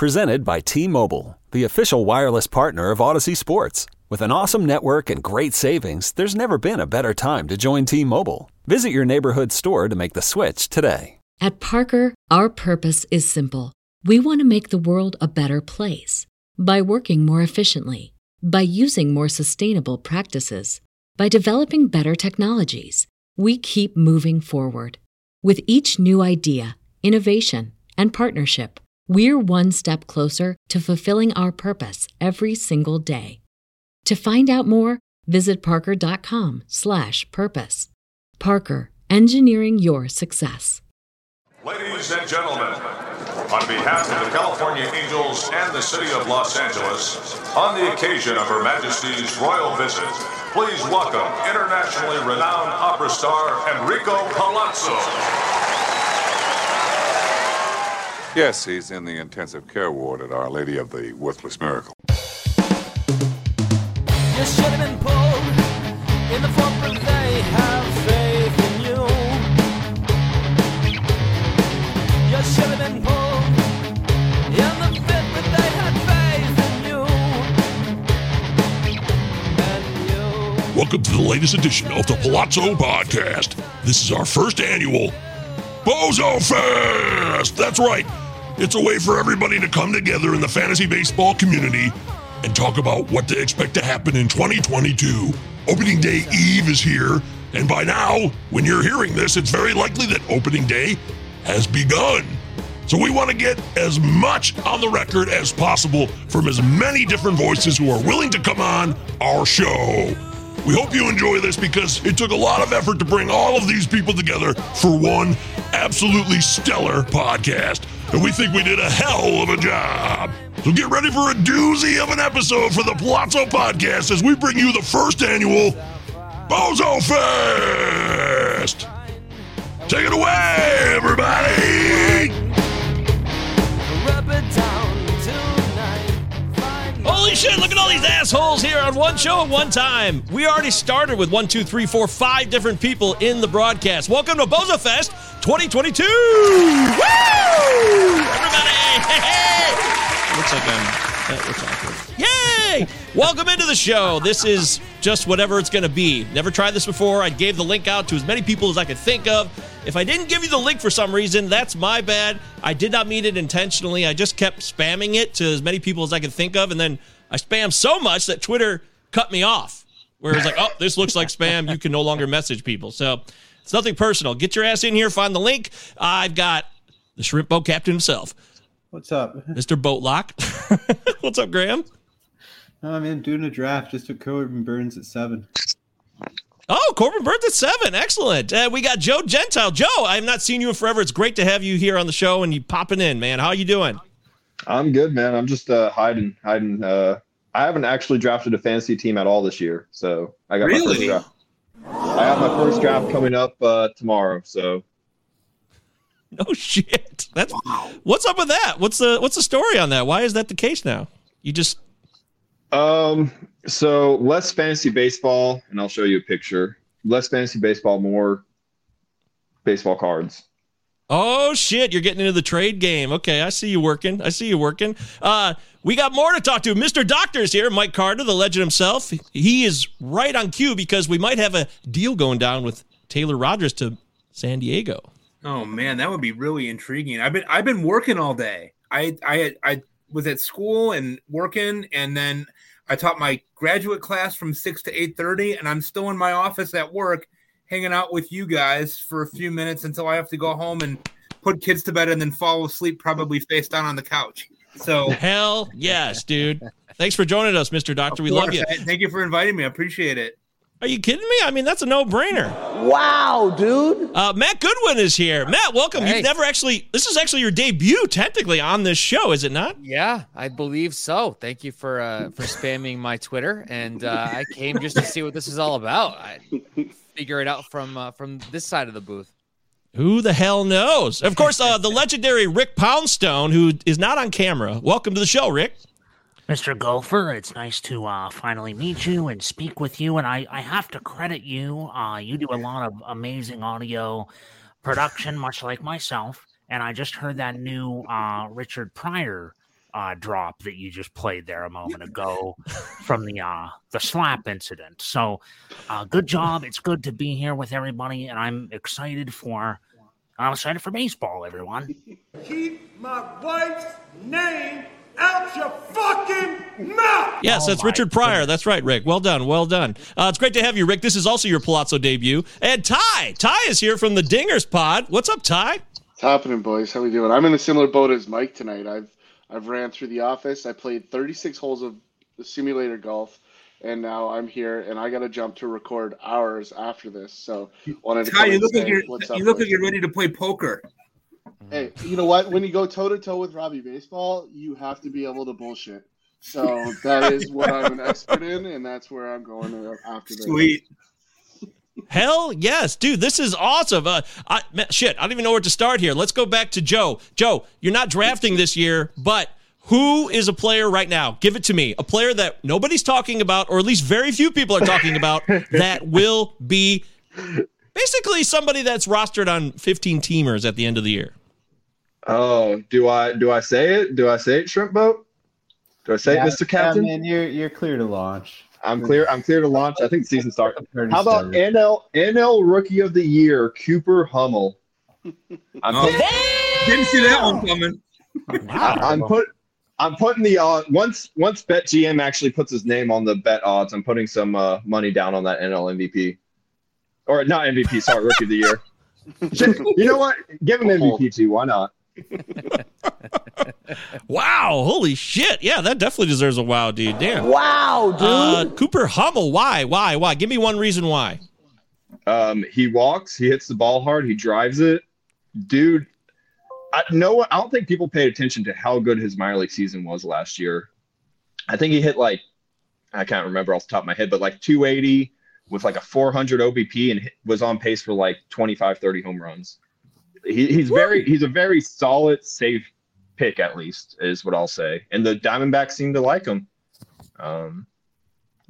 Presented by T Mobile, the official wireless partner of Audacy Sports. With an awesome network and great savings, there's never been a better time to join T Mobile. Visit your neighborhood store to make the switch today. At Parker, our purpose is simple. We want to make the world a better place by working more efficiently, by using more sustainable practices, by developing better technologies. We keep moving forward. With each new idea, innovation, and partnership, we're one step closer to fulfilling our purpose every single day. To find out more, visit parker.com/purpose. Parker, engineering your success. Ladies and gentlemen, on behalf of the California Angels and the city of Los Angeles, on the occasion of Her Majesty's royal visit, please welcome internationally renowned opera star Enrico Palazzo. Yes, he's in the intensive care ward at Our Lady of the Worthless Miracle. You should have been pulled in the front, but they have faith in you. You should have been pulled in the pit, but they had faith in you. And you. Welcome to the latest edition of the Palazzo Podcast. This is our first annual Bozo Fest. That's right. It's a way for everybody to come together in the fantasy baseball community and talk about what to expect to happen in 2022. Opening Day Eve is here, and by now, when you're hearing this, it's very likely that opening day has begun. So we want to get as much on the record as possible from as many different voices who are willing to come on our show. We hope you enjoy this because it took a lot of effort to bring all of these people together for one absolutely stellar podcast. And we think we did a hell of a job. So get ready for a doozy of an episode for the Palazzo Podcast as we bring you the first annual Bozo Fest. Take it away, everybody! Holy shit, look at all these assholes here on one show at one time. We already started with one, two, three, four, five different people in the broadcast. Welcome to Bozo Fest 2022! Woo! Everybody! Hey! Looks like I'm. That looks awkward. Yay! Welcome into the show. This is just whatever it's going to be. Never tried this before. I gave the link out to as many people as I could think of. If I didn't give you the link for some reason, that's my bad. I did not mean it intentionally. I just kept spamming it to as many people as I could think of, and then I spammed so much that Twitter cut me off. Where it's like, oh, this looks like spam. You can no longer message people. So it's nothing personal. Get your ass in here. Find the link. I've got the shrimp boat captain himself, What's up? Mr. Boatlock. What's up, Graham? I'm in doing a draft. Just took Corbin Burnes at seven. Oh, Corbin Burnes at seven. Excellent. Uh, we got Joe Gentile. Joe, I have not seen you in forever. It's great to have you here on the show and you popping in, man. How you doing? I'm good, man. I'm just uh, hiding, hiding. Uh, I haven't actually drafted a fantasy team at all this year, so I got my first Really? draft. I have my first draft coming up uh, tomorrow. So No shit. That's what's up with that? What's the what's the story on that? Why is that the case now? You just Um, so less fantasy baseball, and I'll show you a picture. Less fantasy baseball, more baseball cards. Oh shit, you're getting into the trade game. Okay, I see you working. I see you working. Uh we got more to talk to. Mr. Doctor's here, Mike Carter, the legend himself. He is right on cue because we might have a deal going down with Taylor Rogers to San Diego. Oh man, that would be really intriguing. I've been I've been working all day. I I I was at school and working, and then I taught my graduate class from six to eight thirty, and I'm still in my office at work, hanging out with you guys for a few minutes until I have to go home and put kids to bed and then fall asleep, probably face down on the couch. So Hell yes, dude. Thanks for joining us, Mr. Doctor. We love you. Thank you for inviting me. I appreciate it. Are you kidding me? I mean, that's a no-brainer. Wow, dude. Uh, Matt Goodwin is here. Matt, welcome. Hey. You've never actually. This is actually your debut, technically, on this show, is it not? Yeah, I believe so. Thank you for uh, for spamming my Twitter, and uh, I came just to see what this is all about. I figure it out from uh, from this side of the booth. Who the hell knows? Of course, uh, the legendary Rick Poundstone, who is not on camera. Welcome to the show, Rick. Mr. Gopher, it's nice to uh, finally meet you and speak with you. And I, I have to credit you. Uh, you do a lot of amazing audio production, much like myself. And I just heard that new uh, Richard Pryor uh, drop that you just played there a moment ago from the uh, the slap incident. So, uh, good job. It's good to be here with everybody, and I'm excited for I'm excited for baseball, everyone. Keep my wife's name out your fucking mouth. Yes, that's Richard Pryor. That's right, Rick. Well done. Well done. Uh, it's great to have you, Rick. This is also your Palazzo debut. And Ty. Ty is here from the Dingers Pod. What's up, Ty? What's happening, boys? How we doing? I'm in a similar boat as Mike tonight. I've I've ran through the office. I played 36 holes of simulator golf, and now I'm here, and I got to jump to record hours after this. So wanted to Ty, come you look say like you're you look like you're ready to play poker. Hey, you know what? When you go toe to toe with Robbie Baseball, you have to be able to bullshit. So that is what I'm an expert in, and that's where I'm going after this. Sweet. Hell yes, dude. This is awesome. Uh, I, man, shit, I don't even know where to start here. Let's go back to Joe. Joe, you're not drafting this year, but who is a player right now? Give it to me. A player that nobody's talking about, or at least very few people are talking about, that will be basically somebody that's rostered on 15 teamers at the end of the year. Oh, do I do I say it? Do I say it, shrimp boat? Do I say Yeah, it, Mr. Captain? Yeah, man, you're you're clear to launch. I'm clear. I'm clear to launch. I think the season starts. How about. NL NL Rookie of the Year, Cooper Hummel? I'm, Oh. Didn't see that one coming. I'm put. I'm putting the uh, once once BetGM actually puts his name on the bet odds. I'm putting some uh, money down on that NL MVP, or not MVP. Sorry, Rookie of the Year. You know what? Give him MVP too. Why not? Wow, holy shit. Yeah, that definitely deserves a wow, dude. Damn. Wow, dude. Uh, Cooper Hummel, why? Why? Why? Give me one reason why. Um, he walks, he hits the ball hard, he drives it. Dude, I no I don't think people paid attention to how good his minor league season was last year. I think he hit like I can't remember off the top of my head, but like 280 with like a 400 OBP and hit- was on pace for like 25 30 home runs. He, he's very he's a very solid safe pick at least is what I'll say. And the Diamondbacks seem to like him. Um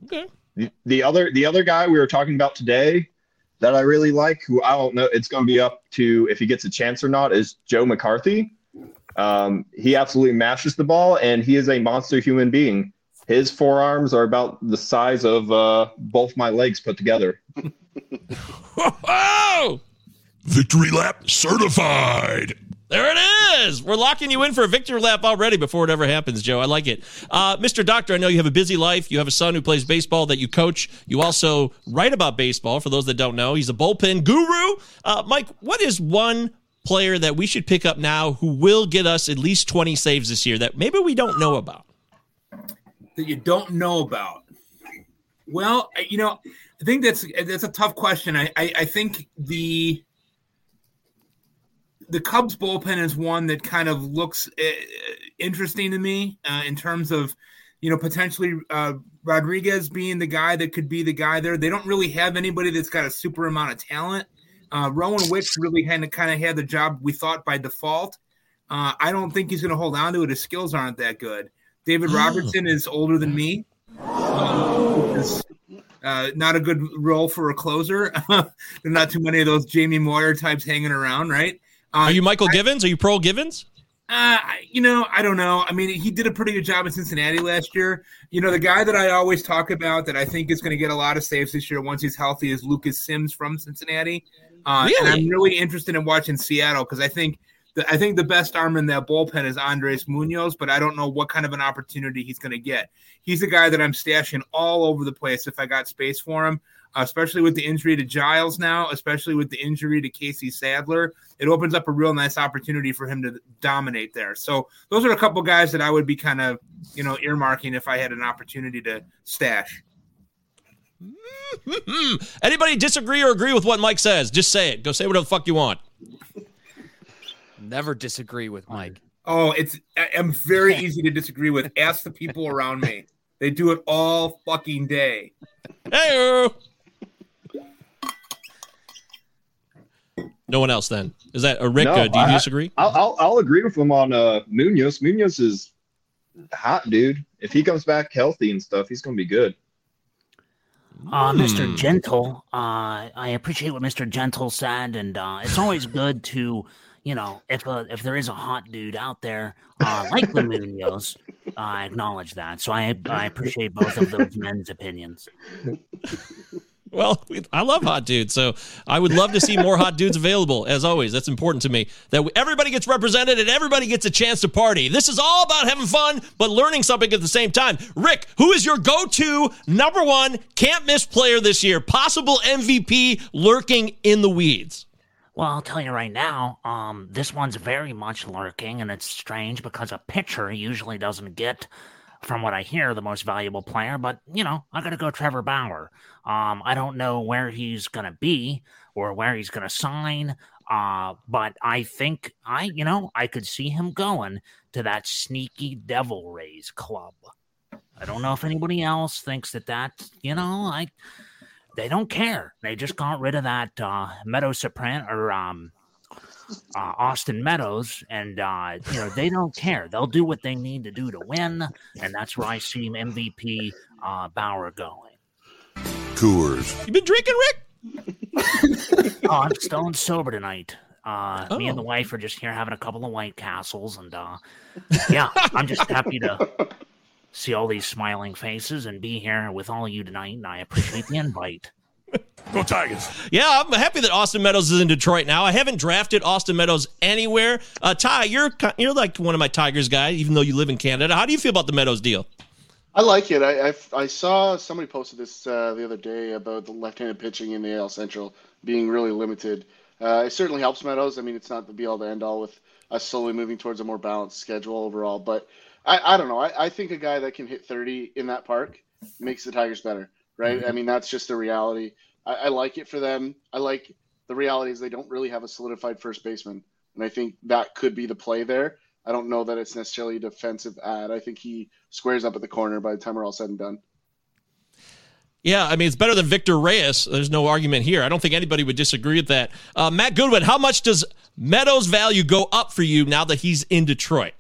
Okay. the, the other the other guy we were talking about today that I really like, who I don't know, it's going to be up to if he gets a chance or not, is Joe McCarthy. Um, he absolutely mashes the ball, and he is a monster human being. His forearms are about the size of uh, both my legs put together. Whoa! Victory lap certified. There it is. We're locking you in for a victory lap already before it ever happens, Joe. I like it. Uh, Mr. Doctor, I know you have a busy life. You have a son who plays baseball that you coach. You also write about baseball, for those that don't know. He's a bullpen guru. Uh, Mike, what is one player that we should pick up now who will get us at least 20 saves this year that maybe we don't know about? that you don't know about? Well, you know, I think that's that's a tough question. I I, I think the the Cubs bullpen is one that kind of looks uh, interesting to me uh, in terms of you know potentially uh, Rodriguez being the guy that could be the guy there. They don't really have anybody that's got a super amount of talent. Uh, Rowan Wicks really kind of kind of had the job we thought by default. Uh, I don't think he's going to hold on to it. His skills aren't that good. David Robertson is older than me. Uh, not a good role for a closer. there are not too many of those Jamie Moyer types hanging around, right? Are you Mychal Givens? Are you pro Givens? uh, you know, I don't know. I mean, he did a pretty good job in Cincinnati last year. You know, the guy that I always talk about that I think is going to get a lot of saves this year once he's healthy is Lucas Sims from Cincinnati. Uh, And I'm really interested in watching Seattle because I think the, I think the best arm in that bullpen is Andres Munoz, but I don't know what kind of an opportunity he's going to get. He's a guy that I'm stashing all over the place if I got space for him, especially with the injury to Giles now, especially with the injury to Casey Sadler. It opens up a real nice opportunity for him to dominate there. So those are a couple guys that I would be kind of, you know, earmarking if I had an opportunity to stash. Anybody disagree or agree with what Mike says? Just say it. Go say whatever the fuck you want. Never disagree with Mike. Oh, it's I'm very easy to disagree with. Ask the people around me. They do it all fucking day. Hey. No one else then. Is that a Rick? No, do you I- disagree? I'll, I'll, I'll agree with him on uh, Munoz. Munoz is hot, dude. If he comes back healthy and stuff, he's going to be good. Uh, Hmm. Mr. Gentle, uh, I appreciate what Mr. Gentle said, and uh, it's always good to, you know, if uh, if there is a hot dude out there uh, like the Munoz, I acknowledge that. So I I appreciate both of those men's opinions. Well, I love hot dudes, so I would love to see more hot dudes available. As always, that's important to me that everybody gets represented and everybody gets a chance to party. This is all about having fun, but learning something at the same time. Rick, who is your go-to number one can't miss player this year? Possible MVP lurking in the weeds. Well, I'll tell you right now, um, this one's very much lurking, and it's strange because a pitcher usually doesn't get, from what I hear, the most valuable player. But you know, I gotta go Trevor Bauer. Um, I don't know where he's gonna be or where he's gonna sign. Uh, but I think I, you know, I could see him going to that sneaky Devil Rays club. I don't know if anybody else thinks that that, you know, I they don't care. They just got rid of that uh, Meadow Sopran or um, uh, Austin Meadows, and uh, you know they don't care. They'll do what they need to do to win, and that's where I see MVP uh, Bauer going. Coors. You been drinking, Rick? oh, I'm stone sober tonight. Uh, Me and the Oh. wife are just here having a couple of White Castles, and uh, yeah, I'm just happy to see all these smiling faces and be here with all of you tonight. And I appreciate the invite. Go Tigers. Yeah, I'm happy that Austin Meadows is in Detroit now. I haven't drafted Austin Meadows anywhere. Uh, Ty, you're you're like one of my Tigers guys, even though you live in Canada. How do you feel about the Meadows deal? I like it. I, I, I saw somebody posted this uh, the other day about the left-handed pitching in the AL Central being really limited. Uh, it certainly helps Meadows. I mean, it's not the be-all to end-all with us slowly moving towards a more balanced schedule overall. But I, I don't know. I, I think a guy that can hit 30 in that park makes the Tigers better, right? I mean, that's just the reality. I, I like it for them. I like the reality is they don't really have a solidified first baseman, and I think that could be the play there. I don't know that it's necessarily a defensive ad. I think he squares up at the corner by the time we're all said and done. Yeah, I mean it's better than Victor Reyes. There's no argument here. I don't think anybody would disagree with that. Uh, Matt Goodwin, how much does Meadows' value go up for you now that he's in Detroit?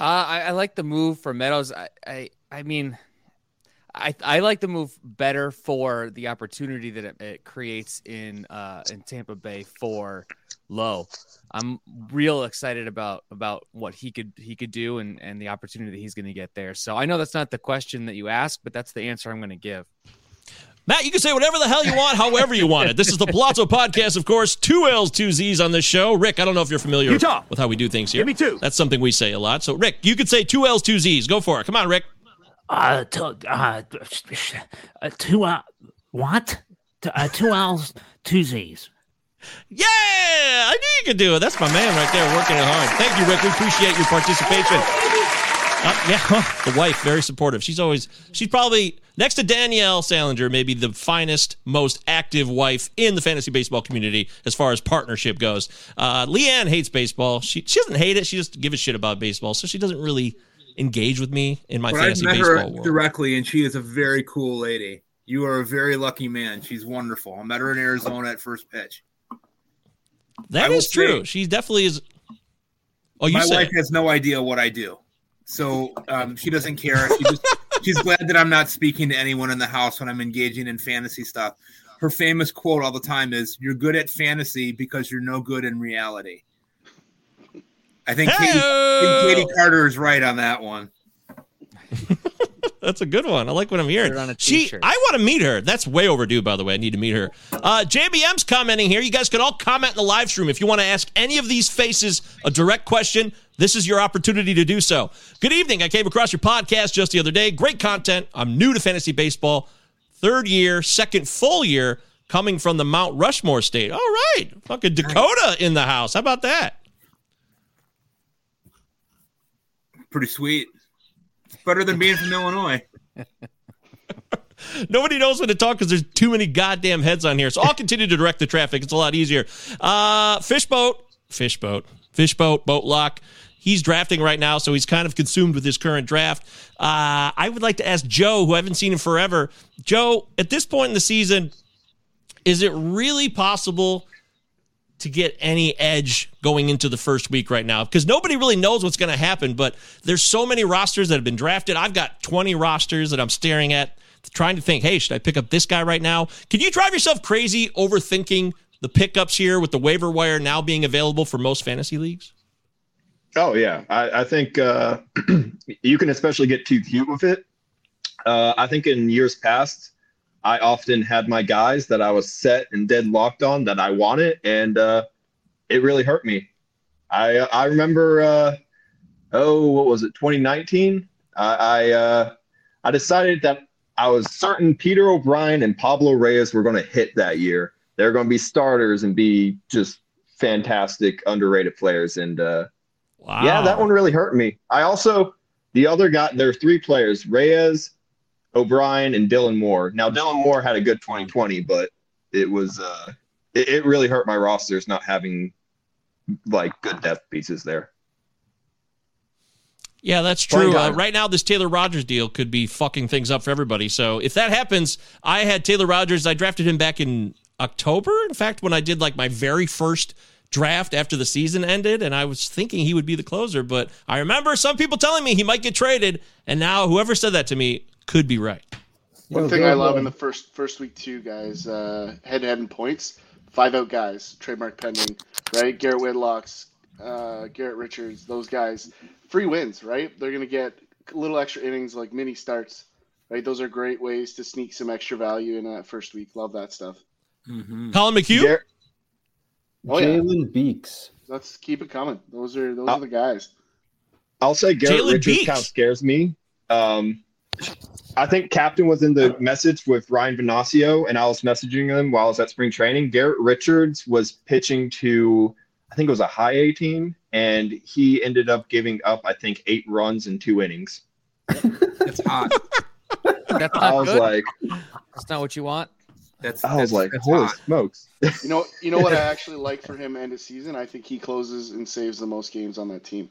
Uh, I, I like the move for Meadows. I, I, I mean, I, I like the move better for the opportunity that it, it creates in uh, in Tampa Bay for Lowe. I'm real excited about about what he could he could do and and the opportunity that he's going to get there. So I know that's not the question that you asked, but that's the answer I'm going to give. Matt, you can say whatever the hell you want, however you want it. This is the Palazzo Podcast, of course. Two L's, two Z's on this show. Rick, I don't know if you're familiar Utah. with how we do things here. Give me two. That's something we say a lot. So, Rick, you could say two L's, two Z's. Go for it. Come on, Rick. Uh, to, uh, uh, two, uh, what? Uh, two L's, two Z's. Yeah, I knew you could do it. That's my man right there, working it hard. Thank you, Rick. We appreciate your participation. Uh, yeah, the wife, very supportive. She's always, she's probably next to Danielle Salinger, maybe the finest, most active wife in the fantasy baseball community as far as partnership goes. Uh, Leanne hates baseball. She she doesn't hate it. She just give a shit about baseball, so she doesn't really engage with me in my But I've fantasy met baseball her world. directly, and she is a very cool lady. You are a very lucky man. She's wonderful. I met her in Arizona at first pitch. That I is true. say- She definitely is. Oh, you My wife has no idea what I do, so um, she doesn't care. She just, she's glad that I'm not speaking to anyone in the house when I'm engaging in fantasy stuff. Her famous quote all the time is, "You're good at fantasy because you're no good in reality." I think Katie, I think Katie Carter is right on that one. That's a good one. I like what I'm hearing. On a She. I want to meet her. That's way overdue, by the way. I need to meet her. Uh, JBM's commenting here. You guys can all comment in the live stream if you want to ask any of these faces a direct question. This is your opportunity to do so. Good evening. I came across your podcast just the other day. Great content. I'm new to fantasy baseball. Third year, second full year, coming from the Mount Rushmore state. All right, fucking Dakota in the house. How about that? Pretty sweet. It's better than being from Illinois. Nobody knows when to talk because there's too many goddamn heads on here. So I'll continue to direct the traffic. It's a lot easier. Uh, fishboat, fishboat, fishboat, boat lock. He's drafting right now, so he's kind of consumed with his current draft. Uh, I would like to ask Joe, who I haven't seen in forever. Joe, at this point in the season, is it really possible to get any edge going into the first week right now because nobody really knows what's going to happen but there's so many rosters that have been drafted i've got 20 rosters that i'm staring at trying to think hey should i pick up this guy right now can you drive yourself crazy overthinking the pickups here with the waiver wire now being available for most fantasy leagues? Oh yeah, I, I think uh, you can especially get too cute with it. Uh, I think in years past, I often had my guys that I was set and dead locked on that I wanted, and uh, it really hurt me. I I remember, uh, oh, what was it, 2019? I I, uh, I decided that I was certain Peter O'Brien and Pablo Reyes were going to hit that year. They're going to be starters and be just fantastic, underrated players, and uh, yeah, that one really hurt me. I also the other guy. There are three players: Reyes, O'Brien, and Dylan Moore. Now Dylan Moore had a good 2020, but it was uh, it, it really hurt my rosters not having like good depth pieces there. Yeah, that's true. Uh, right now, this Taylor Rogers deal could be fucking things up for everybody. So if that happens, I had Taylor Rogers. I drafted him back in October. In fact, when I did like my very first draft after the season ended, and I was thinking he would be the closer. But I remember some people telling me he might get traded, and now whoever said that to me could be right. One thing I love in the first first week too, guys, uh, head to head in points, five out guys, trademark pending, right? Garrett Whitlocks, uh, Garrett Richards, those guys, free wins, right? They're gonna get little extra innings like mini starts, right? Those are great ways to sneak some extra value in that first week. Love that stuff. Mm-hmm. Collin McHugh. Garrett- Oh yeah, Jalen Beeks. let's keep it coming. Those are those are the guys. I'll say Garrett Jalen Richards Beeks. kind of scares me. Um, I think Captain was in the message with Ryan Venasio, and I was messaging him while I was at spring training. Garrett Richards was pitching to, I think it was a high A team, and he ended up giving up, I think, eight runs in two innings. That's hot. That's I was good. like, That's not what you want. That's I was that's- like, that's holy hot. smokes! You know, you know what I actually like for him end of season. I think he closes and saves the most games on that team.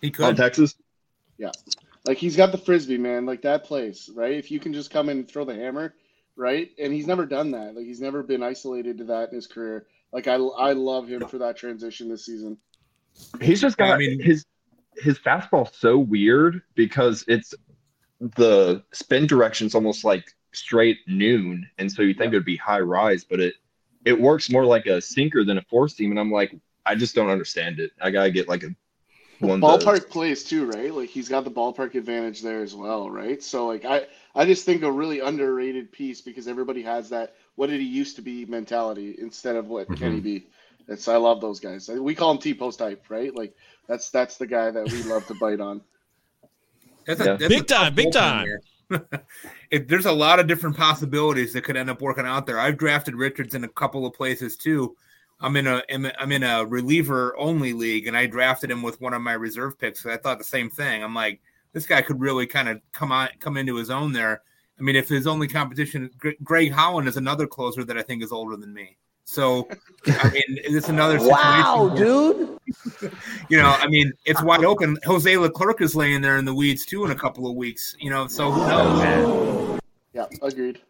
He could On. Texas, Yeah, like he's got the frisbee, man. Like that place, right. If you can just come in and throw the hammer, right? And he's never done that. Like he's never been isolated to that in his career. Like I, I love him for that transition this season. he's just got I mean- his his fastball so weird because it's the spin direction's almost like straight noon, and so you think it would be high rise, but it it works more like a sinker than a four seam, and I'm like, I just don't understand it. I gotta get like a one of those. ballpark plays too, right? Like he's got the ballpark advantage there as well, right? So like I, I just think a really underrated piece because everybody has that what did he used to be mentality instead of what can he mm-hmm. be. It's I love those guys. We call him T post type, right? Like that's that's the guy that we love to bite on. That's Yeah. that's Big a time, big time. it, there's a lot of different possibilities that could end up working out there. I've drafted Richards in a couple of places too. I'm in a I'm I'm in a reliever only league, and I drafted him with one of my reserve picks. So I thought the same thing. I'm like, this guy could really kind of come on come into his own there. I mean, if his only competition, Greg Holland is another closer that I think is older than me. So, I mean, it's another situation. Wow, where- dude. you know, I mean, it's wide open. Jose Leclerc is laying there in the weeds too in a couple of weeks. You know, so who knows? Yeah, agreed.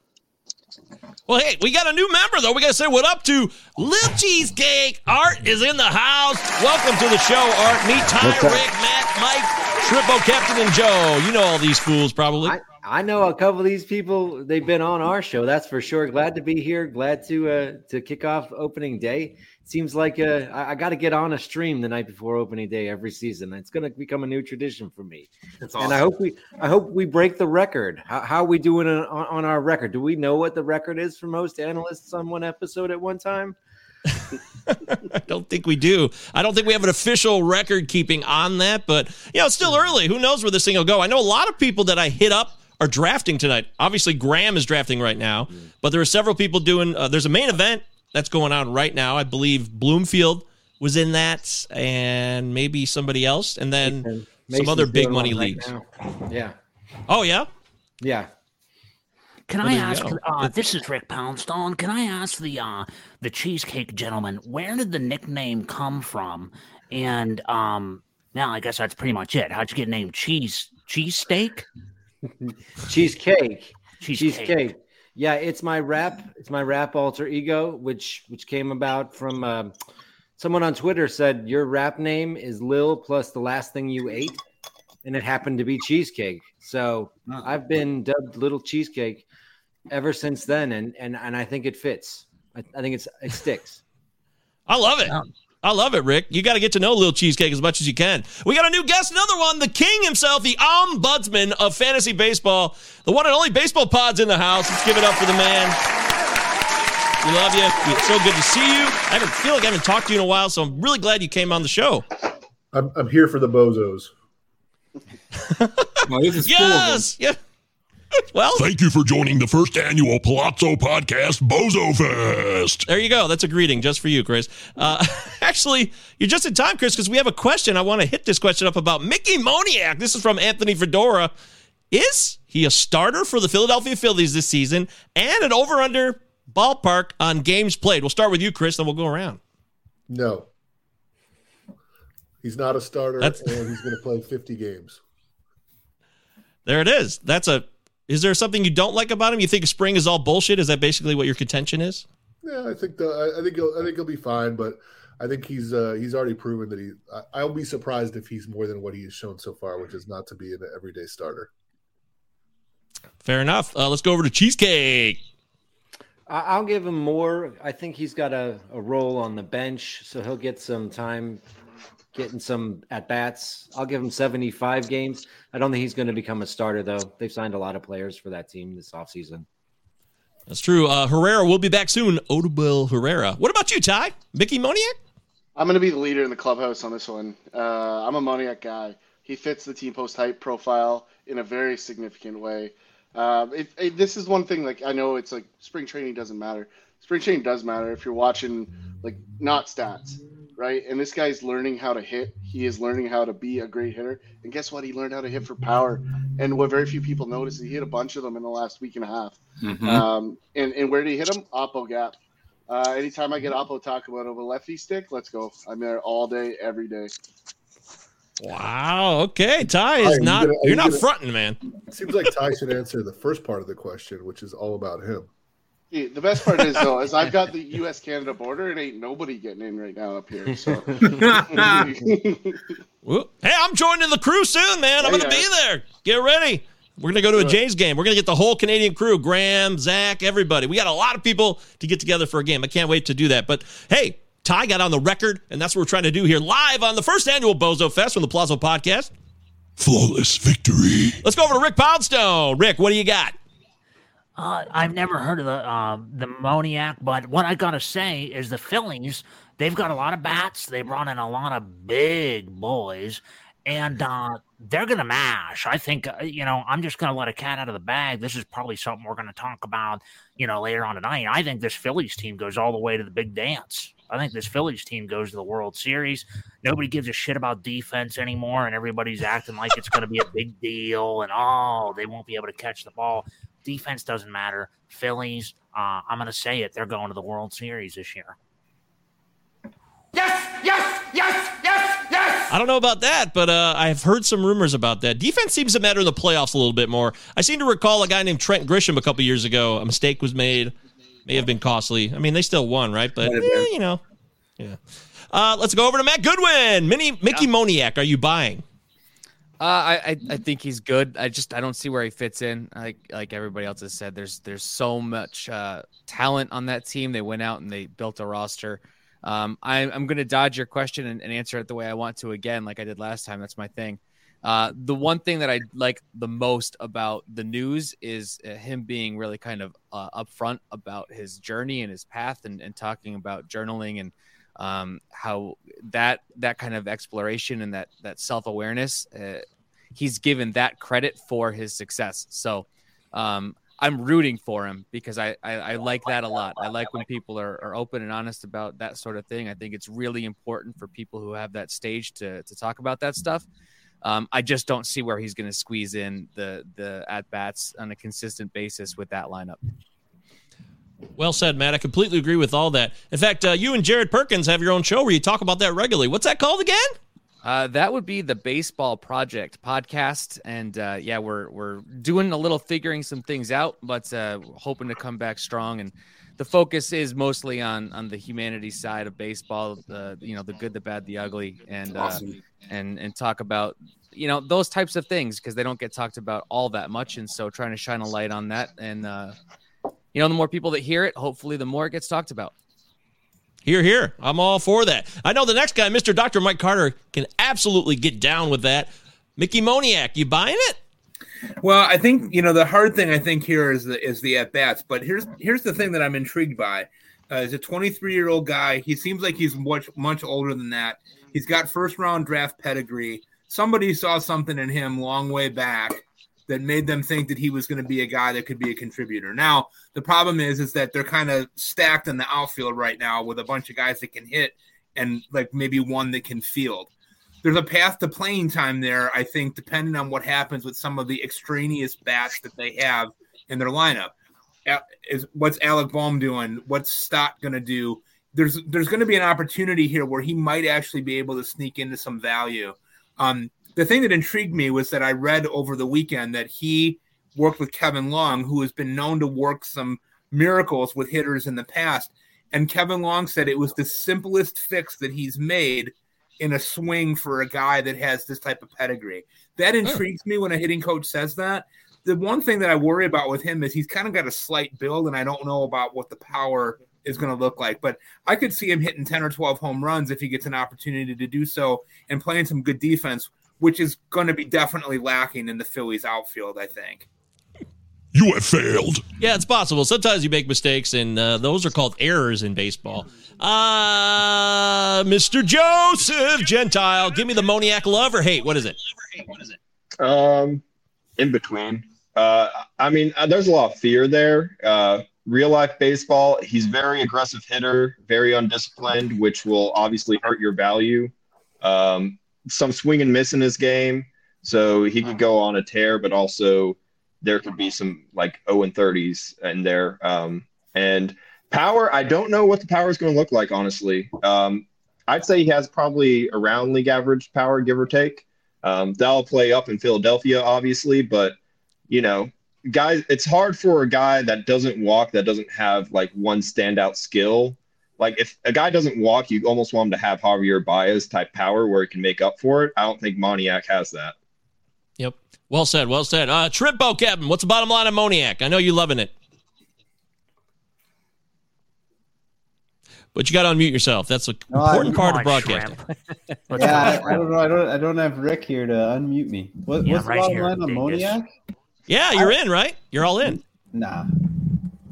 Well, hey, we got a new member though. We got to say what up to Lil Cheesecake. Art is in the house. Welcome to the show, Art. Meet Ty, Rick, Matt, Mike, Trippo, Captain, and Joe. You know all these fools probably. I, I know a couple of these people. They've been on our show. That's for sure. Glad to be here. Glad to uh, to kick off opening day. Seems like uh, I, I got to get on a stream the night before opening day every season. It's going to become a new tradition for me. That's And I hope we I hope we break the record. How, how are we doing on, on our record? Do we know what the record is for most analysts on one episode at one time? I don't think we do. I don't think we have an official record keeping on that, but you know, it's still early. Who knows where this thing will go? I know a lot of people that I hit up are drafting tonight. Obviously, Graham is drafting right now, but there are several people doing. Uh, there's a main event that's going on right now. I believe Bloomfield was in that, and maybe somebody else, and then some other big money one right leagues. now. Yeah. Oh yeah, Yeah. Can Well, I ask? Uh, this is Rick Poundstone. Can I ask the uh, the cheesecake gentleman where did the nickname come from? And um, now I guess that's pretty much it. How'd you get named Cheese Cheesesteak? cheesecake. Cheesecake. cheesecake. Yeah it's my rap it's my rap alter ego which which came about from um someone on twitter said your rap name is lil plus the last thing you ate and it happened to be cheesecake. So i've been dubbed little cheesecake ever since then and and, and i think it fits. I, I think it's it sticks. I love it. I love it, Rick. You got to get to know Lil Cheesecake as much as you can. We got a new guest, another one, the king himself, the ombudsman of fantasy baseball, the one and only baseball pods in the house. Let's give it up for the man. We love you. It's so good to see you. I haven't feel like I haven't talked to you in a while, so I'm really glad you came on the show. I'm, I'm here for the bozos. yes. Yeah. Well, thank you for joining the first annual Palazzo Podcast Bozo Fest. There you go. That's a greeting just for you, Chris. Uh, actually, you're just in time, Chris, because we have a question. I want to hit this question up about Mickey Moniak. This is from Anthony Fedora. Is he a starter for the Philadelphia Phillies this season and an over under ballpark on games played? We'll start with you, Chris, then we'll go around. No. He's not a starter, That's- and he's going to play 50 games. There it is. That's a. Is there something you don't like about him? You think spring is all bullshit? Is that basically what your contention is? Yeah, I think the, I, I think he'll I think he'll be fine, but I think he's uh, he's already proven that he. I, I'll be surprised if he's more than what he has shown so far, which is not to be an everyday starter. Fair enough. Uh, let's go over to Cheesecake. I- I'll give him more. I think he's got a, a role on the bench, so he'll get some time getting some at bats. I'll give him 75 games. I don't think he's going to become a starter, though. They've signed a lot of players for that team this offseason. That's true. Uh, Herrera will be back soon. Odubel Herrera. What about you, Ty? Mickey Moniak? I'm going to be the leader in the clubhouse on this one. Uh, I'm a Moniak guy. He fits the team post hype profile in a very significant way. Um, it, it, this is one thing. Like I know it's like spring training doesn't matter. Spring training does matter if you're watching like not stats, right? And this guy's learning how to hit. He is learning how to be a great hitter. And guess what? He learned how to hit for power. And what very few people notice, is he hit a bunch of them in the last week and a half. Mhm. Um, and and where did he hit them? Oppo gap. Uh, anytime I get Oppo talk about over lefty stick, let's go. I'm there all day, every day. Wow. Okay. Ty Ty, are is you not. gonna- you're you not gonna- fronting, man. It seems like Ty should answer the first part of the question, which is all about him. Hey, The best part is though, is I've got the U.S. Canada border, and ain't nobody getting in right now up here. So Hey, I'm joining the crew soon, man. I'm Yeah, going to yeah. be there. Get ready. We're going to go to a Good. Jays game. We're going to get the whole Canadian crew Graham, Zach, everybody. We got a lot of people to get together for a game. I can't wait to do that. But hey, Ty got on the record, and that's what we're trying to do here live on the first annual Bozo Fest from the Plaza Podcast. Flawless victory. Let's go over to Rick Poundstone. Rick, what do you got? Uh, I've never heard of the um, the Moniak, but what I gotta say is the Phillies. They've got a lot of bats. They brought in a lot of big boys, and uh, they're gonna mash. I think uh, you know. I'm just gonna let a cat out of the bag. This is probably something we're gonna talk about, you know, later on tonight. I think this Phillies team goes all the way to the big dance. I think this Phillies team goes to the World Series. Nobody gives a shit about defense anymore, and everybody's acting like it's going to be a big deal. And oh, they won't be able to catch the ball. Defense doesn't matter. Phillies, uh, I'm going to say it. They're going to the World Series this year. Yes, yes, yes, yes, yes. I don't know about that, but uh, I've heard some rumors about that. Defense seems to matter in the playoffs a little bit more. I seem to recall a guy named Trent Grisham a couple years ago. A mistake was made, may have been costly. I mean, they still won, right? But eh, you know, yeah. Uh, let's go over to Matt Goodwin. Mini, Mickey Moniak, are you buying? Uh, I, I I think he's good. I just I don't see where he fits in. Like like everybody else has said, there's there's so much uh, talent on that team. They went out and they built a roster. Um, I, I'm going to dodge your question and, and answer it the way I want to again, like I did last time. That's my thing. Uh, the one thing that I like the most about the news is uh, him being really kind of uh, upfront about his journey and his path, and, and talking about journaling and um, how that that kind of exploration and that that self awareness, uh, he's given that credit for his success. So um, I'm rooting for him because I, I I like that a lot. I like when people are, are open and honest about that sort of thing. I think it's really important for people who have that stage to to talk about that stuff. Um, I just don't see where he's going to squeeze in the the at bats on a consistent basis with that lineup. Well said, Matt. I completely agree with all that. In fact, uh, you and Jared Perkins have your own show where you talk about that regularly. What's that called again? Uh, that would be the Baseball Project podcast, and uh, yeah, we're we're doing a little figuring some things out, but uh, hoping to come back strong. And the focus is mostly on on the humanity side of baseball, the you know the good, the bad, the ugly, and uh, Awesome. and and talk about you know those types of things because they don't get talked about all that much, and so trying to shine a light on that, and uh, you know the more people that hear it, hopefully the more it gets talked about. Here, here. I'm all for that. I know the next guy, Mr. Dr. Mike Carter, can absolutely get down with that. Mickey Moniak, you buying it? Well, I think you know the hard thing. I think here is the is the at bats. But here's here's the thing that I'm intrigued by. Uh, he's a 23 year old guy. He seems like he's much much older than that. He's got first round draft pedigree. Somebody saw something in him long way back that made them think that he was going to be a guy that could be a contributor. Now, the problem is is that they're kind of stacked in the outfield right now with a bunch of guys that can hit and like maybe one that can field. There's a path to playing time there, I think, depending on what happens with some of the extraneous bats that they have in their lineup. Is what's Alec Bohm doing? What's Stott going to do? There's there's going to be an opportunity here where he might actually be able to sneak into some value. Um, the thing that intrigued me was that I read over the weekend that he worked with Kevin Long, who has been known to work some miracles with hitters in the past. And Kevin Long said it was the simplest fix that he's made in a swing for a guy that has this type of pedigree. That oh. intrigues me when a hitting coach says that. The one thing that I worry about with him is he's kind of got a slight build, and I don't know about what the power is going to look like. But I could see him hitting 10 or 12 home runs if he gets an opportunity to do so and playing some good defense which is going to be definitely lacking in the Phillies outfield, I think. You have failed. Yeah, it's possible. Sometimes you make mistakes, and uh, those are called errors in baseball. Uh, Mr. Joseph Gentile, give me the Moniak love or hate. What is it? Um, in between. Uh, I mean, uh, there's a lot of fear there. Uh, real life baseball, he's very aggressive hitter, very undisciplined, which will obviously hurt your value. Um, some swing and miss in his game, so he could go on a tear, but also there could be some like 0 and 30s in there. Um, and power, I don't know what the power is going to look like, honestly. Um, I'd say he has probably around league average power, give or take. Um, that'll play up in Philadelphia, obviously, but you know, guys, it's hard for a guy that doesn't walk, that doesn't have like one standout skill. Like if a guy doesn't walk, you almost want him to have Javier Baez type power where he can make up for it. I don't think Moniak has that. Yep. Well said. Well said. Uh, Trippo, Captain, what's the bottom line of Moniak? I know you're loving it. But you got to unmute yourself. That's an No, important I- part of broadcasting. yeah, I, I don't know. I don't. I don't have Rick here to unmute me. What, Yeah, what's right the bottom here, line on dingus. Moniak? Yeah, you're in, right? You're all in. Nah.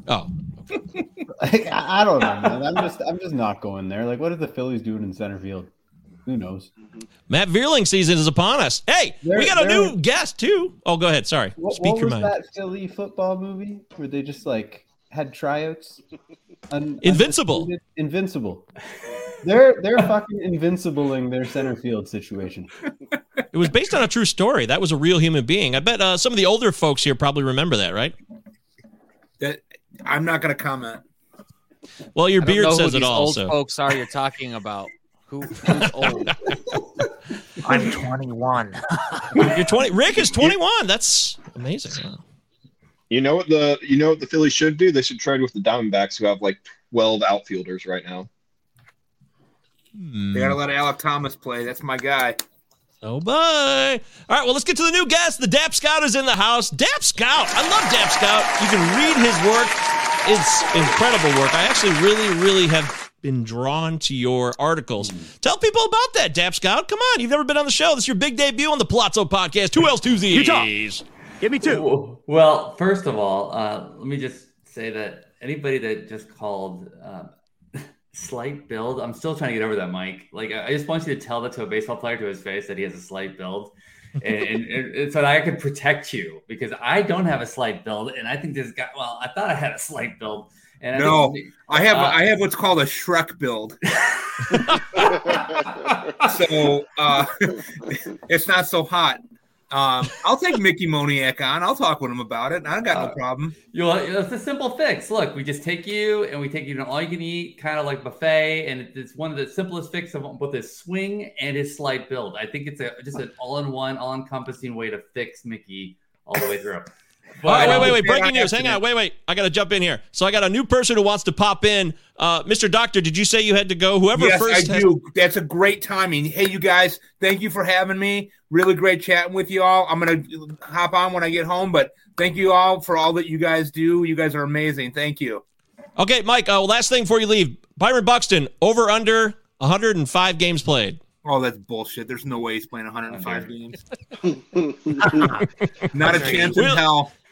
Oh. Like, I, I don't know, man. I'm just. I'm just not going there. Like, what are the Phillies doing in center field? Who knows? Matt Vierling season is upon us. Hey, we They're- got a they're- new guest too. Oh, go ahead. Sorry. What, Speak what your was mind. that Philly football movie where they just like had tryouts? Un- Invincible. Invincible. They're they're fucking invincibling their center field situation. It was based on a true story. That was a real human being. I bet uh, some of the older folks here probably remember that, right? That I'm not going to comment. Well, your I don't beard know who says it these all. Old So. folks are you're talking about? Who, who's old? I'm 21. You're 20. Rick is 21. That's amazing. Wow. You know what the you know what the Phillies should do? They should trade with the Diamondbacks, who have like 12 outfielders right now. They got to let Alek Thomas play. That's my guy. Oh, bye. All right, well, let's get to the new guest. The Dap Scout is in the house. Dap Scout. I love Dap Scout. You can read his work. It's incredible work. I actually really, really have been drawn to your articles. Tell people about that, Dap Scout. Come on, you've never been on the show. This is your big debut on the Palazzo podcast. Two L's, two Z's. Utah. Give me two. Well, first of all, uh, let me just say that anybody that just called uh, slight build, I'm still trying to get over that, Mike. Like, I I just want you to tell that to a baseball player to his face that he has a slight build. And, and, and so that I could protect you because I don't have a slight build, and I think this guy. Well, I thought I had a slight build, and I No, think- I have uh, I have what's called a Shrek build. so uh, it's not so hot. Um, I'll take Mickey Moniak on. I'll talk with him about it. I got no Uh, problem. You know, it's a simple fix. Look, we just take you and we take you to an all you can eat kind of like buffet, and it's one of the simplest fix of both his swing and his slight build. I think it's a just an all in one, all encompassing way to fix Mickey all the way through. All right, wait, wait, wait. Breaking news. Hang on. Wait, wait. I got to jump in here. So I got a new person who wants to pop in. Uh, Mr. Doctor, did you say you had to go? Whoever yes, first I has- do. That's a great timing. Hey, you guys, thank you for having me. Really great chatting with you all. I'm gonna hop on when I get home, but thank you all for all that you guys do. You guys are amazing. Thank you. Okay, Mike. Uh, last thing before you leave, Byron Buxton over under 105 games played. Oh, that's bullshit. There's no way he's playing 105 games. Not a chance in We'll-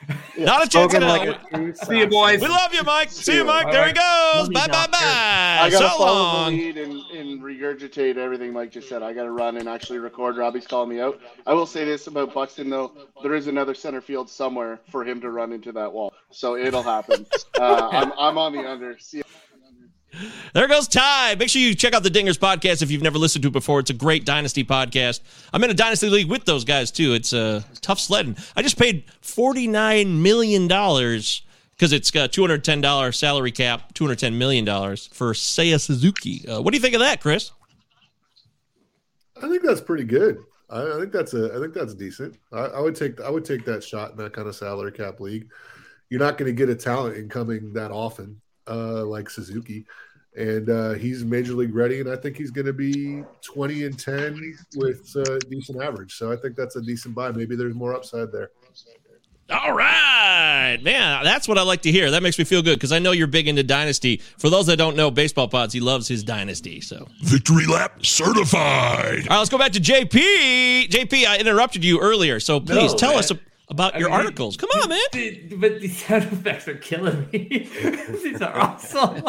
hell. Not a chance in Spoken hell. like a See you, boys. We love you, Mike. See you, Mike. There he goes. Bye, bye, bye. I gotta So follow long. the lead and, and regurgitate everything Mike just said. I gotta run and actually record. Robbie's calling me out. I will say this about Buxton though: there is another center field somewhere for him to run into that wall, so it'll happen. uh, I'm, I'm on the under. See ya. There goes Ty. Make sure you check out the Dingers podcast if you've never listened to it before. It's a great Dynasty podcast. I'm in a Dynasty League with those guys, too. It's uh, tough sledding. I just paid $49 million because it's got $210 salary cap, $210 million for Seiya Suzuki. Uh, what do you think of that, Chris? I think that's pretty good. I, I think that's a. I think that's decent. I, I would take. I would take that shot in that kind of salary cap league. You're not going to get a talent incoming that often, uh, like Suzuki, and uh, he's major league ready, and I think he's going to be 20 and 10 with uh, decent average. So I think that's a decent buy. Maybe there's more upside there. All right, man. That's what I like to hear. That makes me feel good because I know you're big into Dynasty. For those that don't know, Baseball Pods, he loves his Dynasty. So Victory lap certified. All right, let's go back to JP. JP, I interrupted you earlier, so please No, tell man. us about I your mean, articles. Come on, man. Dude, but these sound effects are killing me. these are awesome.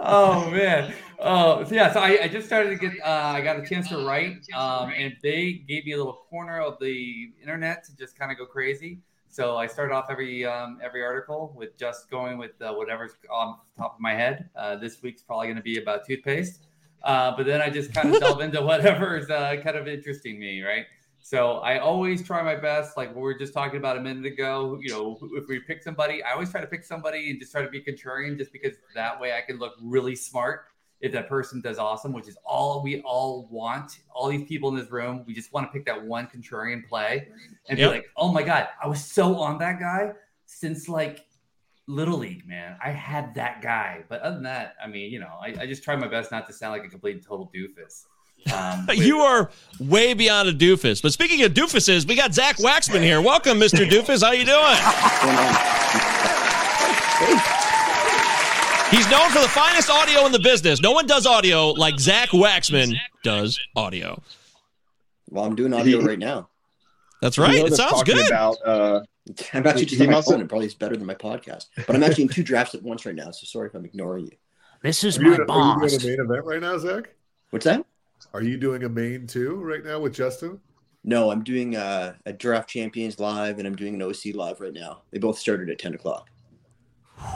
oh man. Oh so yeah. So I, I just started to get. Uh, I got a chance to write, um, and they gave me a little corner of the internet to just kind of go crazy. So I started off every um, every article with just going with uh, whatever's on the top of my head. Uh, this week's probably going to be about toothpaste, uh, but then I just kind of delve into whatever's uh, kind of interesting me, right? So I always try my best, like we were just talking about a minute ago. You know, if we pick somebody, I always try to pick somebody and just try to be contrarian, just because that way I can look really smart if that person does awesome, which is all we all want. All these people in this room, we just want to pick that one contrarian play and Yep. be like, "Oh my god, I was so on that guy since like little league, man. I had that guy." But other than that, I mean, you know, I, I just try my best not to sound like a complete total doofus. Um, You are way beyond a doofus. But speaking of doofuses, we got Zach Waxman here. Welcome, Mr. Doofus. How you doing? He's known for the finest audio in the business. No one does audio like Zach Waxman does audio. Well, I'm doing audio right now. That's right. It sounds good. uh, I'm actually just he on my must phone. have- and probably it's better than my podcast. But I'm actually in two drafts at once right now, so sorry if I'm ignoring you. This is Are you, my doing- are you doing a main event right now, Zach? What's that? Are you doing a main too right now with Justin? No, I'm doing uh, a draft champions live, and I'm doing an OC live right now. They both started at 10 o'clock,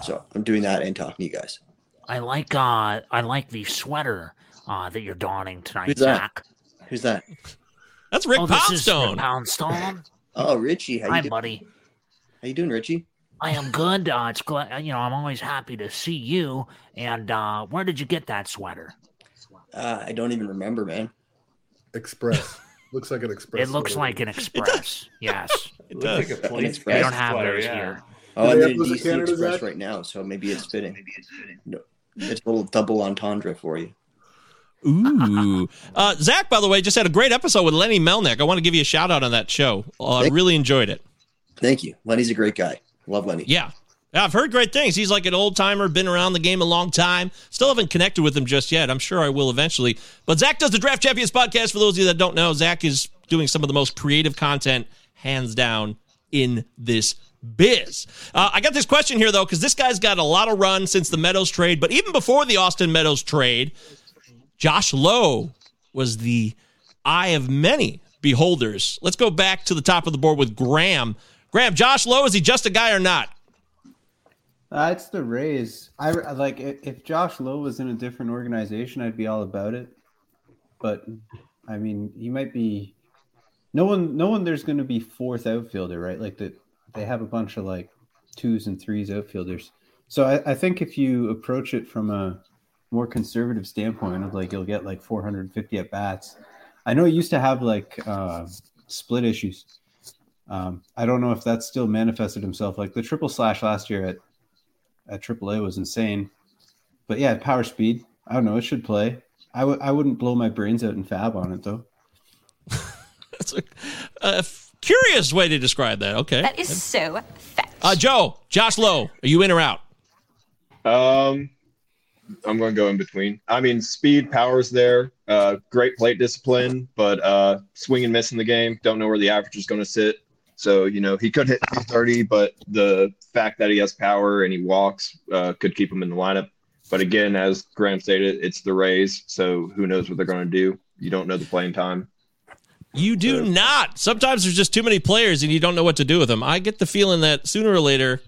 so I'm doing that and talking to you guys. I like uh I like the sweater uh that you're donning tonight, Who's that? Zach. Who's that? That's Rick oh, this is Rick Poundstone. Poundstone. Oh, Richie, how Hi, you doing? buddy. How you doing, Richie? I am good. Uh, it's glad you know. I'm always happy to see you. And uh, where did you get that sweater? Uh, I don't even remember, man. Express. looks like an express. It looks sweater. like an express. yes, It Looks does. like a police Express they don't have sweater, those yeah. here. Oh, Do they I'm have in those in DC Canada, Express Zach? right now, so maybe it's fitting. Maybe it's fitting. No, it's a little double entendre for you. Ooh. Uh, Zach, by the way, just had a great episode with Lenny Melnick. I want to give you a shout out on that show. Uh, I Thank- really enjoyed it. Thank you. Lenny's a great guy. Love Lenny. Yeah. I've heard great things. He's like an old timer, been around the game a long time. Still haven't connected with him just yet. I'm sure I will eventually. But Zach does the Draft Champions podcast. For those of you that don't know, Zach is doing some of the most creative content, hands down, in this biz. Uh, I got this question here, though, because this guy's got a lot of run since the Meadows trade. But even before the Austin Meadows trade, Josh Lowe was the eye of many beholders. Let's go back to the top of the board with Graham. Graham, Josh Lowe, is he just a guy or not? Uh, it's the Rays. I like if, if Josh Lowe was in a different organization, I'd be all about it. But I mean, he might be. No one, no one. There's going to be fourth outfielder, right? Like that. They have a bunch of like twos and threes outfielders. So I, I think if you approach it from a more conservative standpoint of like you'll get like 450 at bats. I know it used to have like uh, split issues. Um, I don't know if that's still manifested himself. Like the triple slash last year at at AAA was insane. But yeah, power speed. I don't know. It should play. I w- I wouldn't blow my brains out in fab on it though. That's a, a f- curious way to describe that. Okay. That is so fat. Uh, Joe, Josh Lowe, are you in or out? Um, I'm going to go in between. I mean, speed, power's there. Uh, great plate discipline, but uh, swing and miss in the game. Don't know where the average is going to sit. So you know he could hit 230, but the fact that he has power and he walks uh, could keep him in the lineup. But again, as Graham stated, it's the Rays, so who knows what they're going to do? You don't know the playing time. You do not. Sometimes there's just too many players and you don't know what to do with them. I get the feeling that sooner or later,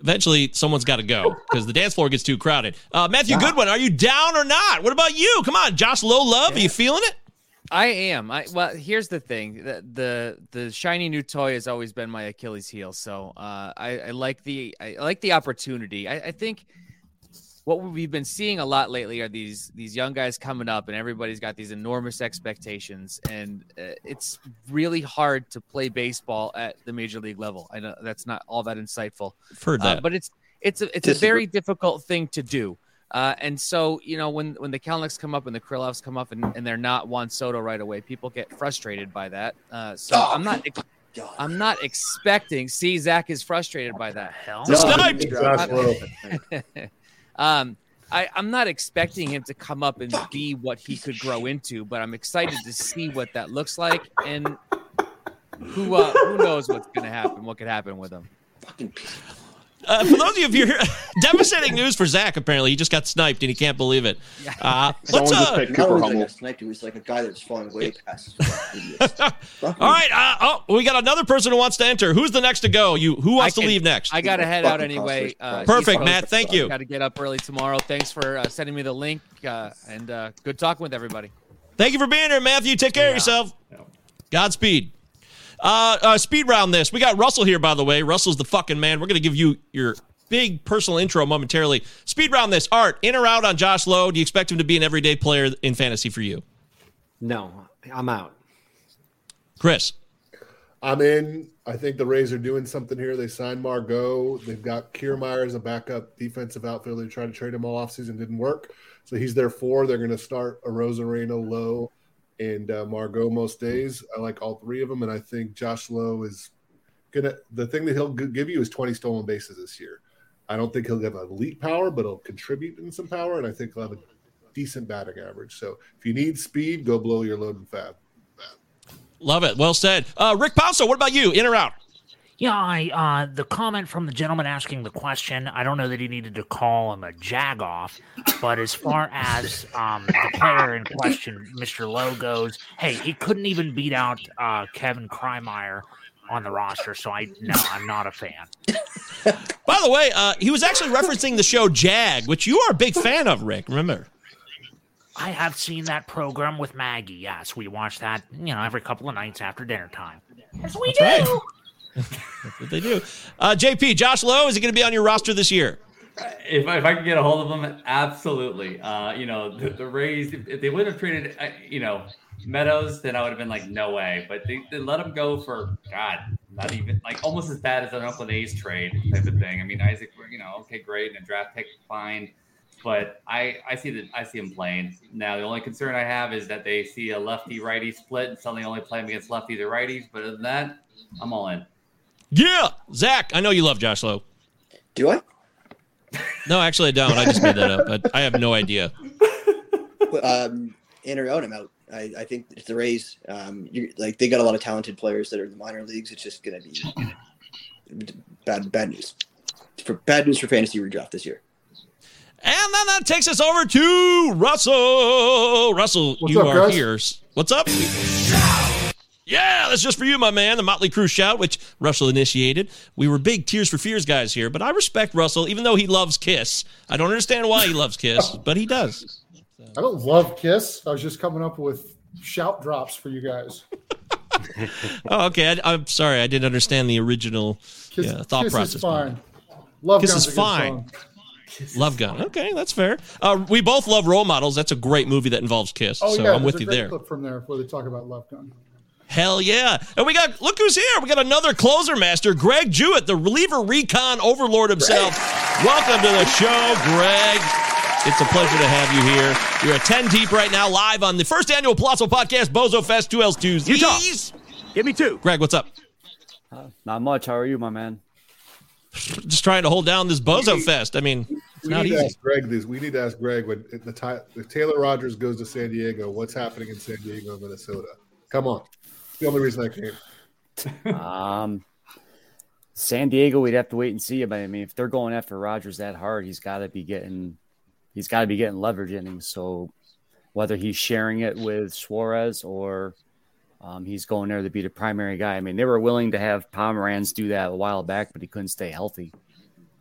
eventually someone's got to go because the dance floor gets too crowded. Uh, Matthew Goodwin, are you down or not? What about you? Come on, Josh Low Love, are you feeling it? I am. I well, here's the thing: the the, the shiny new toy has always been my Achilles heel. So uh, I, I like the I like the opportunity. I, I think what we've been seeing a lot lately are these these young guys coming up, and everybody's got these enormous expectations, and uh, it's really hard to play baseball at the major league level. I know that's not all that insightful, I've heard uh, that. but it's it's a, it's a very difficult thing to do. Uh, and so, you know, when when the Kelenics come up and the Kirilloffs come up and, and they're not Juan Soto right away, people get frustrated by that. Uh, so Oh, I'm not ex- I'm not expecting. See, Zach is frustrated by that. Hell, Sniped! um, I, I'm not expecting him to come up and be what he could grow into, but I'm excited to see what that looks like and who uh, who knows what's going to happen, what could happen with him. Uh, for those of you here, devastating news for Zach. Apparently, he just got sniped and he can't believe it. Uh, let's, Someone uh, just picked Cooper Hummel. Like he was like a guy that's falling way past. all right. Uh, oh, we got another person who wants to enter. Who's the next to go? You. Who wants I to leave next? I got to head out anyway. Uh, Perfect, Matt. Thank you. Got to get up early tomorrow. Thanks for uh, sending me the link, uh, and uh, good talking with everybody. Thank you for being here, Matthew. Take care of yourself. Godspeed. Uh, uh, speed round this. We got Russell here, by the way. Russell's the fucking man. We're going to give you your big personal intro momentarily. Speed round this. Art, in or out on Josh Lowe? Do you expect him to be an everyday player in fantasy for you? No, I'm out. Chris. I'm in. I think the Rays are doing something here. They signed Margot. They've got Kiermaier as a backup defensive outfielder. They tried to trade him all offseason, didn't work. So he's their four. They're going to start Arozarena, Lowe, and uh, Margot most days. I like all three of them, and I think Josh Lowe is gonna. The thing that he'll give you is 20 stolen bases this year. I don't think he'll have elite power, but he'll contribute in some power, and I think he'll have a decent batting average. So if you need speed, go blow your load and fab. Love it. Well said. Uh, Rick Palso, what about you? In or out? Yeah, I uh, the comment from the gentleman asking the question. I don't know that he needed to call him a jagoff, but as far as um, the player in question, Mr. Lowe goes, hey, he couldn't even beat out uh, Kevin Kiermaier on the roster. So I no, I'm not a fan. By the way, uh, he was actually referencing the show Jag, which you are a big fan of, Rick. Remember? I have seen that program with Maggie. Yes, we watch that, you know, every couple of nights after dinner time. Yes, we That's do. right. That's what they do. Uh, JP, Josh Lowe, is he going to be on your roster this year? If, if I could get a hold of him, absolutely. Uh, you know, the, the Rays, if, if they would have traded, uh, you know, Meadows, then I would have been like, no way. But they, they let him go for, God, not even, like almost as bad as an Oakland A's trade type of thing. I mean, Isaac, you know, okay, great. And a draft pick, fine. But I, I see that I see him playing. Now, the only concern I have is that they see a lefty righty split and suddenly only play him against lefties or righties. But other than that, I'm all in. Yeah. Zach, I know you love Josh Lowe. Do I? No, actually, I don't. I just made that up. I, I have no idea. um, in or out, I'm out. I, I think it's the Rays. Um, you like they got a lot of talented players that are in the minor leagues. It's just going to be bad bad news. For bad news for fantasy redraft this year. And then that takes us over to Russell. Russell, What's you up, are guys? here. What's up? Yeah, that's just for you, my man. The Motley Crue shout, which Russell initiated. We were big Tears for Fears guys here, but I respect Russell, even though he loves Kiss. I don't understand why he loves Kiss, but he does. I don't love Kiss. I was just coming up with shout drops for you guys. Oh, okay. I, I'm sorry. I didn't understand the original Kiss, yeah, thought Kiss process. is fine. Love Kiss Gun's is fine. song. Love Gun. Okay, that's fair. Uh, we both love Role Models. That's a great movie that involves Kiss. Oh so yeah, I'm with you there. Clip from there where they talk about Love Gun. Hell yeah. And we got, look who's here. We got another closer master, Greg Jewett, the reliever recon overlord himself. Welcome to the show, Greg. It's a pleasure to have you here. You're at 10 deep right now, live on the first annual Palazzo Podcast, Bozo Fest, 2Ls Tuesdays. Give me two. Greg, what's up? Uh, not much. How are you, my man? just trying to hold down this bozo fest. I mean, it's We not need to easy. ask Greg this. We need to ask Greg when the time if Taylor Rogers goes to San Diego, what's happening in San Diego, Minnesota? Come on, it's the only reason I came. um, San Diego, we'd have to wait and see. But I mean, if they're going after Rogers that hard, he's got to be getting, he's got to be getting leverage in him. So whether he's sharing it with Suarez or um, he's going there to be the primary guy. I mean, they were willing to have Pomeranz do that a while back, but he couldn't stay healthy.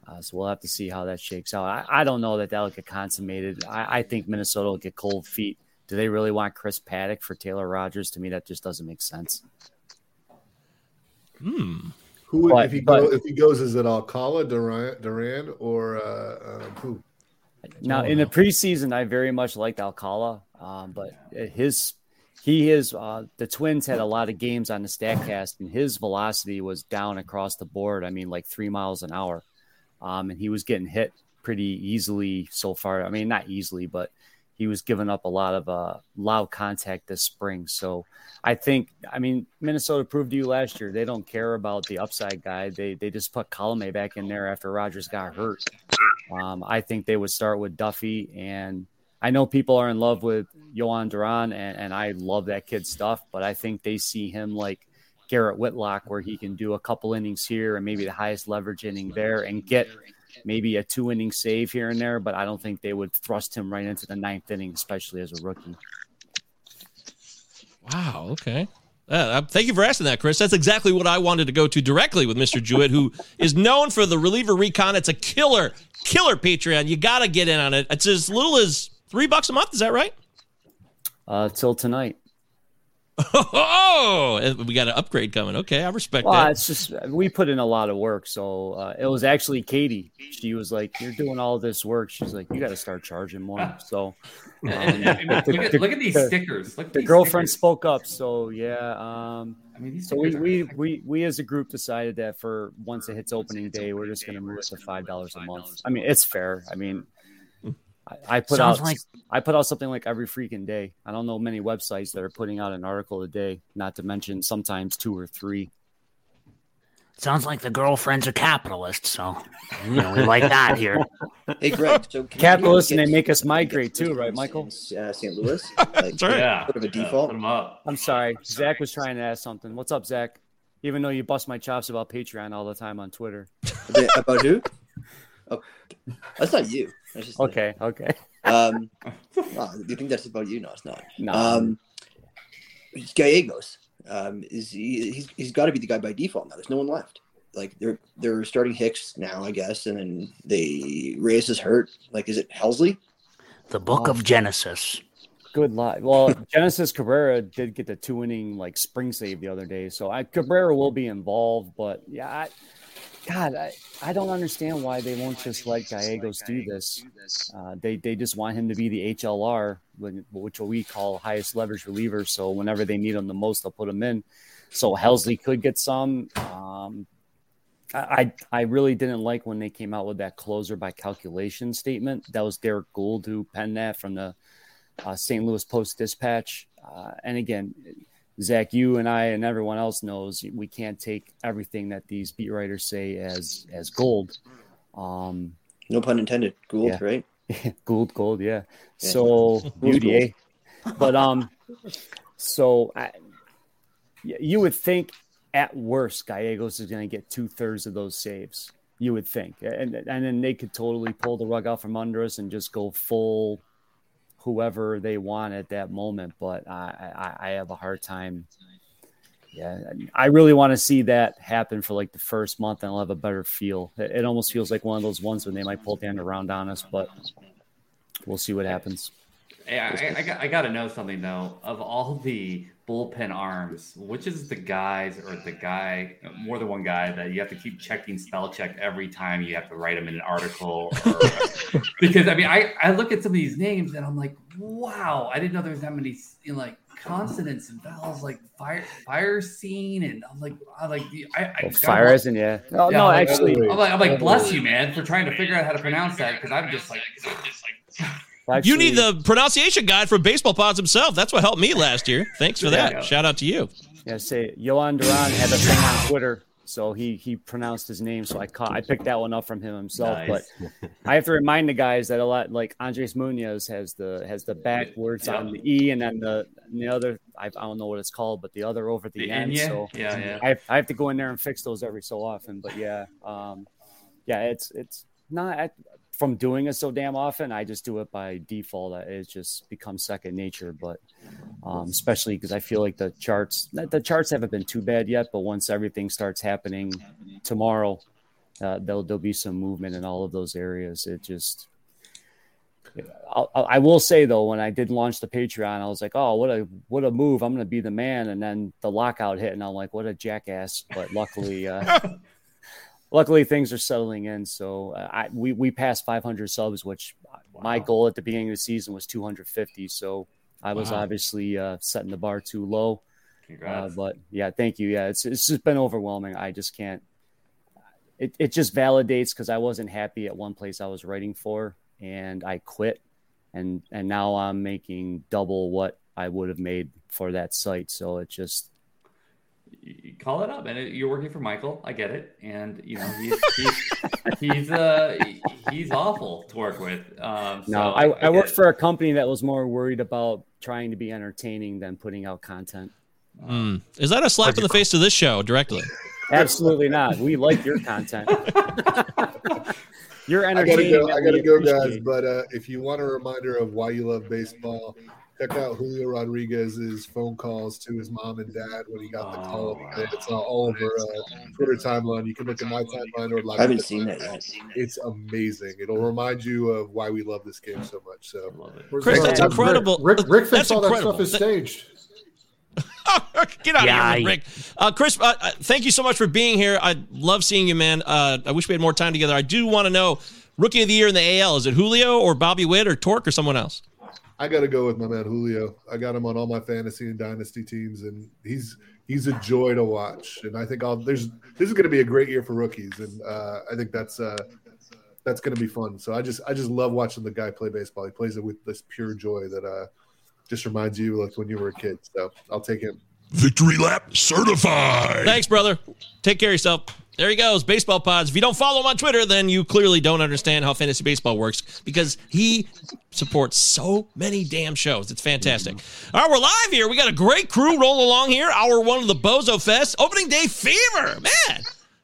Uh, so we'll have to see how that shakes out. I, I don't know that that'll get consummated. I, I think Minnesota will get cold feet. Do they really want Chris Paddack for Taylor Rogers? To me, that just doesn't make sense. Hmm. Who But- if he but- go, if he goes? Is it Alcala, Duran, Duran, or uh, um, who? Now, in the preseason, I very much liked Alcala, um, but his he is uh, the Twins had a lot of games on the Statcast, and his velocity was down across the board. I mean, like three miles an hour, um, and he was getting hit pretty easily so far. I mean, not easily, but he was giving up a lot of uh, loud contact this spring. So I think, I mean, Minnesota proved to you last year they don't care about the upside guy. They they just put Colome back in there after Rogers got hurt. Um, I think they would start with Duffy, and I know people are in love with Jhoan Duran, and, and I love that kid's stuff, but I think they see him like Garrett Whitlock, where he can do a couple innings here and maybe the highest leverage inning there and get maybe a two inning save here and there, but I don't think they would thrust him right into the ninth inning, especially as a rookie. Wow. Okay. Uh, uh, thank you for asking that, Chris. That's exactly what I wanted to go to directly with Mr. Jewett, who is known for the reliever recon. It's a killer, killer Patreon. You got to get in on it. It's as little as three bucks a month. Is that right? Uh, till tonight. Oh, we got an upgrade coming. Okay, I respect Well, that. it's just we put in a lot of work. So uh, it was actually Katie. She was like, "You're doing all this work." She's like, "You got to start charging more." So um, I mean, look at- look at these the- stickers. Look at the these girlfriend stickers. spoke up. So yeah. Um, I mean, these so we, stickers we we we as a group decided that for once it hits opening day, we're just going to move it to five dollars a month. I mean, it's fair. I mean. I, I put Sounds out like- I put out something like every freaking day. I don't know many websites that are putting out an article a day, not to mention sometimes two or three. Sounds like the girlfriends are capitalists, so you know, we like that here. Hey, Greg. So can you Capitalists, and they make us migrate too, right, Michael? uh, St. Louis. Like, right. Yeah. Sort of a Yeah, default. put 'em up. I'm sorry. Zach was trying to ask something. What's up, Zach? Even though you bust my chops about Patreon all the time on Twitter. About who? Oh, that's not you. That's just Okay, okay. Um, well, you think that's about you? No, it's not. No. Um, Gallegos. Um, is he, he's he's got to be the guy by default now. There's no one left. Like they're they're starting Hicks now, I guess, and then they Reyes is hurt. Like, is it Helsley? The Book of Genesis. Good luck. Well, Genesis Cabrera did get the two inning like spring save the other day, so I, Cabrera will be involved. But yeah, I, God, I, I don't understand why they won't just let Gallegos do this. Uh, they they just want him to be the HLR, which we call highest leverage reliever. So whenever they need him the most, they'll put him in. So Helsley could get some. Um, I, I I really didn't like when they came out with that closer by calculation statement. That was Derrick Goold who penned that from the uh, St. Louis Post Dispatch. Uh, and again, Zach, you and I and everyone else knows we can't take everything that these beat writers say as as gold. Um, No pun intended. Goold, Yeah. right? gold, gold, yeah. Yeah. So Gold? But um, so I, you would think at worst Gallegos is going to get two thirds of those saves. You would think, and and then they could totally pull the rug out from under us and just go full whoever they want at that moment. But I I, I have a hard time. Yeah, I really want to see that happen for like the first month, and I'll have a better feel. It, it almost feels like one of those ones when they might pull the end around on us, but we'll see what happens. Hey, I, I, got, I got to know something though. Of all the bullpen arms, which is the guys or the guy, more than one guy that you have to keep checking spell check every time you have to write them in an article? Or, because I mean, I, I look at some of these names and I'm like, wow, I didn't know there was that many you know, like consonants and vowels, like fire fire scene, and I'm like, I like I, I God fire bless- as in yeah. No, Yeah, no, I'm like- actually, I'm like, I'm like, bless you, man, for trying to figure out how to pronounce that because I'm just like, just like. you need the pronunciation guide from Baseball Pods himself. That's what helped me last year. Thanks for that. Yeah. Shout out to you. Yeah, say Jhoan Duran had a thing on Twitter so he he pronounced his name. So I caught I picked that one up from him himself. Nice. But I have to remind the guys that a lot like Andres Munoz has the has the backwards Yeah. on the e, and then the and the other I, I don't know what it's called, but the other over the, The end. Enya? So Yeah, yeah. I I have to go in there and fix those every so often. But yeah, um, yeah, it's it's not I, from doing it so damn often. I just do it by default. It just becomes second nature. But um, especially because I feel like the charts the charts haven't been too bad yet. But once everything starts happening tomorrow, uh, there'll there'll be some movement in all of those areas. It just I'll, I'll- say though, when I did launch the Patreon, I was like, "Oh, what a what a move! I'm going to be the man." And then the lockout hit, and I'm like, "What a jackass!" But luckily, uh, luckily things are settling in. So uh, I we we passed 500 subs, which my goal at the beginning of the season was 250. So I was Wow. obviously uh, setting the bar too low. Uh, but yeah, thank you. Yeah, it's it's just been overwhelming. I just can't. It it just validates because I wasn't happy at one place I was writing for, and I quit, and and now I'm making double what I would have made for that site. So it just You call it up, and it, you're working for Michael. I get it, and you know he's he's he's, uh, he's awful to work with. Um, so no, I, I get worked it. for a company that was more worried about trying to be entertaining than putting out content. Hmm. Is that a slap in the face to this show directly? Absolutely not. We like your content. You're I gotta entertaining. go. I gotta go, guys. But uh, if you want a reminder of why you love baseball, check out Julio Rodriguez's phone calls to his mom and dad when he got the call. It's uh, all over uh, Twitter timeline. You can look at my timeline or like. I haven't seen that yet. It's amazing. It'll remind you of why we love this game so much. So, Where's Chris, that? that's incredible. Rick, Rick, Rick thinks That's all that stuff is staged. Get out Yeah, of here, Rick. Uh, Chris, uh, uh, thank you so much for being here. I love seeing you, man. Uh, I wish we had more time together. I do want to know rookie of the year in the AL. Is it Julio or Bobby Witt or Torque or someone else? I got to go with my man Julio. I got him on all my fantasy and dynasty teams, and he's he's a joy to watch. And I think I'll, there's this is going to be a great year for rookies, and uh, I think that's uh, that's going to be fun. So I just I just love watching the guy play baseball. He plays it with this pure joy that uh, just reminds you like when you were a kid. So I'll take him. Victory lap certified. Thanks, brother. Take care of yourself. There he goes, baseball pods. If you don't follow him on Twitter, then you clearly don't understand how fantasy baseball works because he supports so many damn shows. It's fantastic. Mm-hmm. All right, we're live here. We got a great crew rolling along here. Hour one of the Bozo Fest. Opening day fever. Man,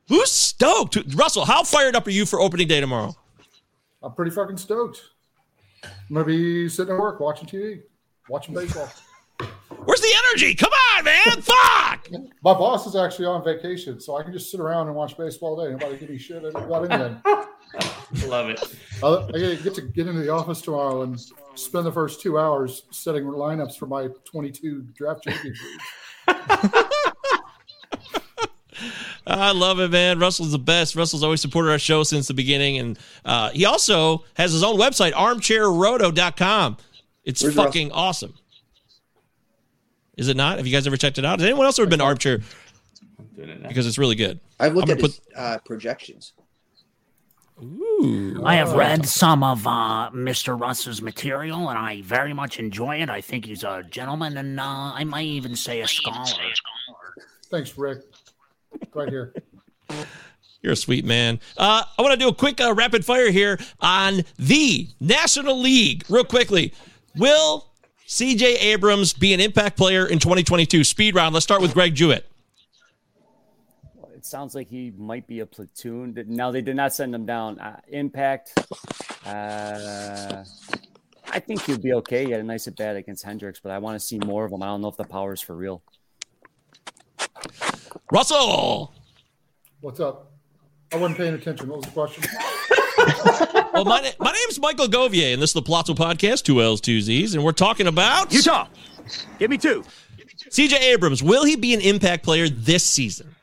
who's stoked? Russell, how fired up are you for opening day tomorrow? I'm pretty fucking stoked. I'm gonna be sitting at work watching TV, watching baseball. Where's the energy? Come on, man. Fuck. My boss is actually on vacation, so I can just sit around and watch baseball all day. Nobody give me shit about anything. Love it. I'll- I get to get into the office tomorrow and spend the first two hours setting lineups for my 22 draft champions. I love it, man. Russell's the best. Russell's always supported our show since the beginning. And uh, he also has his own website, armchairroto.com. It's Where's fucking awesome. Is it not? Have you guys ever checked it out? Has anyone else ever been to Armchair? Doing it now. Because it's really good. I've looked I'm at gonna his uh, projections. Ooh. I have read some of uh, Mr. Russ's material, and I very much enjoy it. I think he's a gentleman, and uh, I might even say a scholar. Thanks, Rick. Right here. You're a sweet man. Uh, I want to do a quick uh, rapid fire here on the National League, real quickly. Will CJ Abrams be an impact player in 2022? Speed round. Let's start with Greg Jewett. It sounds like he might be a platoon. Now they did not send him down. Uh, impact. Uh, I think he'd be okay. He had a nice at bat against Hendricks, but I want to see more of him. I don't know if the power is for real. Russell. What's up? I wasn't paying attention. What was the question? well, my, my name's Michael Govier, and this is the Palazzo Podcast, two L's, two Z's, and we're talking about Utah. Give me two. CJ Abrams, will he be an impact player this season?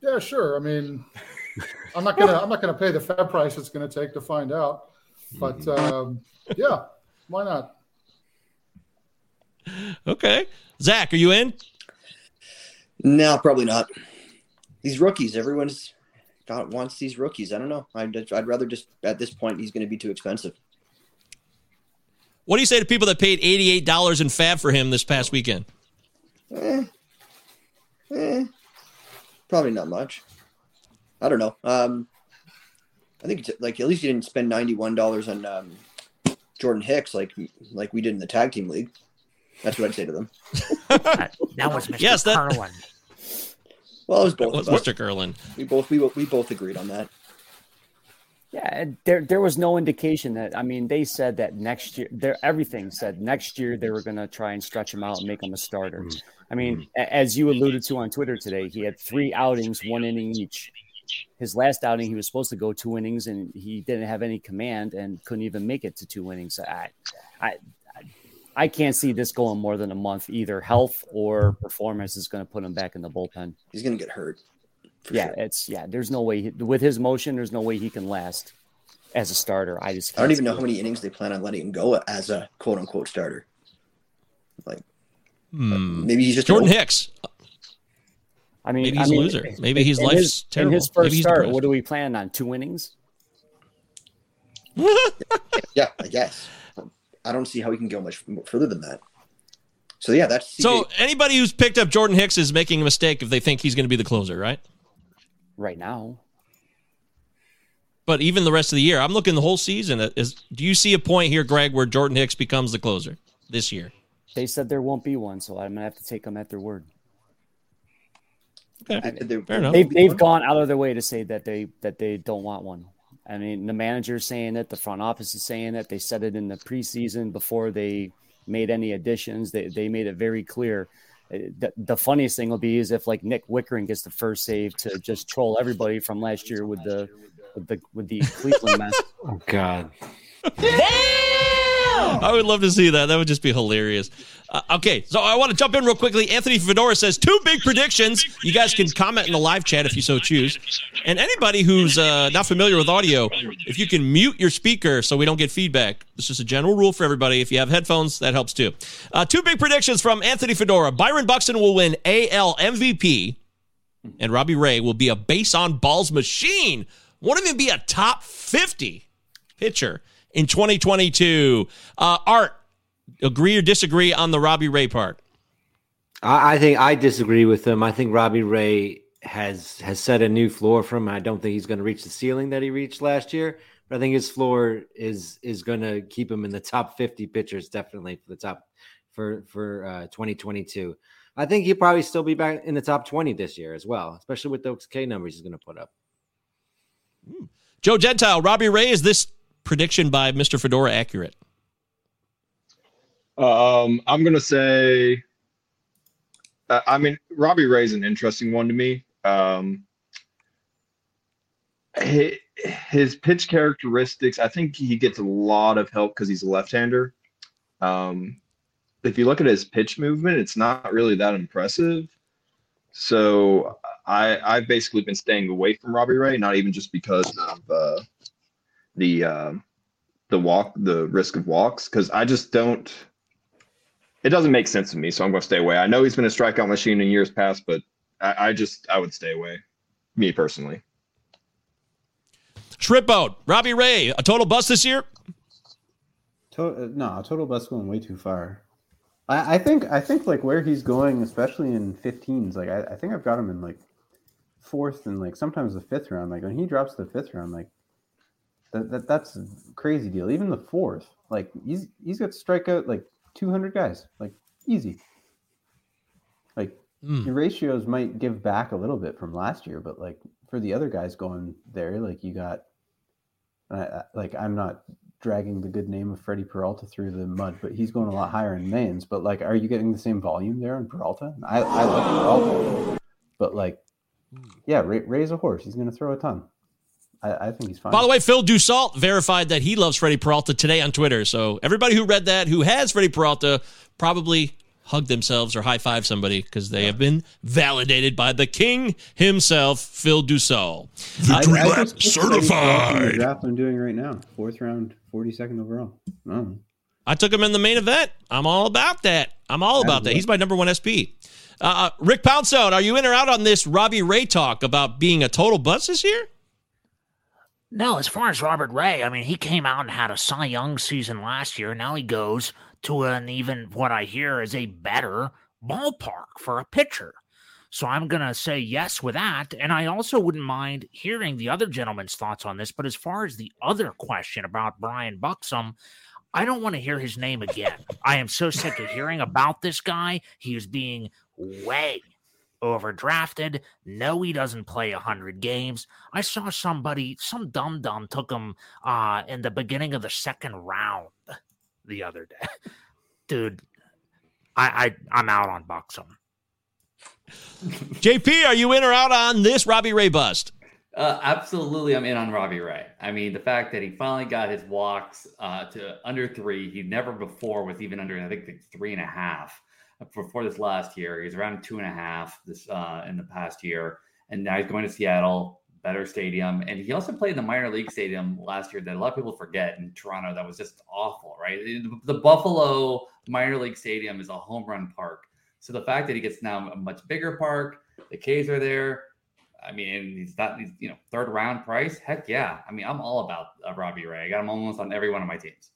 Yeah, sure. I mean, I'm not gonna I'm not gonna pay the fab price it's gonna take to find out. But um, yeah, why not? Okay. Zach, are you in? No, probably not. These rookies, everyone's got wants these rookies. I don't know. I'd, I'd rather just at this point he's going to be too expensive. What do you say to people that paid $88 in fab for him this past weekend? Eh, Eh, probably not much. I don't know. Um, I think it's like at least you didn't spend ninety one dollars on um, Jordan Hicks like like we did in the tag team league. That's what I'd say to them. that, that was Mr. Yes, that- Carlin. Well, it was both was of. Mr. Gerlin. We both we we both agreed on that. Yeah, there there was no indication that. I mean, they said that next year, there everything said next year they were going to try and stretch him out and make him a starter. I mean, a- as you alluded to on Twitter today, he had three outings, one inning each. His last outing, he was supposed to go two innings, and he didn't have any command and couldn't even make it to two innings. I, I, I can't see this going more than a month. Either health or performance is going to put him back in the bullpen. He's going to get hurt. Yeah, it's yeah. There's no way he, with his motion. There's no way he can last as a starter. I just I don't even know how many innings they plan on letting him go as a quote unquote starter. Like Hmm. maybe he's just Jordan an- Hicks. I mean, Maybe I he's a loser. Maybe he's life's his, terrible. In his Maybe first he's start, depressed. what do we plan on? Two innings? yeah, I guess. I don't see how he can go much further than that. So yeah, that's So anybody who's picked up Jordan Hicks is making a mistake if they think he's going to be the closer, right? Right now. But even the rest of the year, I'm looking the whole season. Is do you see a point here, Greg, where Jordan Hicks becomes the closer this year? They said there won't be one, so I'm gonna have to take them at their word. Okay. Fair enough. They've, they've gone out of their way to say that they that they don't want one. I mean, the manager's saying it, the front office is saying it. They said it in the preseason before they made any additions. They they made it very clear. Uh, The, the funniest thing will be is if like Nick Wittgren gets the first save to just troll everybody from last year with the with the with the Cleveland mess. Oh God. I would love to see that. That would just be hilarious. Uh, okay, so I want to jump in real quickly. Anthony Fedora says two big predictions. You guys can comment in the live chat if you so choose. And anybody who's uh, not familiar with audio, if you can mute your speaker so we don't get feedback, this is a general rule for everybody. If you have headphones, that helps too. Uh, two big predictions from Anthony Fedora. Byron Buxton will win AL MVP, and Robbie Ray will be a base on balls machine. Won't even be a top 50 pitcher in 2022. Uh, Art, agree or disagree on the Robbie Ray part? I, I think I disagree with him. I think Robbie Ray has has set a new floor for him. I don't think he's going to reach the ceiling that he reached last year, but I think his floor is is going to keep him in the top 50 pitchers, definitely for the top for for uh, 2022. I think he'll probably still be back in the top 20 this year as well, especially with those K numbers he's going to put up. Joe Gentile, Robbie Ray, is this prediction by Mr. Fedora accurate? Um, I'm gonna say. Uh, I mean, Robbie Ray's an interesting one to me. Um, his, his pitch characteristics, I think he gets a lot of help because he's a left-hander. Um, if you look at his pitch movement, it's not really that impressive. So I I've basically been staying away from Robbie Ray, not even just because of uh, the uh, the walk, the risk of walks, because I just don't. It doesn't make sense to me, so I'm going to stay away. I know he's been a strikeout machine in years past, but I, I just I would stay away, me personally. Shrimp boat, Robbie Ray, a total bust this year? To- uh, no, total bust going way too far. I, I think I think like where he's going, especially in 15s, like I, I think I've got him in like fourth and like sometimes the fifth round. Like when he drops the fifth round, like that, that that's a crazy deal. Even the fourth, like he's he's got strikeout like 200 guys, like easy. Like Hmm. your ratios might give back a little bit from last year, but like for the other guys going there, like you got, I, like I'm not dragging the good name of Freddie Peralta through the mud, but he's going a lot higher in mains. But like, are you getting the same volume there in Peralta? I I like Peralta, but like, yeah, Ray, Ray's a horse. He's going to throw a ton. I, I think he's fine. By the way, Phil Dussault verified that he loves Freddie Peralta today on Twitter. So everybody who read that, who has Freddie Peralta, probably hug themselves or high five somebody because they have been validated by the king himself, Phil Dussault. Victory I- I lap just picked Freddie Peralta in the certified. Draft I'm doing right now, fourth round, 42nd overall. Oh. I took him in the main event. I'm all about that. I'm all about that. He's my number one SP. Uh, Rick Poundstone, are you in or out on this Robbie Ray talk about being a total bust this year? No, as far as Robert Ray, I mean, he came out and had a Cy Young season last year. Now he goes to an even what I hear is a better ballpark for a pitcher. So I'm going to say yes with that. And I also wouldn't mind hearing the other gentleman's thoughts on this. But as far as the other question about Brian Buxom, I don't want to hear his name again. I am so sick of hearing about this guy. He is being way overdrafted. No, he doesn't play 100 games. I saw somebody, some dum dum took him uh, in the beginning of the second round the other day. Dude, I, I I'm out on Buxom. JP, are you in or out on this Robbie Ray bust? Uh, absolutely, I'm in on Robbie Ray. I mean, the fact that he finally got his walks uh, to under three, he never before was even under, I think, like three and a half before this last year. He's around two and a half this uh, in the past year, and now he's going to Seattle, better stadium, and he also played in the minor league stadium last year that a lot of people forget in Toronto. That was just awful, right? The Buffalo minor league stadium is a home run park. So the fact that he gets now a much bigger park, the K's are there. I mean, he's not, he's, you know, third round price. Heck yeah. I mean, I'm all about uh, Robbie Ray. I got him almost on every one of my teams.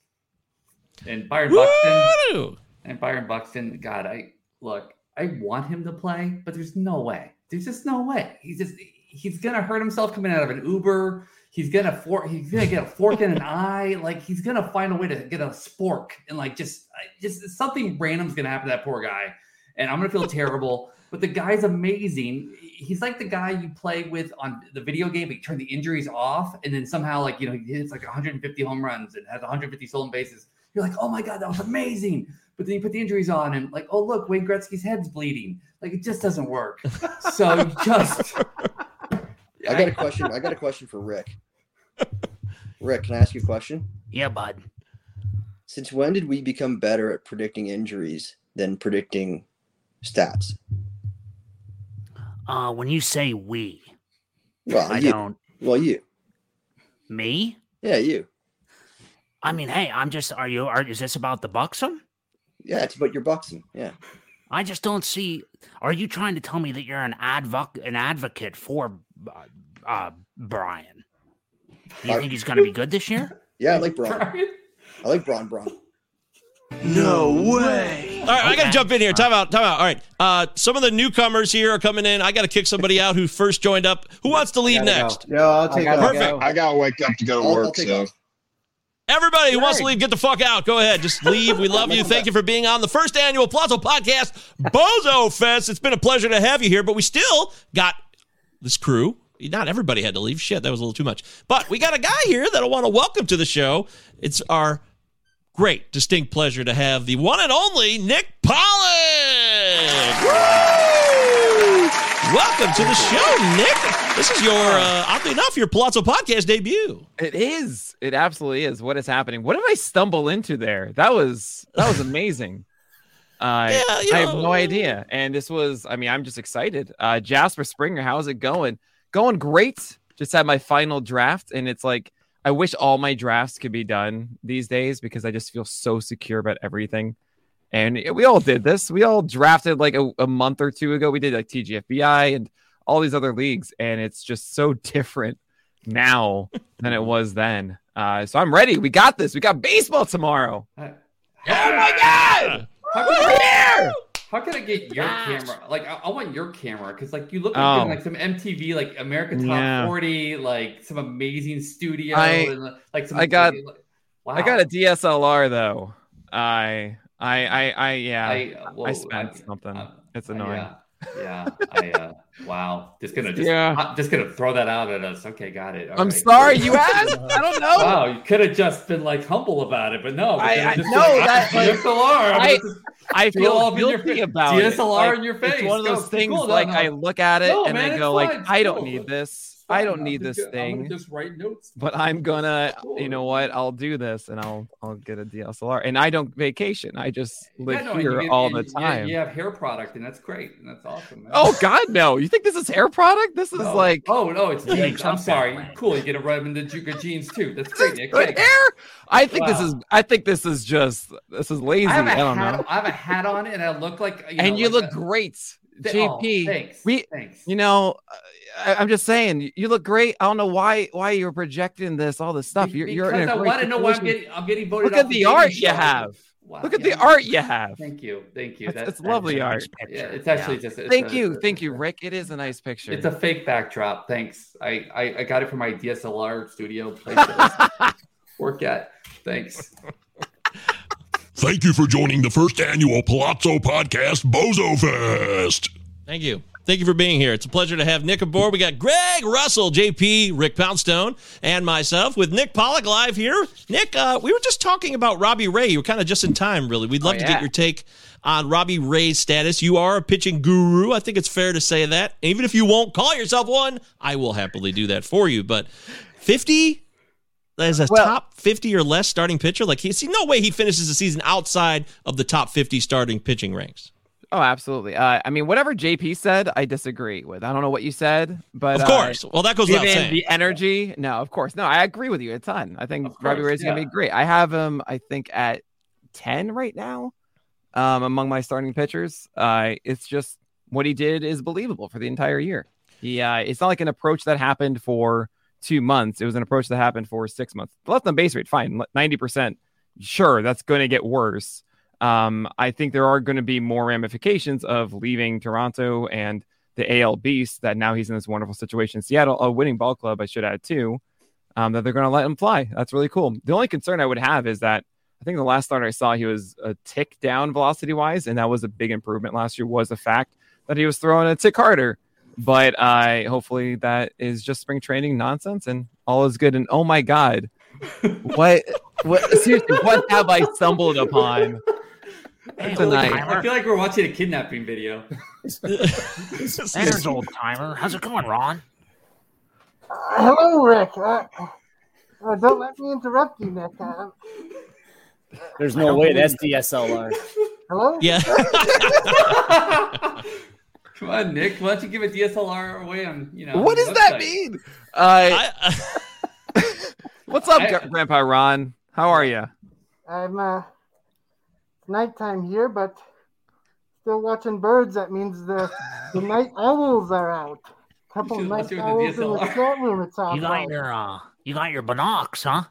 And Byron Buxton. And Byron Buxton, God, I look, I want him to play, but there's no way. There's just no way. He's just he's gonna hurt himself coming out of an Uber. He's gonna for he's gonna get a fork in an eye. Like he's gonna find a way to get a spork and like just just something random's gonna happen to that poor guy. And I'm gonna feel terrible. But the guy's amazing. He's like the guy you play with on the video game. You turn the injuries off, and then somehow, like you know, he hits like 150 home runs and has 150 stolen bases. You're like, oh my god, that was amazing. But then you put the injuries on, and like, oh look, Wayne Gretzky's head's bleeding. Like it just doesn't work. So you just. I got a question. I got a question for Rick. Rick, can I ask you a question? Yeah, bud. Since when did we become better at predicting injuries than predicting stats? Uh, when you say we, Well, I you. don't. Well, you. Me? Yeah, you. I mean, hey, I'm just. Are you? Are is this about the Buxom? Yeah, it's about your boxing. Yeah. I just don't see. Are you trying to tell me that you're an advoc an advocate for uh, uh, Brian? Do you Are- think he's going to be good this year? Yeah, I like Braun. I like Braun Braun. No way. All right, I got to jump in here. Time out. Time out. All right. Uh, some of the newcomers here are coming in. I got to kick somebody out who first joined up. Who wants to lead next? Yeah, I'll take I off. gotta, Perfect. I gotta wake up to go to I'll- I'll work. take so off. Everybody who wants to leave, get the fuck out. Go ahead. Just leave. We love you. Thank you for being on the first annual Palazzo Podcast Bozo Fest. It's been a pleasure to have you here, but we still got this crew. Not everybody had to leave. Shit, that was a little too much. But we got a guy here that I want to welcome to the show. It's our great, distinct pleasure to have the one and only Nick Pollack. Woo! Welcome to the show, Nick. This is your, uh, oddly enough, your Palazzo Podcast debut. It is. It absolutely is. What is happening? What did I stumble into there? That was that was amazing. Uh, Yeah, I have know. no idea. And this was. I mean, I'm just excited. Uh, Jasper Springer, how's it going? Going great. Just had my final draft, and it's like I wish all my drafts could be done these days because I just feel so secure about everything. And we all did this. We all drafted like a, a month or two ago. We did like TGFBI and all these other leagues, and it's just so different now than it was then. Uh, so I'm ready. We got this. We got baseball tomorrow. Uh, Oh my god! How We're can, here! how can I get your camera? Like, I, I want your camera because, like, you look like, Oh. like some MTV, like America Top Yeah. 40, like some amazing studio, I- and like some. I got- like, wow. I got a DSLR though. I I I I yeah. I- I, spent I- something. it's Uh, annoying. Yeah, yeah. I uh, wow. Just gonna just, Yeah. I'm just gonna throw that out at us. Okay, got it. All I'm right. sorry you asked. I don't know. Wow, you could have just been like humble about it, but no. I- I know like, that, like, DSLR. I- I feel your guilty face. about it. DSLR Like, in your face. It's one of Go, those things cool, like no. I look at it No, and man, I go like, fine, I don't cool. need this. I don't I'm need this gonna- I'm thing. just write notes. But I'm gonna, you know what? I'll do this and I'll I'll get a DSLR. And I don't vacation. I just live Yeah, no, here you get- all and the time. You have hair product, and that's great, and that's awesome. Man. Oh God, no! You think this is hair product? This is No. like oh no, it's genes. I'm sorry. Cool, you get to rub them in the Juka jeans too. That's great, Nick. good hair. I think this is. I think this is just. This is lazy. I I, have a don't hat. know. I have a hat on, and I look like you and know, you like look a- great, Th- oh, JP. thanks, We, thanks. you know, I, I'm just saying, you look great. I don't know why why you're projecting this, all this stuff. You're you're in Because a I great want to know why I'm getting. I'm getting voted. Out. Look off at the dating art you have. Wow, Look at yeah. the art you have. Thank you, thank you. It's, That- it's that is lovely art. picture. Yeah, it's actually just- it's thank a- you, thank you, Rick. It is a nice picture. It's a fake backdrop. Thanks. I, I, I got it from my DSLR studio place that work at. Thanks. Thank you for joining the first annual Palazzo Podcast Bozo Fest. Thank you. Thank you for being here. It's a pleasure to have Nick aboard. We got Greg Russell, JP, Rick Poundstone, and myself with Nick Pollack live here. Nick, uh, we were just talking about Robbie Ray. You were kind of just in time, really. We'd love Oh, to get your take on Robbie Ray's status. You are a pitching guru. I think it's fair to say that. Even if you won't call yourself one, I will happily do that for you. But 50 as a top 50 or less starting pitcher, like he see no way he finishes the season outside of the top 50 starting pitching ranks. Oh, absolutely. Uh, I mean, whatever JP said, I disagree with. I don't know what you said, but Of course. uh, Well, that goes without saying. The energy, no, of course, no. I agree with you a ton. I think Robbie course, Ray's gonna be great. I have him, I think, at ten right now, um, among my starting pitchers. Uh, it's just what he did is believable for the entire year. He, uh, it's not like an approach that happened for two months. It was an approach that happened for six months. The left on base rate, fine, ninety percent. Sure, that's going to get worse. Um, I think there are going to be more ramifications of leaving Toronto and the AL beast that now he's in this wonderful situation in Seattle, a winning ball club, I should add too, um, that they're going to let him fly. That's really cool. The only concern I would have is that I think the last start I saw, he was a tick down velocity wise, and that was a big improvement last year. Was the fact that he was throwing a tick harder, but I hopefully that is just spring training nonsense and all is good. And oh my god, what, what seriously, what have I stumbled upon? Hey, tonight? I feel like we're watching a kidnapping video. There's an old timer. How's it going, Ron? Hello, Rick. Uh, uh, don't let me interrupt you, Nick. Uh, There's no way that's DSLR. hello? Yeah. Come on, Nick. Why don't you give a DSLR away on you know? What the does that mean? Uh, what's up, I- Grandpa Ron? How are you? I'm uh, it's nighttime here, but still watching birds. That means the the night owls are out. A Couple should night watch the owls in the DSLR. chat room. It's off. You got your uh, you got your binocs, huh?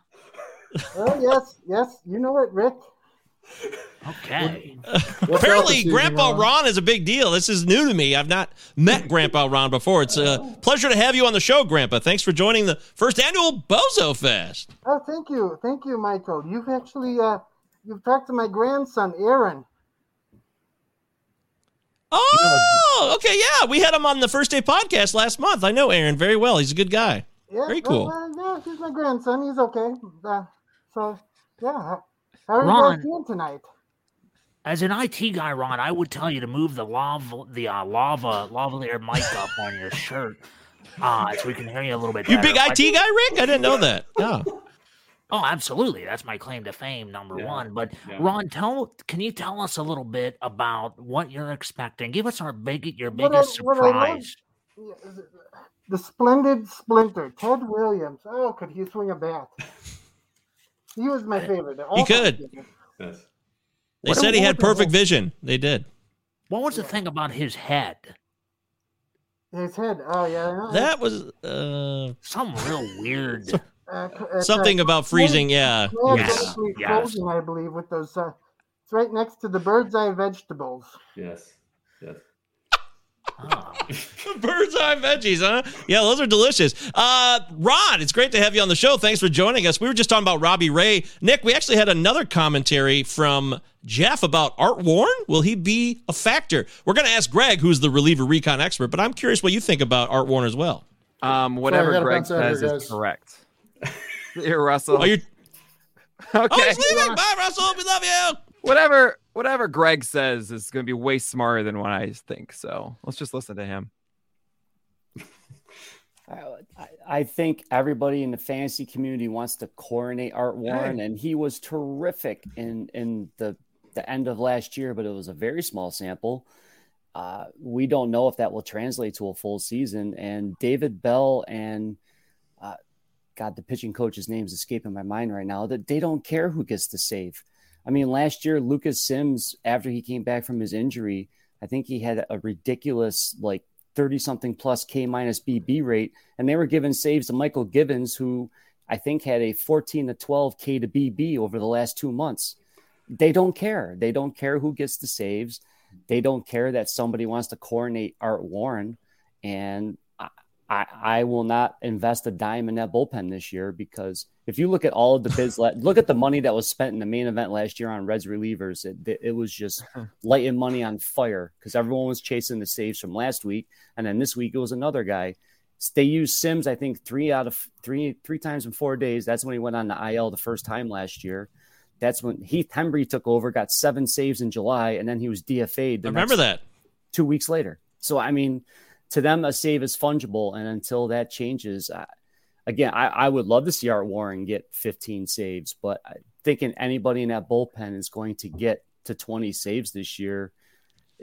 Oh yes, yes. You know it, Rick. Okay. Apparently, Grandpa Ron is a big deal. This is new to me. I've not met Grandpa Ron before. It's a pleasure to have you on the show, Grandpa. Thanks for joining the first annual Bozo Fest. Oh, thank you, thank you, Michael. You've actually uh, you've talked to my grandson, Aaron. Oh, okay, yeah. We had him on the first day podcast last month. I know Aaron very well. He's a good guy. Yeah, Very well, cool. uh, yeah, he's my grandson. He's okay. Uh, so yeah, how how are you guys doing tonight? As an IT guy, Ron, I would tell you to move the lava, the uh, lava, lavalier mic up on your shirt, uh, so we can hear you a little bit. You better. big IT guy, Rick? I didn't know that. Yeah. Oh, absolutely. That's my claim to fame, number Yeah, one. But yeah. Ron, tell can you tell us a little bit about what you're expecting? Give us our big your What I- biggest what I love- surprise. Yeah, the- The splendid Splinter, Ted Williams. Oh, could he swing a bat? He was my favorite. He all-time could. favorite. Yes. They What- said he had perfect whole- vision. They did. What was the thing about his head? His head. Oh yeah. That was uh, Some real weird. Uh, something uh, about freezing. Yeah. Well, Yes, it's yes. I believe, with those. Uh, it's right next to the bird's eye vegetables. Yes. Yes. Bird's eye veggies, huh? Yeah, those are delicious. Uh, Ron, it's great to have you on the show. Thanks for joining us. We were just talking about Robbie Ray. Nick, we actually had another commentary from Jeff about Art Warren. Will he be a factor? We're going to ask Greg, who's the reliever recon expert, but I'm curious what you think about Art Warren as well. Um, whatever gotta Greg bounce out here, says is correct. Here, Russell. Oh, you're okay. oh, he's leaving. Bye, Russell. We love you. whatever whatever Greg says is going to be way smarter than what I think. So let's just listen to him. I, I think everybody in the fantasy community wants to coronate Art Warren, and he was terrific in in the the end of last year, but it was a very small sample. Uh, we don't know if that will translate to a full season. And David Bell and God, the pitching coach's name is escaping my mind right now. That they don't care who gets the save. I mean, last year Lucas Sims, after he came back from his injury, I think he had a ridiculous like 30 something plus K minus BB rate. And they were giving saves to Mychal Givens, who I think had a 14 to 12 K to BB over the last two months. they don't care. They don't care who gets the saves. They don't care that somebody wants to coordinate Art Warren. And I, I, will not invest a dime in that bullpen this year because if you look at all of the bids, look at the money that was spent in the main event last year on Reds relievers. It, it was just lighting money on fire because everyone was chasing the saves from last week, and then this week it was another guy. They used Sims, I think, three out of three three times in four days. That's when he went on the IL the first time last year. That's when Heath Hembree took over, got seven saves in July, and then he was DFA'd. remember that. two weeks later. So I mean, to them, a save is fungible, and until that changes, I, again, I, I would love to see Art Warren get 15 saves, but I thinking anybody in that bullpen is going to get to 20 saves this year.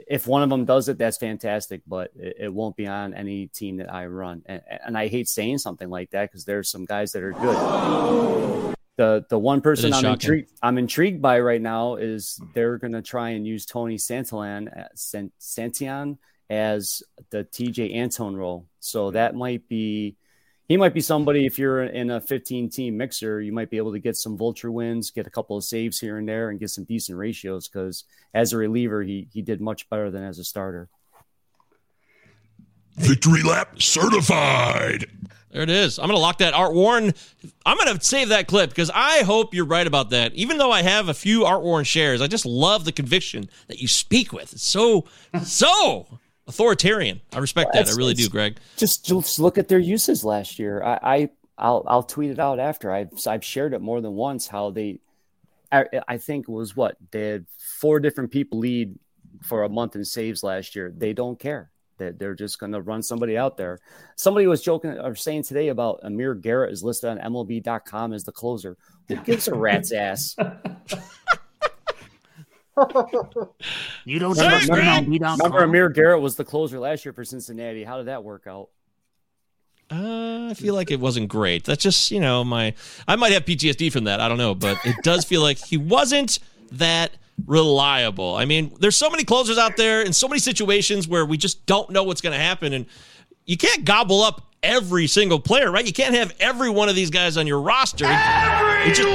If one of them does it, that's fantastic, but it, it won't be on any team that I run. And, and I hate saying something like that because there's some guys that are good. The the one person I'm shocking. intrigued I'm intrigued by right now is they're going to try and use Tony Santillan, uh, Sant- Santillan as the Tejay Antone role. So mm-hmm. that might be he might be somebody if you're in a 15 team mixer, you might be able to get some vulture wins, get a couple of saves here and there, and get some decent ratios because as a reliever, he he did much better than as a starter. Victory lap certified. There it is. I'm going to lock that Art Warren. I'm going to save that clip because I hope you're right about that. Even though I have a few Art Warren shares, I just love the conviction that you speak with. It's so, so authoritarian. I respect that. I really do, Greg. Just just look at their uses last year. I, I I'll I'll tweet it out after. I've I've shared it more than once how they I, I think it was what they had four different people lead for a month in saves last year. They don't care. That they're just going to run somebody out there. Somebody was joking or saying today about Amir Garrett is listed on MLB.com as the closer. Who gives a rat's ass? You don't Remember, trust remember, MLB.com? remember Amir Garrett was the closer last year for Cincinnati. How did that work out? Uh, I feel like it wasn't great. That's just, you know, my I might have PTSD from that. I don't know, but it does feel like he wasn't that reliable. I mean, there's so many closers out there in so many situations where we just don't know what's going to happen and you can't gobble up every single player, right? You can't have every one of these guys on your roster. It, just,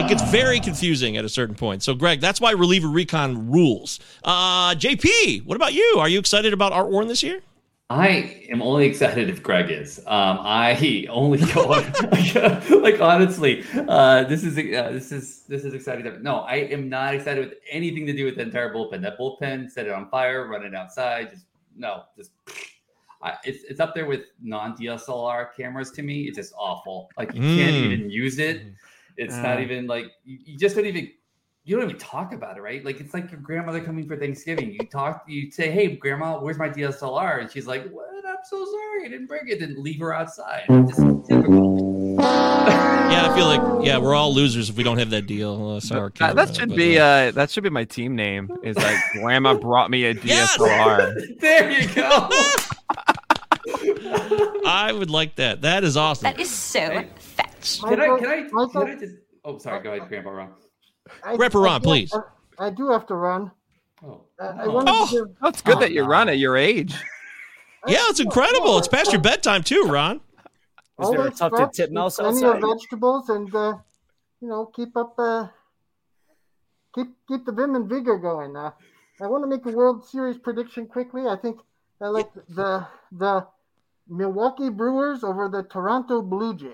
it gets very confusing at a certain point. So, Greg, that's why reliever recon rules. Uh, JP, what about you? Are you excited about Art Warren this year? I am only excited if Greg is. Um, I only go like honestly, uh, this is uh, this is this is exciting. No, I am not excited with anything to do with the entire bullpen. That bullpen, set it on fire, run it outside. Just no, just I, it's it's up there with non DSLR cameras to me. It's just awful. Like you can't Mm. even use it. It's not Uh. even like you, you just don't even you don't even talk about it, right? Like it's like your grandmother coming for Thanksgiving. You talk, you say, "Hey, grandma, where's my DSLR?" And she's like, "What? I'm so sorry, I didn't bring it." Then leave her outside. Just typical. Yeah, I feel like yeah, we're all losers if we don't have that deal. Uh, sorry, That, that should be uh that should be my team name. Is like Grandma brought me a DSLR. there you go. I would like that. That is awesome. That is so fetch. Can I? Can I? Can I just? Oh, sorry. Go ahead, Grandpa Ron. I- Grandpa Ron, do- please. I do have to run. Oh, Uh, I Oh, to give, Oh, it's good that you run at your age. Yeah, it's incredible. It's past your bedtime too, Ron. Is there a always tufted fresh, titmouse plenty of vegetables, and uh, you know, keep up, uh, keep keep the vim and vigor going. Uh, I want to make a World Series prediction quickly. I think I like the the Milwaukee Brewers over the Toronto Blue Jays.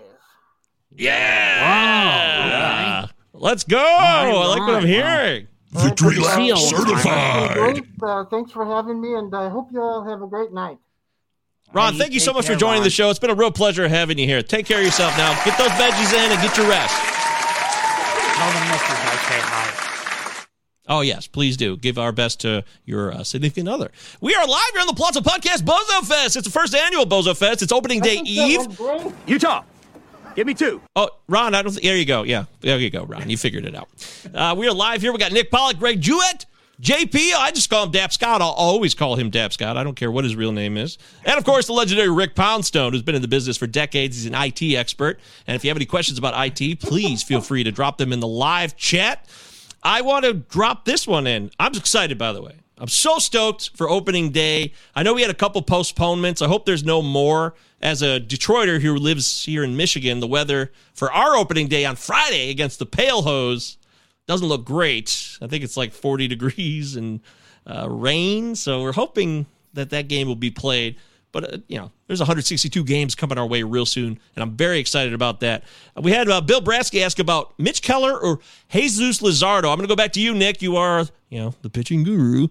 Yeah. Let's go. I like what I'm hearing. Victory lap certified. Uh, thanks for having me, and I hope you all have a great night. Ron, thank you so much for joining the show. It's been a real pleasure having you here. Take care of yourself now. Get those veggies in and get your rest. Tell the missus I say hi. Oh, yes, please do. Give our best to your uh, significant other. We are live here on the Palazzo Podcast Bozo Fest. It's the first annual Bozo Fest. It's opening day eve. Utah, give me two. Oh, Ron, I don't. Th- there you go. Yeah, there you go, Ron. You figured it out. Uh, we are live here. We got Nick Pollack, Greg Jewett, JP. I just call him Dap Scott. I'll always call him Dap Scott. I don't care what his real name is. And of course, the legendary Rick Poundstone, who's been in the business for decades. He's an IT expert. And if you have any questions about IT, please feel free to drop them in the live chat. I want to drop this one in. I'm excited, by the way. I'm so stoked for opening day. I know we had a couple postponements. I hope there's no more. As a Detroiter who lives here in Michigan, the weather for our opening day on Friday against the Pale Hose doesn't look great. I think it's like 40 degrees and uh, rain. So we're hoping that that game will be played. But uh, you know, there's 162 games coming our way real soon, and I'm very excited about that. We had uh, Bill Brasky ask about Mitch Keller or Jesus Luzardo. I'm going to go back to you, Nick. You are, you know, the pitching guru.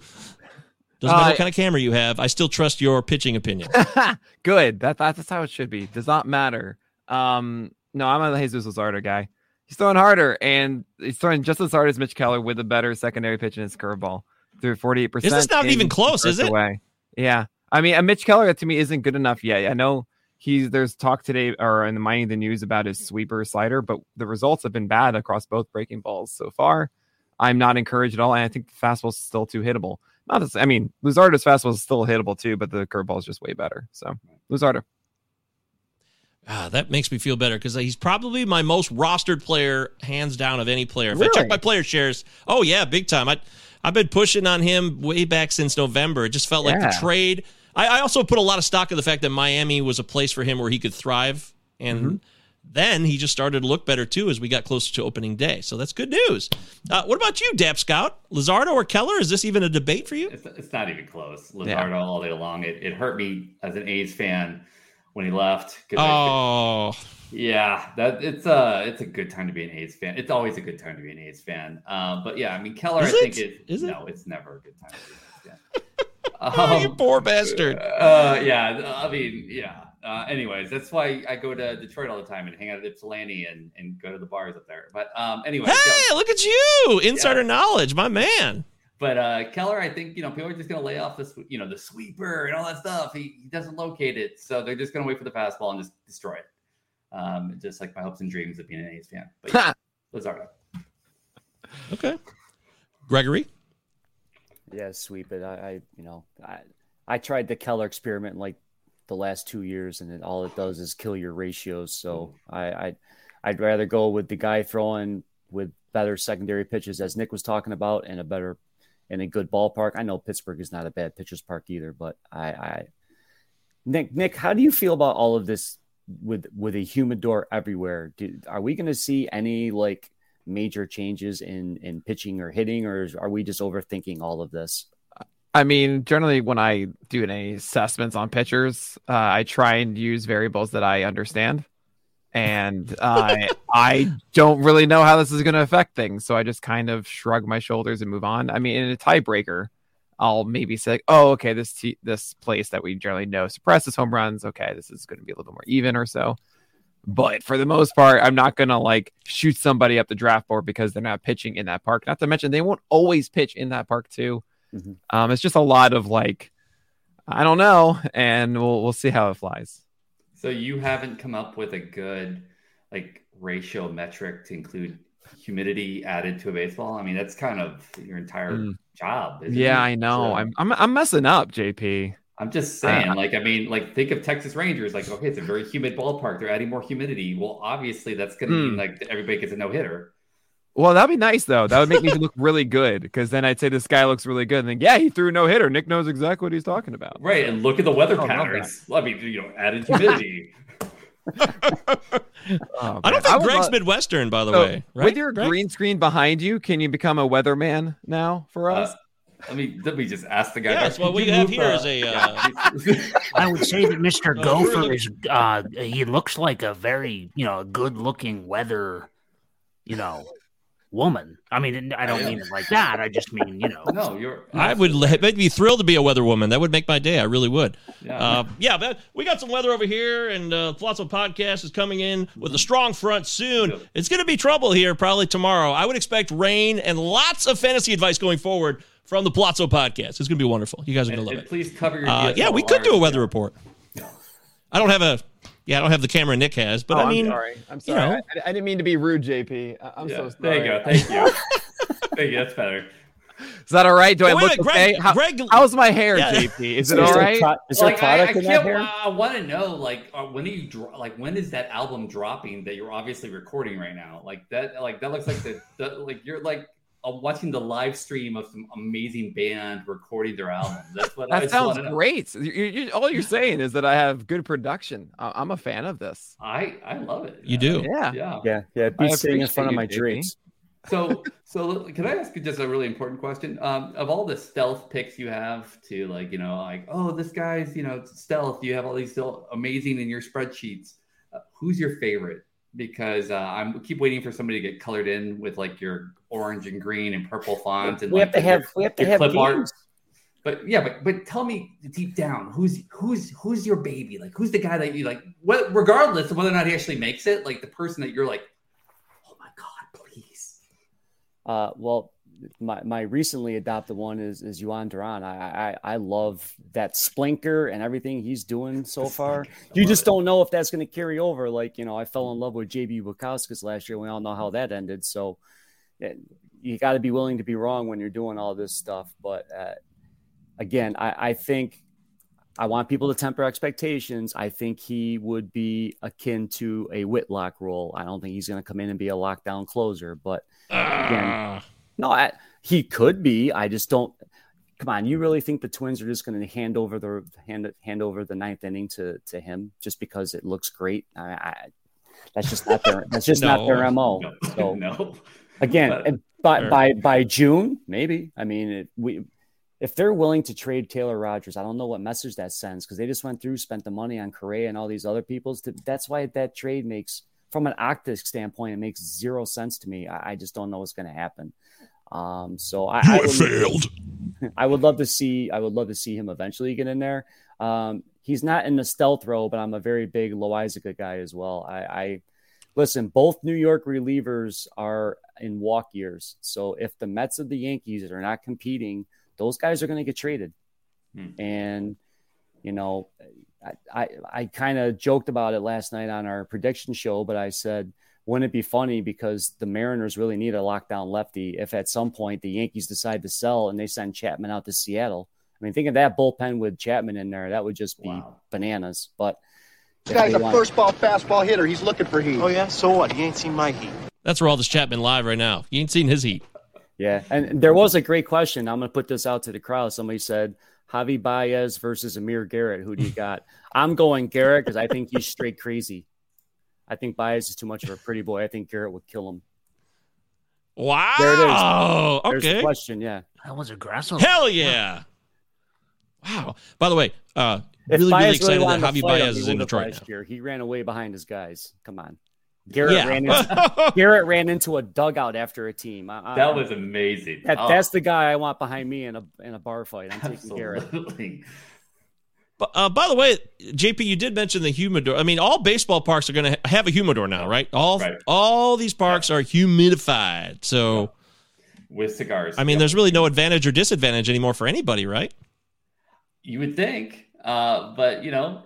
Doesn't matter Uh, what kind of camera you have. I still trust your pitching opinion. Good. That, that's how it should be. Does not matter. Um, no, I'm a Jesus Luzardo guy. He's throwing harder, and he's throwing just as hard as Mitch Keller with a better secondary pitch in his curveball. Through 48%. This is this not even close, is it? Away. Yeah. I mean, uh, Mitch Keller to me isn't good enough yet. I know he's there's talk today or in the mining the news about his sweeper slider, but the results have been bad across both breaking balls so far. I'm not encouraged at all, and I think the fastball's still too hittable. Not this, I mean, Luzardo's fastball is still hittable too, but the curveball is just way better. So Luzardo. Ah, that makes me feel better because he's probably my most rostered player, hands down, of any player. If I check my player shares, oh yeah, big time. I I've been pushing on him way back since November. It just felt like the trade. I, I also put a lot of stock in the fact that Miami was a place for him where he could thrive, and Mm-hmm. then he just started to look better too as we got closer to opening day. So that's good news. Uh, what about you, Dap Scout? Luzardo or Keller? Is this even a debate for you? It's, it's not even close. Luzardo Yeah. all day long. It, it hurt me as an A's fan when he left. 'cause I- Oh, yeah, that it's a it's a good time to be an A's fan. It's always a good time to be an A's fan. Um, but yeah, I mean Keller, Is I think it? it Is it? no, it's never a good time to be an A's fan. Oh, you poor bastard. Uh, yeah, I mean, yeah. Uh, anyways, that's why I go to Detroit all the time and hang out at Ypsilanti and, and go to the bars up there. But um, anyway, hey, look at you, insider knowledge, my man. But uh, Keller, I think you know people are just going to lay off this, you know, the sweeper and all that stuff. He, he doesn't locate it, so they're just going to wait for the fastball and just destroy it. Um, just like my hopes and dreams of being an A's fan. But yeah, Luzardo. Okay, Gregory. Yeah, sweep it. I, I you know, I I tried the Keller experiment like the last two years, and it, all it does is kill your ratios. So mm. I, I I'd rather go with the guy throwing with better secondary pitches, as Nick was talking about, and a better and a good ballpark. I know Pittsburgh is not a bad pitcher's park either, but I, I Nick Nick, how do you feel about all of this with with a humidor everywhere? Do, are we going to see any like major changes in in pitching or hitting, or are we just overthinking all of this? I mean, generally, when I do any assessments on pitchers, uh, I try and use variables that I understand, and I I don't really know how this is going to affect things, so I just kind of shrug my shoulders and move on. I mean, in a tiebreaker, I'll maybe say, "Oh, okay, this t- this place that we generally know suppresses home runs. Okay, this is going to be a little more even or so." But for the most part, I'm not gonna like shoot somebody up the draft board because they're not pitching in that park. Not to mention they won't always pitch in that park too. Um, it's just a lot of like, I don't know, and we'll we'll see how it flies. So you haven't come up with a good like ratio metric to include humidity added to a baseball. I mean, that's kind of your entire Mm. job. isn't Yeah, it? I know. So- I'm, I'm I'm messing up, JP. I'm just saying, Uh, like, I mean, like, think of Texas Rangers. Like, okay, it's a very humid ballpark. They're adding more humidity. Well, obviously, that's going to mean Hmm. like everybody gets a no hitter. Well, that'd be nice though. That would make me look really good because then I'd say this guy looks really good. And then yeah, he threw no hitter. Nick knows exactly what he's talking about. Right, and look at the weather I love patterns. I mean, you know, added humidity. Oh, I don't think would Greg's love- Midwestern, by the So, way. Right? With your Greg? green screen behind you, can you become a weatherman now for us? Uh, let me let me just ask the guy. Yeah, back, that's what we have move, here uh, a. Uh, I would say that Mr. Uh, Gopher we're is uh he looks like a very, you know, good looking weather, you know, woman. I mean, I don't mean it like that. I just mean, you know. No, you're I would let- I'd be thrilled to be a weather woman. That would make my day. I really would. Yeah. Uh, yeah, but we got some weather over here, and uh, Palazzo Podcast is coming in with a strong front soon. It's going to be trouble here probably tomorrow. I would expect rain and lots of fantasy advice going forward from the Palazzo Podcast. It's going to be wonderful. You guys are going to love and it. please cover your. Uh, yeah, we could do a weather report. I don't have a. Yeah, I don't have the camera Nick has, but Oh, I mean, I'm sorry. I'm you sorry. know. I, I didn't mean to be rude, JP. I- I'm Yeah, so sorry. there you go. Thank you. Thank you. That's better. Is that all right? Do I look wait, okay? Greg- How- Greg- how's my hair, Yeah. JP? Is Is it there all right? pro- is there Like, I, I in that can't. hair? I want to know, like, uh, when are you dro- like, when is that album dropping that you're obviously recording right now? Like that, like that looks like the, the like you're like uh, watching the live stream of some amazing band recording their album. That's what I That just sounds great. You, you, all you're saying is that I have good production. I, I'm a fan of this. I I love it. You do. Yeah. Yeah. Yeah, yeah. I Be sitting in front of my dreams. So, so can I ask you just a really important question? Um, of all the stealth picks you have to like, you know, like, oh, this guy's, you know, stealth. You have all these still amazing in your spreadsheets. Uh, who's your favorite? Because uh, I'm keep waiting for somebody to get colored in with like your orange and green and purple font and We like, have to your- have- we have to have clip art. games. But yeah, but but tell me deep down, who's who's who's your baby? Like, who's the guy that you like? What, regardless of whether or not he actually makes it, like the person that you're like, oh my god, please. Uh, well, my, my recently adopted one is is Jhoan Duran. I, I I love that splinker and everything he's doing so far. You just don't know if that's going to carry over. Like you know, I fell in love with JB Bukauskas last year. We all know how that ended. So yeah, you got to be willing to be wrong when you're doing all this stuff. But uh, again, I, I think I want people to temper expectations. I think he would be akin to a Whitlock role. I don't think he's going to come in and be a lockdown closer, but again, no, I, he could be. I just don't. Come on, you really think the Twins are just going to hand over the hand hand over the ninth inning to to him just because it looks great? I, I that's just not their that's just not their mo. No. So No. again, But- and by Sure. by by June, maybe. I mean, it, we if they're willing to trade Taylor Rogers, I don't know what message that sends because they just went through, spent the money on Correa and all these other people's. To, that's why that trade makes, from an optics standpoint, it makes zero sense to me. I, I just don't know what's going to happen. Um, so I, I would, failed. I would love to see. I would love to see him eventually get in there. Um, he's not in the stealth row, but I'm a very big Loaisiga guy as well. I, I listen. Both New York relievers are in walk years, so if the Mets of the Yankees are not competing, those guys are going to get traded. And you know, I I, I kind of joked about it last night on our prediction show, but I said. Wouldn't it be funny because the Mariners really need a lockdown lefty if at some point the Yankees decide to sell and they send Chapman out to Seattle? I mean, think of that bullpen with Chapman in there. That would just be bananas. But This guy's a want- first ball fastball hitter. He's looking for heat. Oh yeah, so what? He ain't seen my heat. That's where all this Chapman live right now. You ain't seen his heat. Yeah, and there was a great question. I'm going to put this out to the crowd. Somebody said Javi Baez versus Amir Garrett. Who do you got? I'm going Garrett because I think he's straight crazy. I think Baez is too much of a pretty boy. I think Garrett would kill him. Wow. There it is. There's the question. Yeah. That was aggressive. Hell yeah. Wow. By the way, uh, If really, really excited wanted that to Javi fight Baez is in Detroit last now. year. He ran away behind his guys. Come on. Garrett Yeah. ran into Garrett ran into a dugout after a team. I, I- That was amazing. That, Oh. That's the guy I want behind me in a in a bar fight. I'm taking Garrett. Absolutely. But, uh, by the way, JP, you did mention the humidor. I mean, all baseball parks are going to have a humidor now, right? All all these parks are humidified. So, With cigars. I mean, there's really no advantage or disadvantage anymore for anybody, right? You would think, uh, but you know,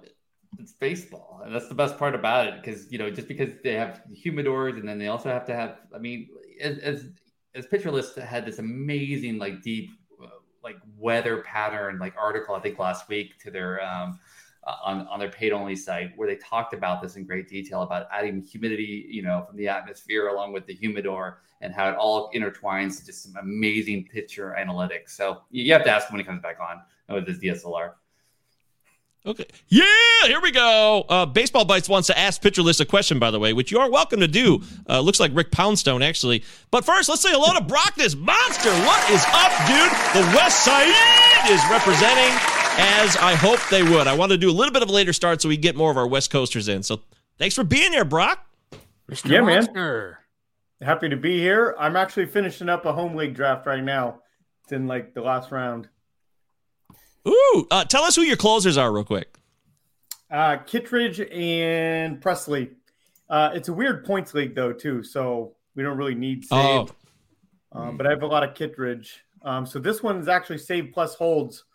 it's baseball, and that's the best part about it. Because you know, just because they have humidors, and then they also have to have. I mean, as as, as Pitcher List had this amazing, like deep, like weather pattern, like article I think last week to their um, uh, on on their paid only site where they talked about this in great detail about adding humidity, you know, from the atmosphere along with the humidor and how it all intertwines just some amazing picture analytics. So you have to ask when he comes back on with his DSLR. Okay. Yeah, here we go. Uh, Baseball Bites wants to ask Pitcher List a question, by the way, which you are welcome to do. Uh, looks like Rick Poundstone, actually. But first, let's say hello to Brock, this monster. What is up, dude? The West Side is representing as I hope they would. I want to do a little bit of a later start so we get more of our West Coasters in. So thanks for being here, Brock. yeah, man. Happy to be here. I'm actually finishing up a home league draft right now. It's in like the last round. Ooh, uh, tell us who your closers are, real quick. Uh, Kittredge and Pressly. Uh, it's a weird points league though too, so we don't really need save. Oh. Um, but I have a lot of Kittredge. Um, so this one is actually save plus holds.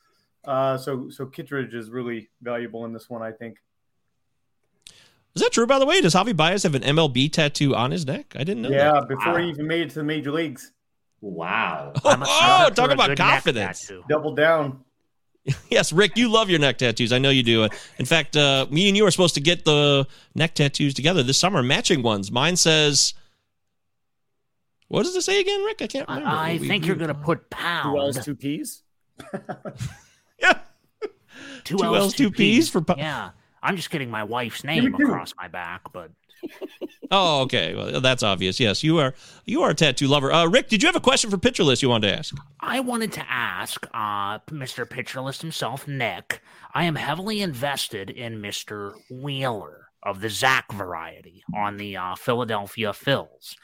Uh, so so Kittredge is really valuable in this one, I think. Is that true, by the way? Does Javi Baez have an MLB tattoo on his neck? I didn't know yeah, that. before he even made it to the major leagues. Wow. Oh, talk about confidence. Double down. Yes, Rick, you love your neck tattoos. I know you do. In fact, uh, me and you are supposed to get the neck tattoos together this summer, matching ones. Mine says, "What does it say again, Rick? I can't remember." I We- think we- you're going to put pound. Two L's, two P's. Two, Two L's, L's, two P's for po- Yeah. I'm just getting my wife's name across my back, but Oh, okay. Well, that's obvious. Yes, you are. You are a tattoo lover. Uh, Rick, did you have a question for Pitcher List you wanted to ask? I wanted to ask uh, Mr. Pitcherlist himself, Nick. I am heavily invested in Mr. Wheeler of the Zach variety on the uh, Philadelphia Phils.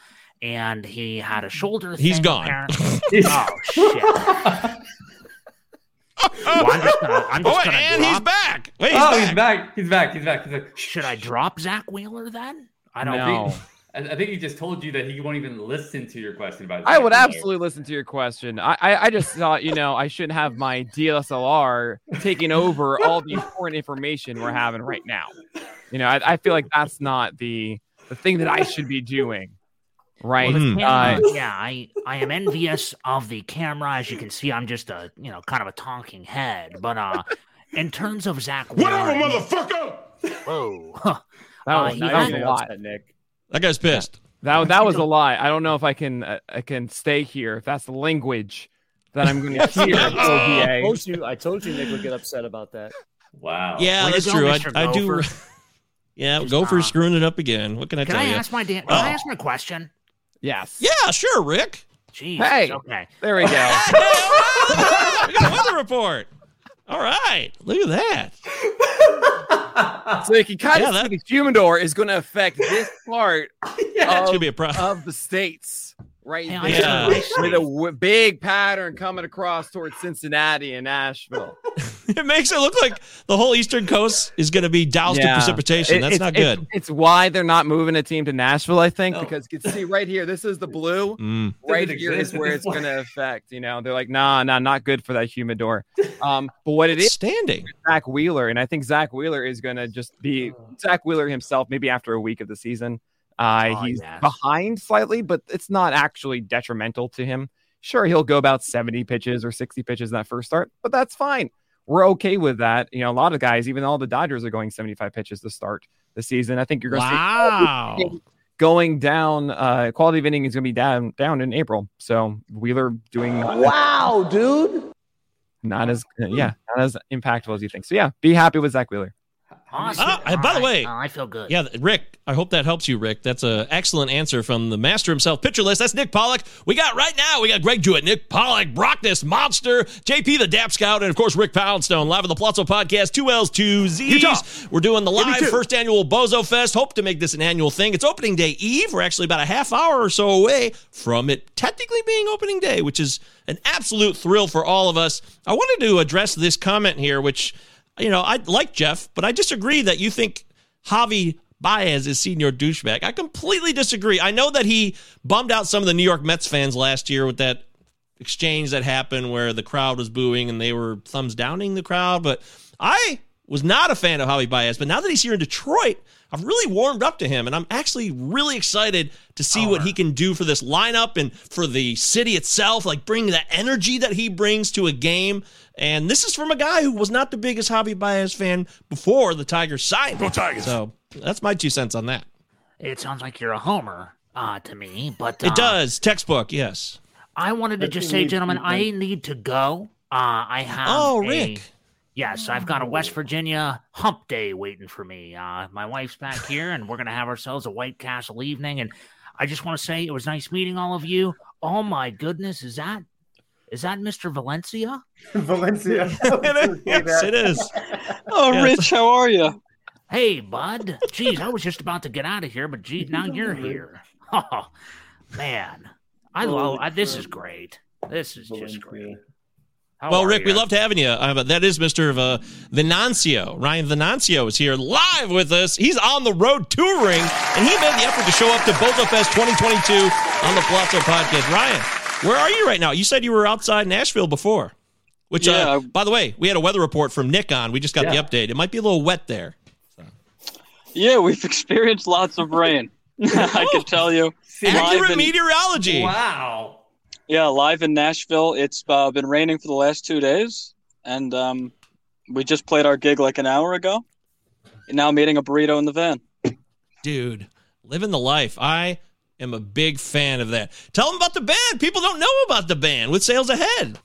And he had a shoulder He's gone. oh, shit. Well, I'm just gonna, I'm just Oh, gonna and he's back. Wait, oh, he's back. He's back. He's back. He's back. Should I drop Zach Wheeler then? I don't No. think. I, I think he just told you that he won't even listen to your question about. I would Wheeler. absolutely listen to your question. I, I, I just thought, you know, I shouldn't have my DSLR taking over all the important information we're having right now. You know, I, I feel like that's not the the thing that I should be doing. Right. Well, the Uh, yeah, I, I am envious of the camera. As you can see, I'm just a you know kind of a talking head. But uh, in terms of Zach, Whatever, Wheeler, motherfucker! Whoa, that Uh, was, he that was a lot. Nick. That guy's pissed. That that was a lie. I don't know if I can uh, I can stay here. If that's the language that I'm going to hear. at I told you. I told you Nick would get upset about that. Wow. Yeah, Way that's go, true. I, I do. Yeah, Just, Gopher uh, screwing it up again. What can I tell you? can tell I you? ask my Dan- can Oh. I ask my question? Yes. Yeah, sure, Rick. Jeez. Hey. Okay. There we go. we got a weather report. All right, look at that. so you can kind Yeah, of that- see the humidor is going to affect this part It's of, be a problem. of the states right Hey, there, Yeah. with a w- big pattern coming across towards Cincinnati and Nashville. It makes it look like the whole Eastern Coast is going to be doused in precipitation. It- That's it's- not it's- good. It's, why they're not moving a team to Nashville, I think, because you can see right here. This is the blue. Mm. Right here is where it's going to affect. You know, they're like, nah, nah, not good for that humidor. Um, but what it is, Standing. Zach Wheeler, and I think Zach Wheeler is going to just be Zach Wheeler himself. Maybe after a week of the season, uh, Oh, he's yes. behind slightly, but it's not actually detrimental to him. Sure, he'll go about seventy pitches or sixty pitches in that first start, but that's fine. We're okay with that. You know, a lot of guys, even all the Dodgers, are going seventy-five pitches to start the season. I think you're going to Wow. see going down. Uh, quality of inning is going to be down down in April. So Wheeler doing Wow, dude. not as yeah not as impactful as you think. So yeah, be happy with Zach Wheeler. Awesome. Ah, and by the way- Uh, I feel good. Yeah, Rick, I hope that helps you, Rick. That's an excellent answer from the master himself, Pitcher List. That's Nick Pollack. We got right now, we got Greg Jewett, Nick Pollack, Brockness, Monster, JP the Dap Scout, and of course Rick Poundstone, live on the Palazzo Podcast, two L's, two Z's. Utah. We're doing the live first annual Bozo Fest. Hope to make this an annual thing. It's opening day eve. We're actually about a half hour or so away from it technically being opening day, which is an absolute thrill for all of us. I wanted to address this comment here, which, you know, I like Jeff, but I disagree that you think Javi Baez is senior douchebag. I completely disagree. I know that he bummed out some of the New York Mets fans last year with that exchange that happened where the crowd was booing and they were thumbs downing the crowd, but I was not a fan of Javi Baez. But now that he's here in Detroit, I've really warmed up to him, and I'm actually really excited to see what he can do for this lineup and for the city itself. Like bring the energy that he brings to a game. And this is from a guy who was not the biggest Javi Baez fan before the Tigers signed. Go Tigers! So that's my two cents on that. It sounds like you're a homer uh, to me, but uh, It does textbook, yes. I wanted to just say, gentlemen, I need to go. Uh, I have. Oh, a- Rick. Yes, I've got a West Virginia hump day waiting for me. Uh, my wife's back here, and we're going to have ourselves a White Castle evening. And I just want to say it was nice meeting all of you. Oh my goodness, is that is that Mr. Valencia? Valencia. yes, it is. Oh, Yes. Rich, how are you? Hey, bud. Geez, I was just about to get out of here, but geez, now you're here. Oh, man. I love I, this is great. This is just great. How well, are Rick, we ya? loved having you. Uh, that is Mr. Uh, Venancio. Ryan Venancio is here live with us. He's on the road touring, and he made the effort to show up to Bozo Fest 2022 on the Palazzo podcast. Ryan, where are you right now? You said you were outside Nashville before. Which, Yeah, uh, by the way, we had a weather report from Nick on. We just got Yeah. the update. It might be a little wet there. Yeah, we've experienced lots of rain. I can tell you. Accurate in- meteorology. Wow. Yeah, live in Nashville. It's uh, been raining for the last two days, and um, we just played our gig like an hour ago. Now I'm eating a burrito in the van. Dude, living the life. I am a big fan of that. Tell them about the band. People don't know about the band with Sales Ahead.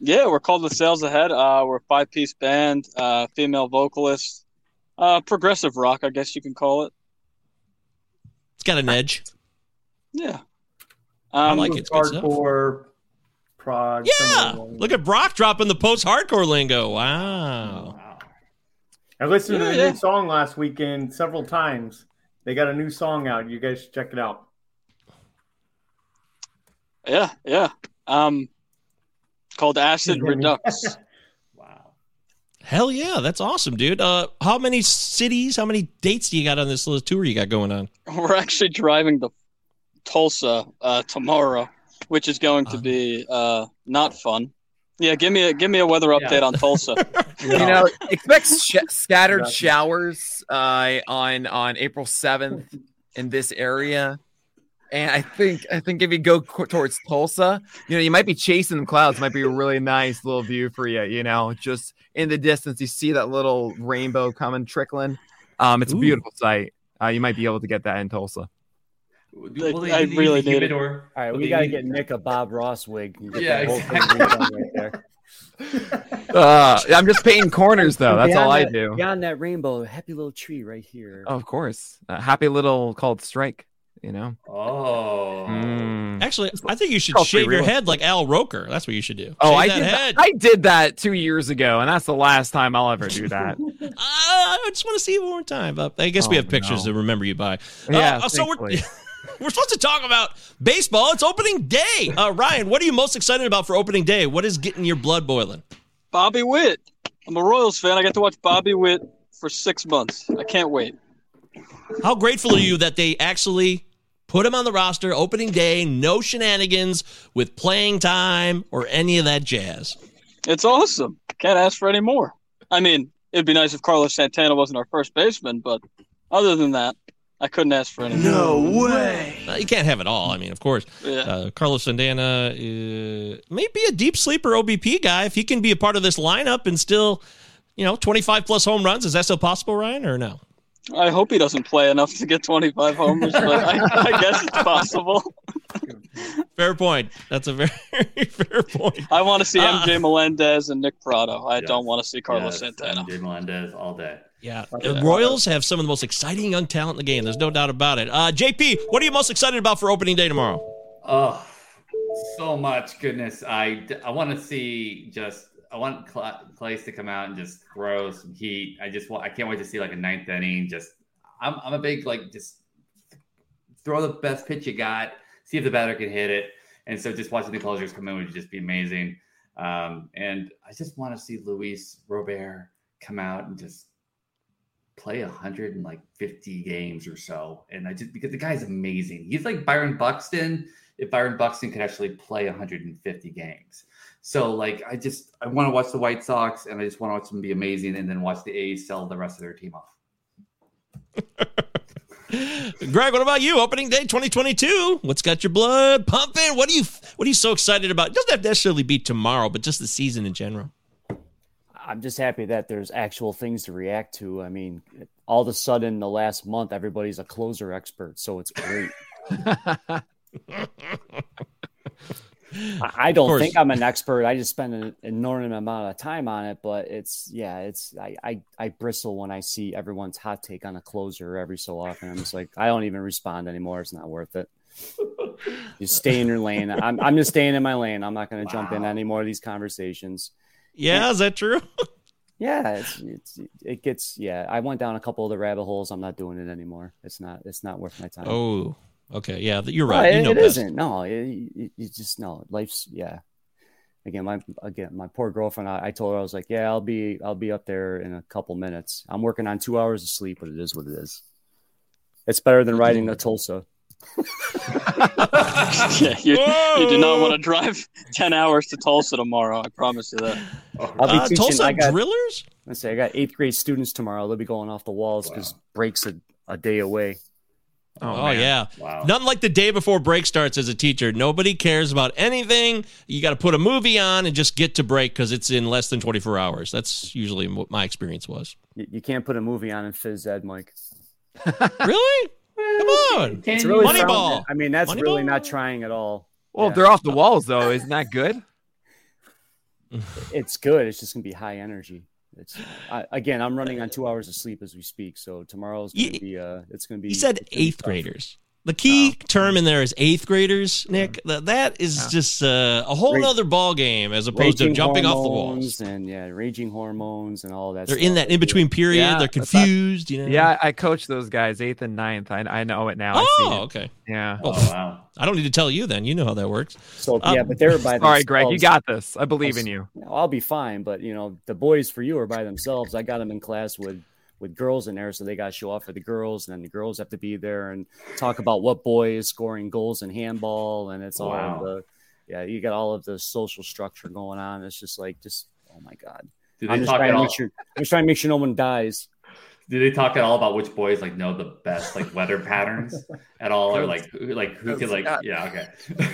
Yeah, we're called the Sales Ahead. Uh, we're a five piece band, uh, female vocalist. Uh, progressive rock, I guess you can call it. It's got an edge. Yeah. I Um, like it. It's good stuff. Hardcore, prog. Yeah. some of the- Look at Brock dropping the post-hardcore lingo. Wow. I listened to the yeah. new song last weekend several times. They got a new song out. You guys should check it out. Yeah, yeah. Um, called Acid Redux. Wow. Hell yeah, that's awesome, dude. Uh, how many cities, how many dates do you got on this little tour you got going on? We're actually driving to Tulsa uh, tomorrow, which is going to be uh, not fun. Yeah, give me a give me a weather update on Tulsa. You know, expect sh- scattered showers uh, on on April seventh in this area, and I think I think if you go qu- towards Tulsa, you know, you might be chasing the clouds. Might be a really nice little view for you. You know, just in the distance, you see that little rainbow coming trickling. Um, it's a beautiful sight. Uh, you might be able to get that in Tulsa. I really need it. All right, we got to get Nick a Bob Ross wig. Yeah, that whole thing exactly. right. Uh, I'm just painting corners though. That's Beyond all I that- do. Beyond that rainbow, a happy little tree right here. Of course, a happy little called strike. You know. Oh. Mm. Actually, I think you should I'll shave your head like Al Roker. That's what you should do. Oh, Shave I that did head. that. I did that two years ago, and that's the last time I'll ever do that. Uh, I just want to see you one more time. But I guess we Oh, have pictures no. to remember you by. Yeah, Uh, so we're, we're supposed to talk about baseball. It's opening day. Uh, Ryan, what are you most excited about for opening day? What is getting your blood boiling? Bobby Witt. I'm a Royals fan. I got to watch Bobby Witt for six months. I can't wait. How grateful are you that they actually put him on the roster opening day, no shenanigans with playing time or any of that jazz? It's awesome. Can't ask for any more. I mean, it'd be nice if Carlos Santana wasn't our first baseman, but other than that, I couldn't ask for any more. way. Uh, you can't have it all. I mean, of course. Yeah. Uh, Carlos Santana uh, may be a deep sleeper OBP guy. If he can be a part of this lineup and still, you know, 25 plus home runs, is that still possible, Ryan, or no? I hope he doesn't play enough to get 25 homers, but I, I guess it's possible. Fair point. That's a very fair point. I want to see Uh, MJ Melendez and Nick Pratto. I don't want to see Carlos Yes, Santana. MJ Melendez all day. Yeah. The Royals have some of the most exciting young talent in the game. There's no doubt about it. Uh, JP, what are you most excited about for opening day tomorrow? Oh, so much goodness! I I want to see just I want Cla- Clays to come out and just throw some heat. I just want I can't wait to see like a ninth inning. Just I'm I'm a big like just throw the best pitch you got, see if the batter can hit it, and so just watching the closers come in would just be amazing. Um, and I just want to see Luis Robert come out and just play 150 games or so. And I just because the guy's amazing. He's like Byron Buxton if Byron Buxton could actually play 150 games. So like I just I want to watch the White Sox and I just want to watch them be amazing and then watch the A's sell the rest of their team off. Greg, what about you? Opening day 2022. What's got your blood pumping? What are you what are you so excited about? It doesn't have to necessarily be tomorrow, but just the season in general. I'm just happy that there's actual things to react to. I mean, all of a sudden, the last month, everybody's a closer expert, so it's great. I don't think I'm an expert. I just spend an inordinate amount of time on it, but it's yeah, it's I, I I bristle when I see everyone's hot take on a closer every so often. I'm just like I don't even respond anymore. It's not worth it. You stay in your lane. I'm I'm just staying in my lane. I'm not going to jump in any more of these conversations. Yeah, is that true? Yeah, it's, it's it gets yeah. I went down a couple of the rabbit holes. I'm not doing it anymore. It's not it's not worth my time. Oh, okay. Yeah, you're No, right. you it- know it best. isn't. No, it, it- you just no. Life's yeah. Again, my again my poor girlfriend. I, I told her I was like, yeah, I'll be I'll be up there in a couple minutes. I'm working on two hours of sleep, but it is what it is. It's better than riding to Tulsa. yeah, you, you do not want to drive 10 hours to Tulsa tomorrow. I promise you that. I'll be Uh, teaching. Tulsa I got, drillers? Let's say I got eighth grade students tomorrow. They'll be going off the walls because breaks a, a day away. Oh, oh yeah. Nothing like the day before break starts as a teacher. Nobody cares about anything. You got to put a movie on and just get to break because it's in less than 24 hours. That's usually what my experience was. You, you can't put a movie on in phys ed, Mike. really? Come on. It's really Moneyball. I mean, that's really Moneyball? not trying at all. Well, Yeah. if they're off the walls though, isn't that good? It's good. It's just gonna be high energy. It's I, again, I'm running on two hours of sleep as we speak. So tomorrow's going to be uh, it's going to be. He said eighth graders. The key term in there is eighth graders, Nick. That that is just uh, a whole Ra- other ball game as opposed to jumping off the walls. and yeah, raging hormones and all that. They're stuff. in that in between period. Yeah, They're that's not- confused. You know. Yeah, I coach those guys eighth and ninth. I, I know it now. I see Oh, it. okay. Yeah. Well, wow. I don't need to tell you then. You know how that works. So Um, yeah, but they're by All right, Greg, you got this. I believe in you. I'll be fine, but you know the boys for you are by themselves. I got them in class with with girls in there, so they got to show off for the girls, and then the girls have to be there and talk about what boy is scoring goals in handball, and it's all Wow. the yeah, you got all of the social structure going on. It's just like just oh my god. I'm just trying to make sure I'm just trying to make sure no one dies. Do they talk at all about which boys like know the best like weather patterns at all, or like who, like who could like yeah okay.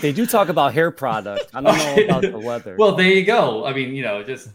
They do talk about hair product. I don't know about the weather. Well, there you go. I mean, you know, just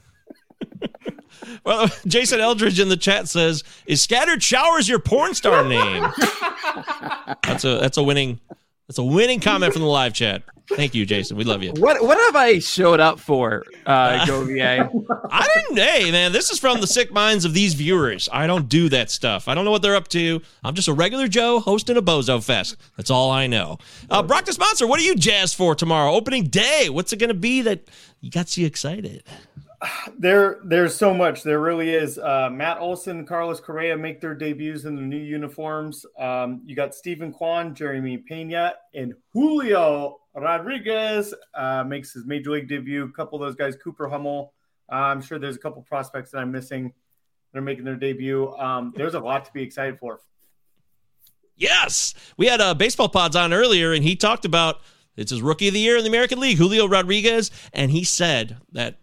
Well, Jason Eldridge in the chat says, "Is scattered showers your porn star name?" that's a that's a winning that's a winning comment from the live chat. Thank you, Jason. We love you. What what have I showed up for, uh, Govier? I didn't. Hey, man, this is from the sick minds of these viewers. I don't do that stuff. I don't know what they're up to. I'm just a regular Joe hosting a Bozo Fest. That's all I know. Uh, Brock the sponsor. What are you jazzed for tomorrow? Opening day. What's it going to be that you got you excited? There, there's so much. There really is. Uh, Matt Olson, Carlos Correa make their debuts in the new uniforms. Um, you got Steven Kwan, Jeremy Pena, and Julio Rodriguez uh, makes his major league debut. A couple of those guys, Cooper Hummel. Uh, I'm sure there's a couple prospects that I'm missing. They're making their debut. Um, there's a lot to be excited for. Yes, we had uh, baseball pods on earlier, and he talked about it's his rookie of the year in the American League, Julio Rodriguez, and he said that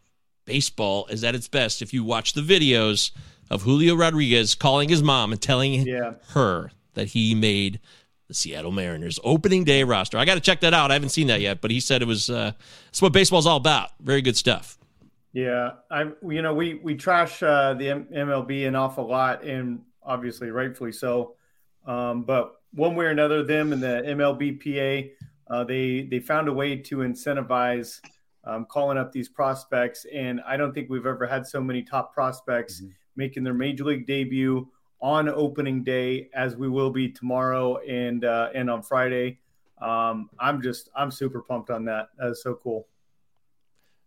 baseball is at its best if you watch the videos of Julio Rodriguez calling his mom and telling Yeah. her that he made the Seattle Mariners opening day roster. I got to check that out. I haven't seen that yet, but he said it was uh, it's what baseball's all about. Very good stuff. Yeah, I you know we we trash uh, the M- MLB an awful lot, and obviously rightfully so. Um, but one way or another, them and the MLBPA, uh, they they found a way to incentivize um, calling up these prospects, and I don't think we've ever had so many top prospects making their major league debut on opening day as we will be tomorrow and uh, and on Friday. Um, I'm just I'm super pumped on that. That's so cool.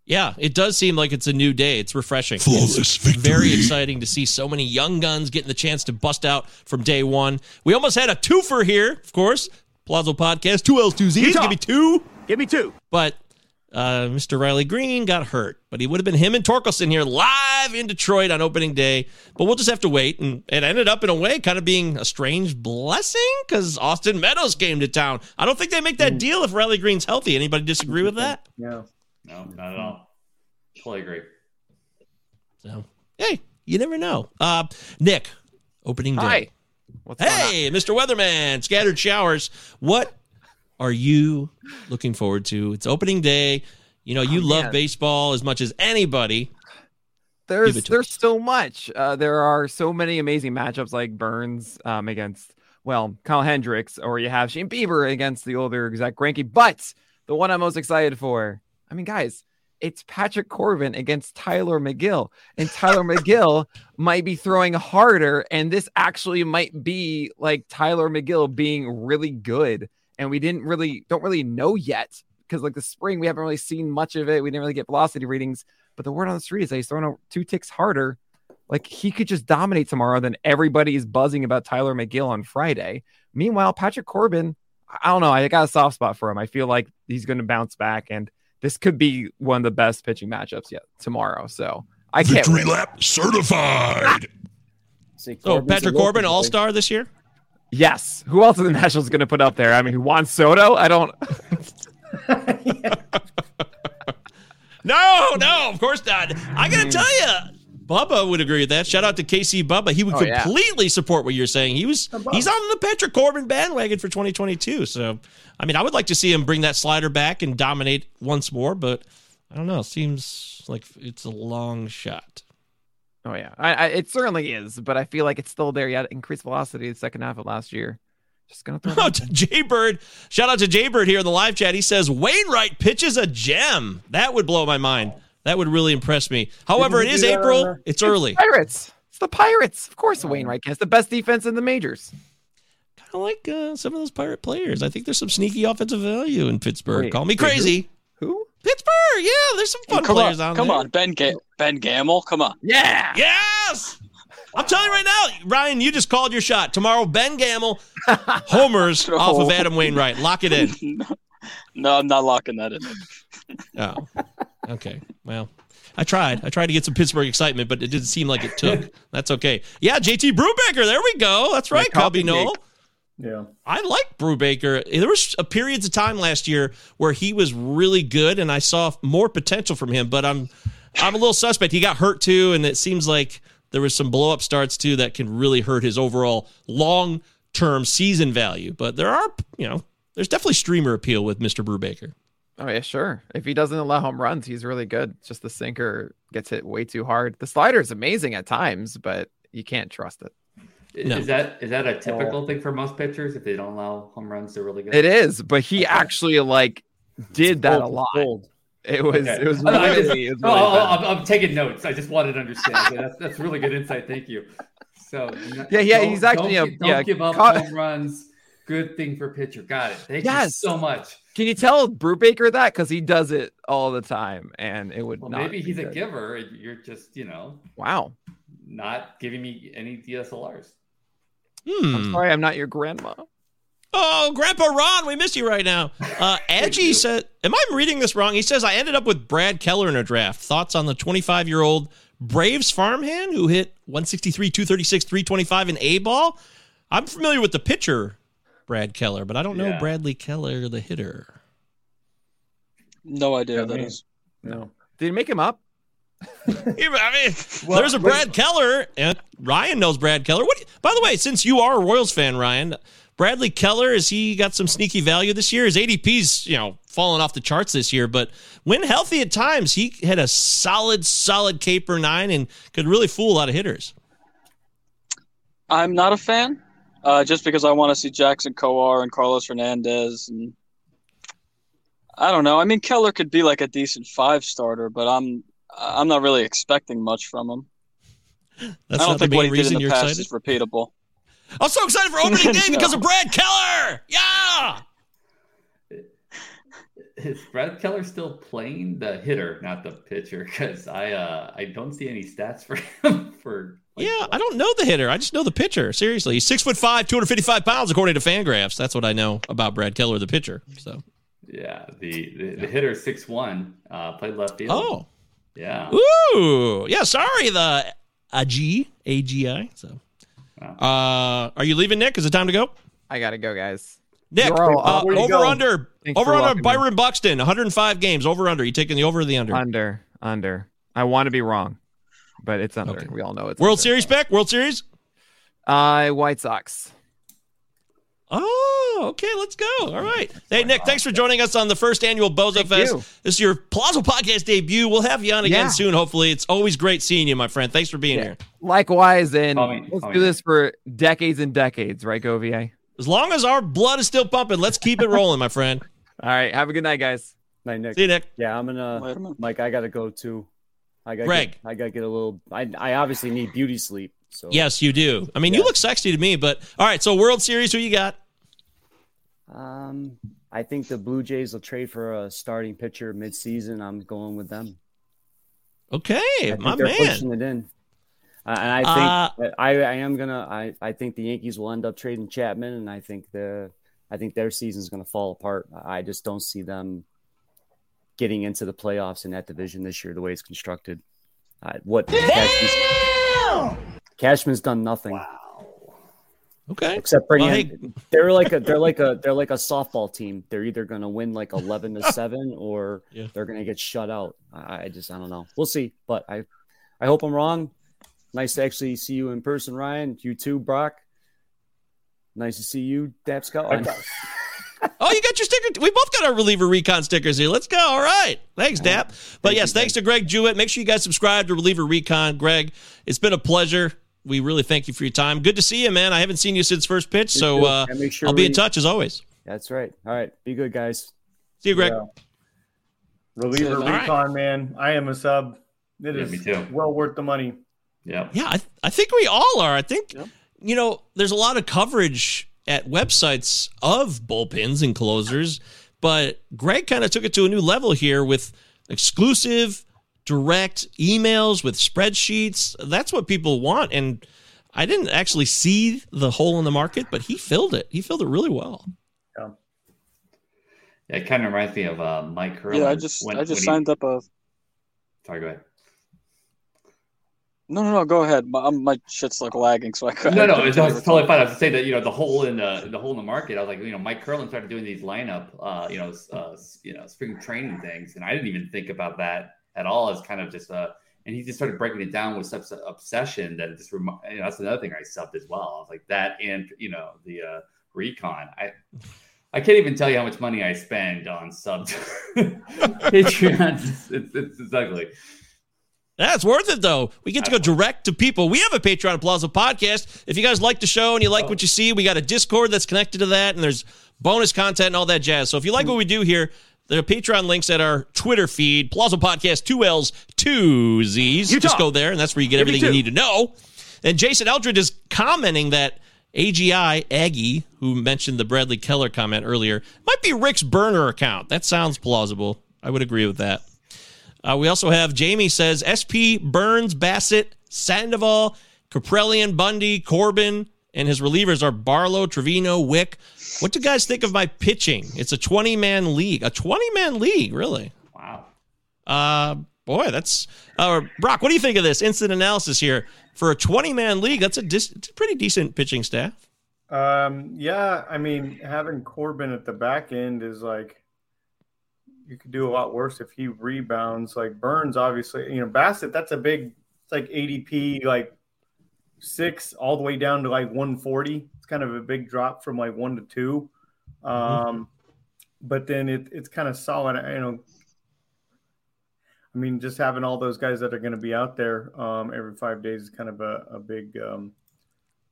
Yeah, it does seem like it's a new day. It's refreshing. Flawless it's victory. very exciting to see so many young guns getting the chance to bust out from day one. We almost had a twofer here, of course. Palazzo Podcast, two L's, two Z's. Utah. Give me two. Give me two. But uh, Mr. Riley Greene got hurt, but he would have been him and Torkelson here live in Detroit on opening day. But we'll just have to wait. And it ended up in a way kind of being a strange blessing because Austin Meadows came to town. I don't think they make that deal if Riley Greene's healthy. Anybody disagree with that? Yeah. no, not at all. Totally agree. So, hey, you never know. Uh, Nick, opening day. Hi. What's? Hey, Mr. Weatherman, scattered showers. What are you looking forward to? It's opening day. You know, you Oh, love man. baseball as much as anybody. There's Give it to there's so much. Uh, there are so many amazing matchups like Burnes um, against well Kyle Hendricks, or you have Shane Bieber against the older Zack Greinke. But the one I'm most excited for, I mean, guys, it's Patrick Corbin against Tyler Megill, and Tyler Megill might be throwing harder, and this actually might be like Tyler Megill being really good, and we didn't really don't really know yet because like the spring we haven't really seen much of it. We didn't really get velocity readings. But the word on the street is that he's throwing out two ticks harder. Like he could just dominate tomorrow. Then everybody is buzzing about Tyler Megill on Friday. Meanwhile, Patrick Corbin, I don't know. I got a soft spot for him. I feel like he's going to bounce back, and this could be one of the best pitching matchups yet tomorrow. So I can't. Victory wait. lap certified. See, So, Patrick Corbin, all star this year? Yes. Who else are the Nationals going to put up there? I mean, Juan Soto. I don't. No, no, of course not. I got to hmm. tell you, Bubba would agree with that. Shout out to KC Bubba. He would Oh, yeah. completely support what you're saying. He was he's on the Patrick Corbin bandwagon for 2022. So, I mean, I would like to see him bring that slider back and dominate once more, but I don't know. It seems like it's a long shot. Oh yeah, I, I, it certainly is, but I feel like it's still there. Yeah, increased velocity the second half of last year. Just gonna throw. it Oh, out to Jay Bird. Shout out to Jay Bird here in the live chat. He says Wainwright pitches a gem. That would blow my mind. That would really impress me. However, it is Didn't is do that on April. the- It's early. Pirates. It's the Pirates. Of course, Wainwright can. It's the best defense in the majors. Kind of like uh, some of those pirate players. I think there's some sneaky offensive value in Pittsburgh. Wait, Call me wait, who? crazy. Who? Pittsburgh. Yeah, there's some fun come players on, on come there. on, Ben Ga- Ben Gamel, come on. Yeah. Yes. I'm telling you right now, Ryan, you just called your shot. Tomorrow, Ben Gamel homers off of Adam Wainwright. Lock it in. No, I'm not locking that in. Oh, okay. Well, I tried. I tried to get some Pittsburgh excitement, but it didn't seem like it took. That's okay. Yeah, JT Brubaker. There we go. That's right, Yeah, Cubby coffee Noel. Cake. Yeah. I like Brubaker. There was a periods of time last year where he was really good, and I saw more potential from him. But I'm, I'm a little suspect. He got hurt too, and it seems like there was some blow up starts too that can really hurt his overall long term season value. But there are, you know, there's definitely streamer appeal with Mr. Brubaker. Oh yeah, sure. If he doesn't allow home runs, he's really good. It's just the sinker gets hit way too hard. The slider is amazing at times, but you can't trust it. Is that is that a typical thing for most pitchers? If they don't allow home runs, they're really good. It is, but he actually like did that a lot. bold. It was Okay. it was oh, I- I just- really, it was oh, really oh, bad. I'm, I'm taking notes. I just wanted to understand. Okay, that's that's really good insight. Thank you. So Yeah, yeah, he's actually don't, a- don't yeah, give up caught- home runs. Good thing for pitcher. Got it. Thank you so much. Can you tell Brubaker that because he does it all the time, and it would Well, not. maybe be he's a giver. You're just you know Wow. not giving me any DSLRs. Hmm. I'm sorry, I'm not your grandma. Oh, Grandpa Ron, we miss you right now. Uh, Edgy said, Am I reading this wrong? He says, I ended up with Brad Keller in a draft. Thoughts on the 25 year old Braves farmhand who hit 163, 236, 325 in A ball? I'm familiar with the pitcher, Brad Keller, but I don't know Yeah. Bradley Keller, the hitter. No idea who that man. is. No. Did he make him up? I mean, there's a Brad Keller, and Ryan knows Brad Keller. What? By the way, since you are a Royals fan, Ryan, Bradley Keller has he got some sneaky value this year? His ADP's you know falling off the charts this year, but when healthy at times, he had a solid, solid K per nine and could really fool a lot of hitters. I'm not a fan, uh, just because I want to see Jackson Kowar and Carlos Hernandez, and I don't know. I mean, Keller could be like a decent five starter, but I'm I'm not really expecting much from him. That's I don't think what he did in the past excited. is repeatable. I'm so excited for opening day No. because of Brad Keller. Yeah. Is Brad Keller still playing the hitter, not the pitcher? Because I uh I don't see any stats for him for Yeah, I don't know the hitter. I just know the pitcher. Seriously, he's six foot five, 255 pounds, according to Fangraphs. That's what I know about Brad Keller, the pitcher. So, yeah the the, the hitter six one uh played left field. oh, yeah. ooh, yeah. Sorry, the AG, AGI. So, uh, are you leaving, Nick? Is it time to go? I gotta go, guys. Nick, all uh, up. Where'd you over go? under, Thanks over under welcoming. Byron Buxton, 105 games, over under. You taking the over or the under? Under, under. I want to be wrong, but it's under. We all know it's World under. Series back. World Series. Uh, White Sox. Oh, okay, let's go. All right. Hey, Nick, thanks for joining us on the first annual Bozo Thank Fest. you. This is your Palazzo Podcast debut. We'll have you on again Yeah. soon, hopefully. It's always great seeing you, my friend. Thanks for being here. Likewise, and Call me- let's do me. this for decades and decades, right, Govier? As long as our blood is still pumping, let's keep it rolling, my friend. All right. Have a good night, guys. Night, Nick. See you, Nick. Yeah, I'm gonna. Mike, I gotta go too. I gotta Greg. I gotta get a little. I I obviously need beauty sleep. So Yes, you do. I mean, you look sexy to me, but all right. So, World Series, who you got? Um, I think the Blue Jays will trade for a starting pitcher mid-season. I'm going with them. Okay, I think my they're man. pushing it in. Uh, and I think I, I am gonna I, I think the Yankees will end up trading Chapman, and I think the I think their season's gonna fall apart. I just don't see them getting into the playoffs in that division this year the way it's constructed. Uh, what Cashman's, Cashman's done nothing. Okay. Except in- they're like a they're like a they're like a softball team. They're either going to win like eleven to seven, or Yeah. they're going to get shut out. I, I just I don't know. We'll see, but I I hope I'm wrong. Nice to actually see you in person, Ryan. You too, Brock. Nice to see you, Dap Scotland. Oh, you got your sticker. We both got our reliever recon stickers here. Let's go. All right. Thanks, Dap. But yes, thanks to Greg Jewett. Make sure you guys subscribe to Reliever Recon. Greg, it's been a pleasure. We really thank you for your time. Good to see you, man. I haven't seen you since first pitch, You so uh, sure I'll be in touch as always. That's right. All right. Be good, guys. See you, Greg. Yeah. Reliever All right. recon, man. I am a sub. It Yeah, is me too. well worth the money. Yeah. Yeah, I, I think we all are. I think, you know, there's a lot of coverage at websites of bullpens and closers, but Greg kind of took it to a new level here with exclusive, direct emails with spreadsheets. That's what people want. And I didn't actually see the hole in the market, but he filled it. He filled it really well. Yeah, it kind of reminds me of uh, Mike Hurley. Yeah, I just when- I just when he- signed up a. Sorry, go ahead. No, no, no. Go ahead. My, my shit's like lagging, so I couldn't. No, no, couldn't it's, tell it's totally fine. I was to say that you know the hole in the the hole in the market. I was like, you know, Mike Curlin started doing these lineup, uh, you know, uh, you know, spring training things, and I didn't even think about that at all as kind of just a. And he just started breaking it down with such obsession that it just remi- you know, that's another thing I subbed as well. I was like that, and you know, the uh, recon. I I can't even tell you how much money I spend on sub Patreon. It's, it's, it's, it's ugly. That's worth it, though. We get to go direct to people. We have a Patreon Palazzo podcast. If you guys like the show and you like what you see, we got a Discord that's connected to that, and there's bonus content and all that jazz. So if you like what we do here, there are Patreon links at our Twitter feed, Palazzo Podcast, two L's, two Z's. Utah. Just go there, and that's where you get everything you need to know. And Jason Eldred is commenting that AGI Aggie, who mentioned the Bradley Keller comment earlier, might be Rick's burner account. That sounds plausible. I would agree with that. Uh, we also have Jamie says SP Burnes, Bassitt, Sandoval, Caprellian, Bundy, Corbin, and his relievers are Barlow, Trevino, Wick. What do you guys think of my pitching? It's a 20 man league. A 20 man league, really? Wow. Uh, boy, that's. Uh, Brock, what do you think of this instant analysis here? For a 20 man league, that's a, dis- it's a pretty decent pitching staff. Um, yeah, I mean, having Corbin at the back end is like you could do a lot worse if he rebounds. Like Burnes, obviously, you know, Bassitt, that's a big, it's like ADP, like six all the way down to like 140. It's kind of a big drop from like one to 2 Um, but then it, it's kind of solid, you know. I mean, just having all those guys that are going to be out there um, every five days is kind of a, a big, um,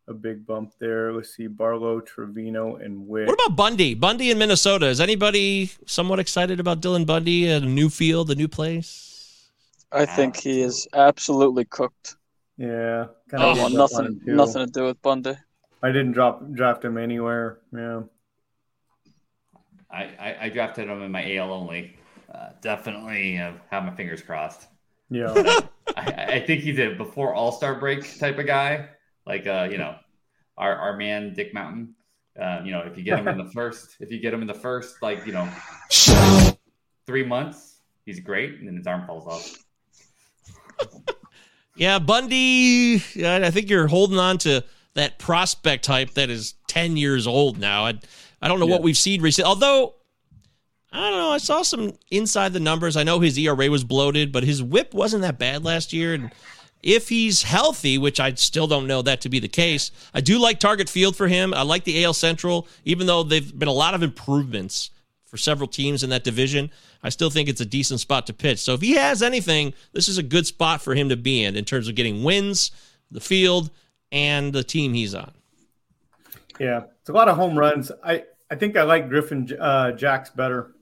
a big bump there. Let's see, Barlow, Trevino, and Wick. What about Bundy? Bundy in Minnesota. Is anybody somewhat excited about Dylan Bundy at a new field, a new place? I think he is absolutely cooked. Yeah, I kind want nothing, nothing to do with Bundy. I didn't drop draft him anywhere. Yeah, I, I, I drafted him in my AL only. Uh, definitely uh, have my fingers crossed. yeah. I, I think he's a before All Star break type of guy, like uh, you know, our our man Dick Mountain. Uh, you know, if you get him in the first, if you get him in the first, like you know, three months, he's great, and then his arm falls off. Yeah, Bundy. I think you're holding on to that prospect type that is 10 years old now. I, I don't know what we've seen recently. Although, I don't know. I saw some inside the numbers. I know his ERA was bloated, but his whip wasn't that bad last year. And if he's healthy, which I still don't know that to be the case, I do like target field for him. I like the AL Central, even though they've been a lot of improvements for several teams in that division. I still think it's a decent spot to pitch. So if he has anything, this is a good spot for him to be in in terms of getting wins, the field, and the team he's on. Yeah, it's a lot of home runs. I I think I like Griffin uh, Jax better.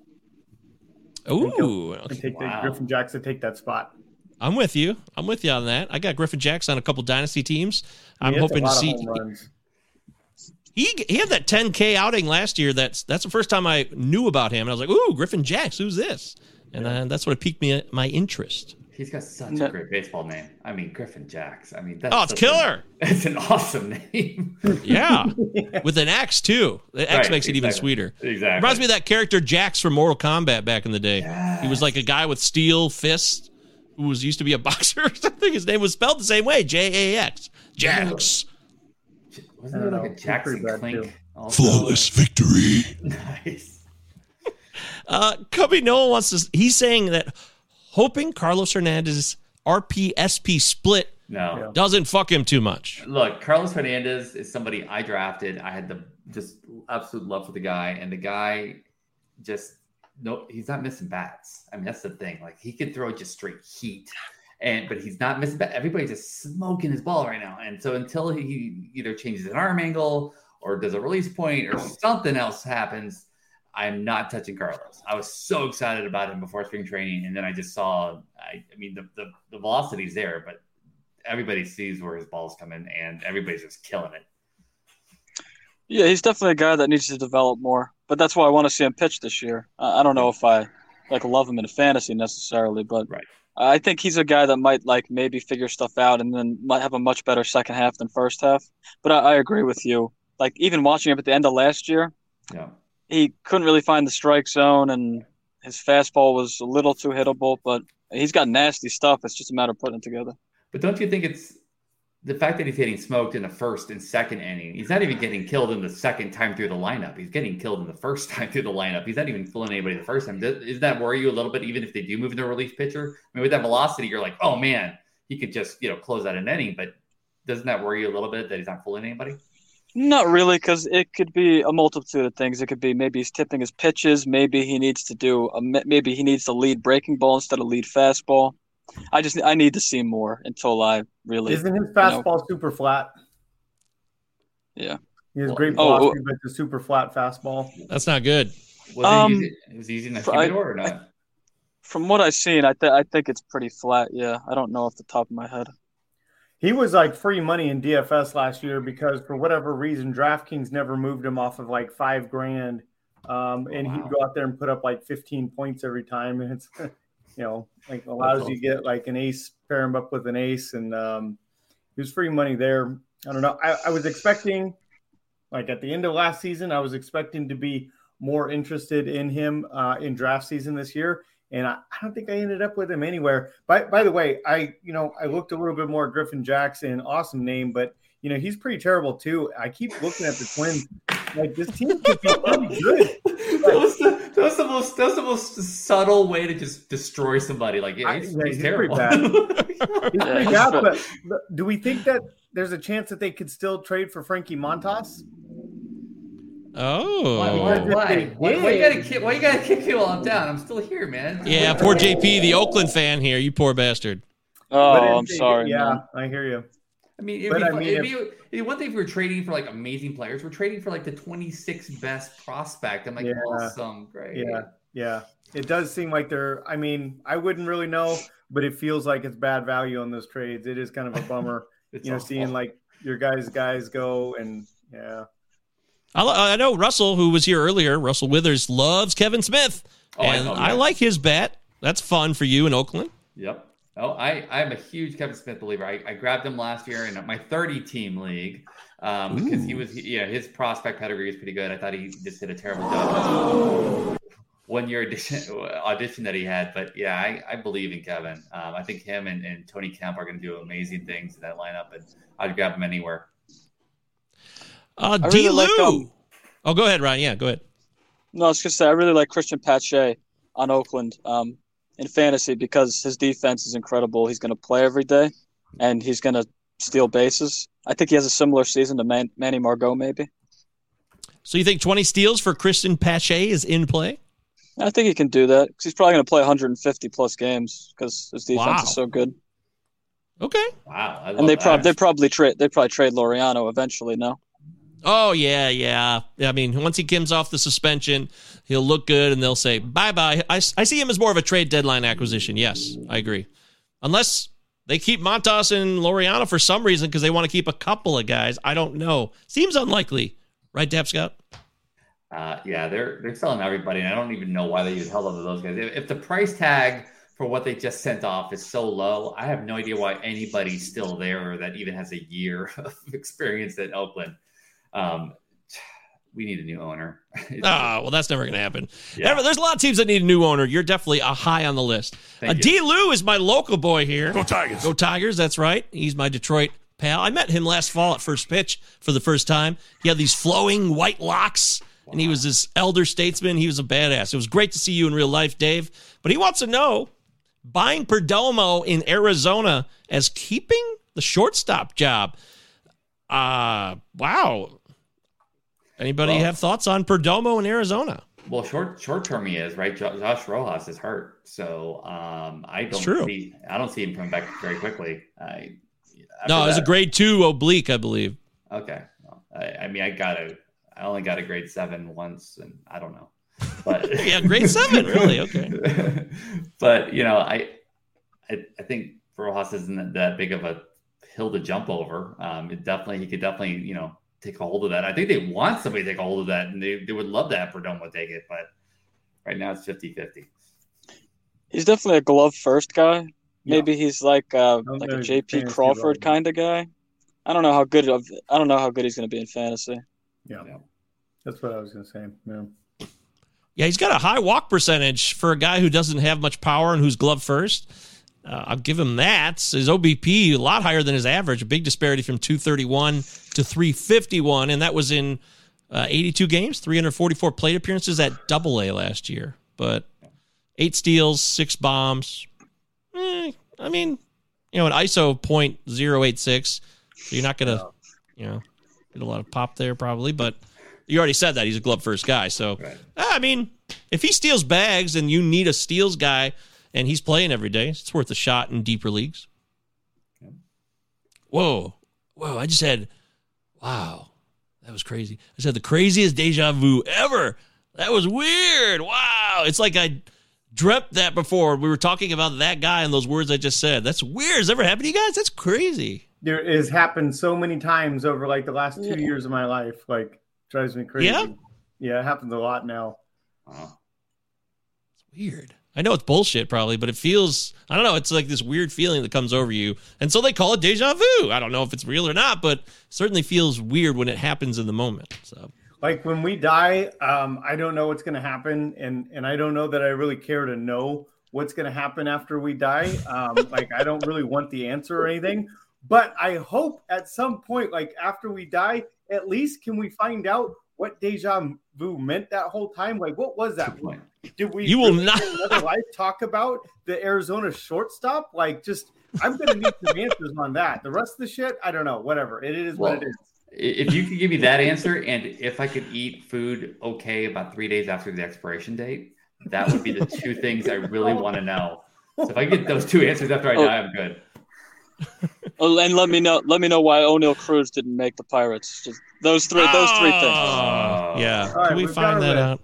Ooh, I take the Griffin Jax to take that spot. I'm with you. I'm with you on that. I got Griffin Jax on a couple dynasty teams. I'm hoping to see. runs. He he had that 10K outing last year. That's that's the first time I knew about him, and I was like, "Ooh, Griffin Jax, who's this?" And uh, that's what piqued me my interest. He's got such a great baseball name. I mean, Griffin Jax. I mean, that's Oh, it's killer. A, it's an awesome name. Yeah, with an X too. The X Right, makes it even sweeter. Exactly. Reminds me of that character Jax from Mortal Kombat back in the day. He was like a guy with steel fists who was used to be a boxer or something. His name was spelled the same way, J A X. Jax. Wasn't there like a Jackson Clink? also? Flawless victory. Nice. Uh, Cubby Noah wants to. He's saying that hoping Carlos Hernandez's RPSP split No. doesn't fuck him too much. Look, Carlos Hernandez is somebody I drafted. I had the just absolute love for the guy, and the guy just no, he's not missing bats. I mean, that's the thing. Like he could throw just straight heat, and but he's not missing. Everybody's just smoking his ball right now, and so until he either changes an arm angle or does a release point or something else happens, I'm not touching Carlos. I was so excited about him before spring training, and then I just saw. I, I mean, the, the the velocity's there, but everybody sees where his ball's coming, and everybody's just killing it. Yeah, he's definitely a guy that needs to develop more. But that's why I want to see him pitch this year. I I don't know if I like love him in a fantasy necessarily, but I think he's a guy that might like maybe figure stuff out and then might have a much better second half than first half. But I, I agree with you. Like even watching him at the end of last year, Yeah. he couldn't really find the strike zone and his fastball was a little too hittable, but he's got nasty stuff. It's just a matter of putting it together. But don't you think it's the fact that he's getting smoked in the first and second inning? He's not even getting killed in the second time through the lineup. He's getting killed in the first time through the lineup. He's not even fooling anybody the first time. Does, that worry you a little bit, even if they do move into a relief pitcher? I mean, with that velocity, you're like, oh man, he could just you know close out an inning. But doesn't that worry you a little bit that he's not fooling anybody? Not really, because it could be a multitude of things. It could be maybe he's tipping his pitches. Maybe he needs to do a maybe he needs to lead breaking ball instead of lead fastball. I just I need to see more until I really Isn't his you know- fastball super flat? yeah. He has great Oh, velocity, but it's a super flat fastball. That's not good. Was Um, he using, was he using the fr- humidor or not? From what I've seen, I th- I think it's pretty flat. Yeah, I don't know off the top of my head. He was like free money in DFS last year because for whatever reason, DraftKings never moved him off of like five grand. Um, and he'd go out there and put up like 15 points every time. And it's, you know, like allows you to get like an ace, pair him up with an ace. And um, he was free money there. I don't know. I, I was expecting, like at the end of last season, I was expecting to be more interested in him uh, in draft season this year. And I, I don't think I ended up with him anywhere. By, by the way, I you know I looked a little bit more at Griffin Jackson, awesome name, but you know he's pretty terrible too. I keep looking at the Twins, like this team could be pretty good. That was the that was the most that's the most subtle way to just destroy somebody. Like yeah, he's, Yeah, he's he's terrible. pretty bad. He's pretty bad, bad. but but do we think that there's a chance that they could still trade for Frankie Montas? Oh. Why, why, why? Why, why you gotta kick? Why you gotta kick me while I'm down? I'm still here, man. Yeah, poor JP, the Oakland fan here. You poor bastard. Oh, I'm they- sorry. Yeah, man. I hear you. I mean, it'd be, I mean, it'd, if- be, it'd be one thing if we are trading for like amazing players. We're trading for like the 26th best prospect. I'm like, Yeah. awesome, great. Yeah, yeah. It does seem like they're. I mean, I wouldn't really know, but it feels like it's bad value on those trades. It is kind of a bummer, It's you know, awful. seeing like your guys' guys go and yeah. I, I know Russell, who was here earlier, Russell Withers, loves Kevin Smith. Oh, I and know, I like his bet. That's fun for you in Oakland. Yep. Oh, I, I'm a huge Kevin Smith believer. I, I grabbed him last year in my 30 team league um, because he was, yeah, his prospect pedigree is pretty good. I thought he just did a terrible job. One year audition, audition that he had, but yeah, I, I believe in Kevin. Um, I think him and, and Tony Kemp are going to do amazing things in that lineup, and I'd grab him anywhere. Uh, I D. really like, Lou. um, oh, go ahead, Ryan. Yeah, go ahead. No, I was gonna say I really like Cristian Pache on Oakland um, in fantasy because his defense is incredible. He's going to play every day, and he's going to steal bases. I think he has a similar season to Man- Manny Margot, maybe. So you think 20 steals for Cristian Pache is in play? I think he can do that because he's probably going to play 150 plus games because his defense Wow. is so good. Okay. Wow. I love And they that. probably they probably trade they probably trade Laureano eventually. No. Oh yeah, yeah. I mean, once he comes off the suspension, he'll look good, and they'll say bye bye. I, I see him as more of a trade deadline acquisition. Yes, I agree. Unless they keep Montas and Laureano for some reason because they want to keep a couple of guys. I don't know. Seems unlikely, right, Dap Scout? Uh, yeah, they're they're selling everybody, and I don't even know why they even held on to those guys. If, if the price tag for what they just sent off is so low, I have no idea why anybody's still there that even has a year of experience at Oakland. Um, we need a new owner. Ah, well, that's never going to happen. Yeah. There's a lot of teams that need a new owner. You're definitely a high on the list. Thank Uh. D. Lou is my local boy here. Go Tigers. Go Tigers. That's right. He's my Detroit pal. I met him last fall at first pitch for the first time. He had these flowing white locks, and he was this elder statesman. He was a badass. It was great to see you in real life, Dave. But he wants to know buying Perdomo in Arizona as keeping the shortstop job. Uh, wow. Anybody Well- have thoughts on Perdomo in Arizona? Well, short short term he is right. Josh Rojas is hurt, so um, I don't see I don't see him coming back very quickly. I, No, it was a grade two oblique, I believe. Okay, Well, I, I mean I got a I only got a grade seven once, and I don't know. But yeah, grade seven, really? Okay. but you know, I, I, I think Rojas isn't that big of a hill to jump over. Um, it definitely, he could definitely, you know, take a hold of that. I think they want somebody to take a hold of that, and they, they would love to have Perdomo take it, but right now it's 50-50. He's definitely a glove first guy. Maybe he's like uh, like a JP Crawford kind of guy. I don't know how good of I don't know how good he's going to be in fantasy. Yeah. That's what I was going to say. Yeah. Yeah, he's got a high walk percentage for a guy who doesn't have much power and who's glove first. Uh, I'll give him that. His OBP a lot higher than his average, a big disparity from 231 to 351, and that was in uh, 82 games, 344 plate appearances at Double A last year. But eight steals, six bombs. Eh, I mean, you know, an ISO point zero eight six. so you're not gonna, you know, get a lot of pop there probably. But you already said that he's a glove first guy, so I mean, if he steals bags and you need a steals guy and he's playing every day, it's worth a shot in deeper leagues. Whoa, whoa! I just had, wow, that was crazy. I said the craziest deja vu ever. That was weird. Wow, it's like I dreamt that before. We were talking about that guy and those words I just said. That's weird. Has ever happened to you guys? That's crazy. There has happened so many times over like the last two years of my life. Like drives me crazy. Yeah? Yeah, it happens a lot now. It's weird. I know it's bullshit probably, but it feels I don't know, it's like this weird feeling that comes over you. And so they call it deja vu. I don't know if it's real or not, but certainly feels weird when it happens in the moment. So like when we die um, i don't know what's going to happen and and i don't know that i really care to know what's going to happen after we die um, like i don't really want the answer or anything but i hope at some point like after we die at least can we find out what deja vu meant that whole time? Like what was that? Did we You will really not- in another life talk about the arizona shortstop? Like just i'm going to need some answers on that. The rest of the shit i don't know. Whatever. It is what it is. If you could give me that answer, and if I could eat food okay about three days after the expiration date, that would be the two things I really want to know. So if I get those two answers after I Oh. die, I'm good. Oh, and let me know let me know why Oneil Cruz didn't make the Pirates. Just those three those three things. Oh, yeah. All right, Can we find that win. out?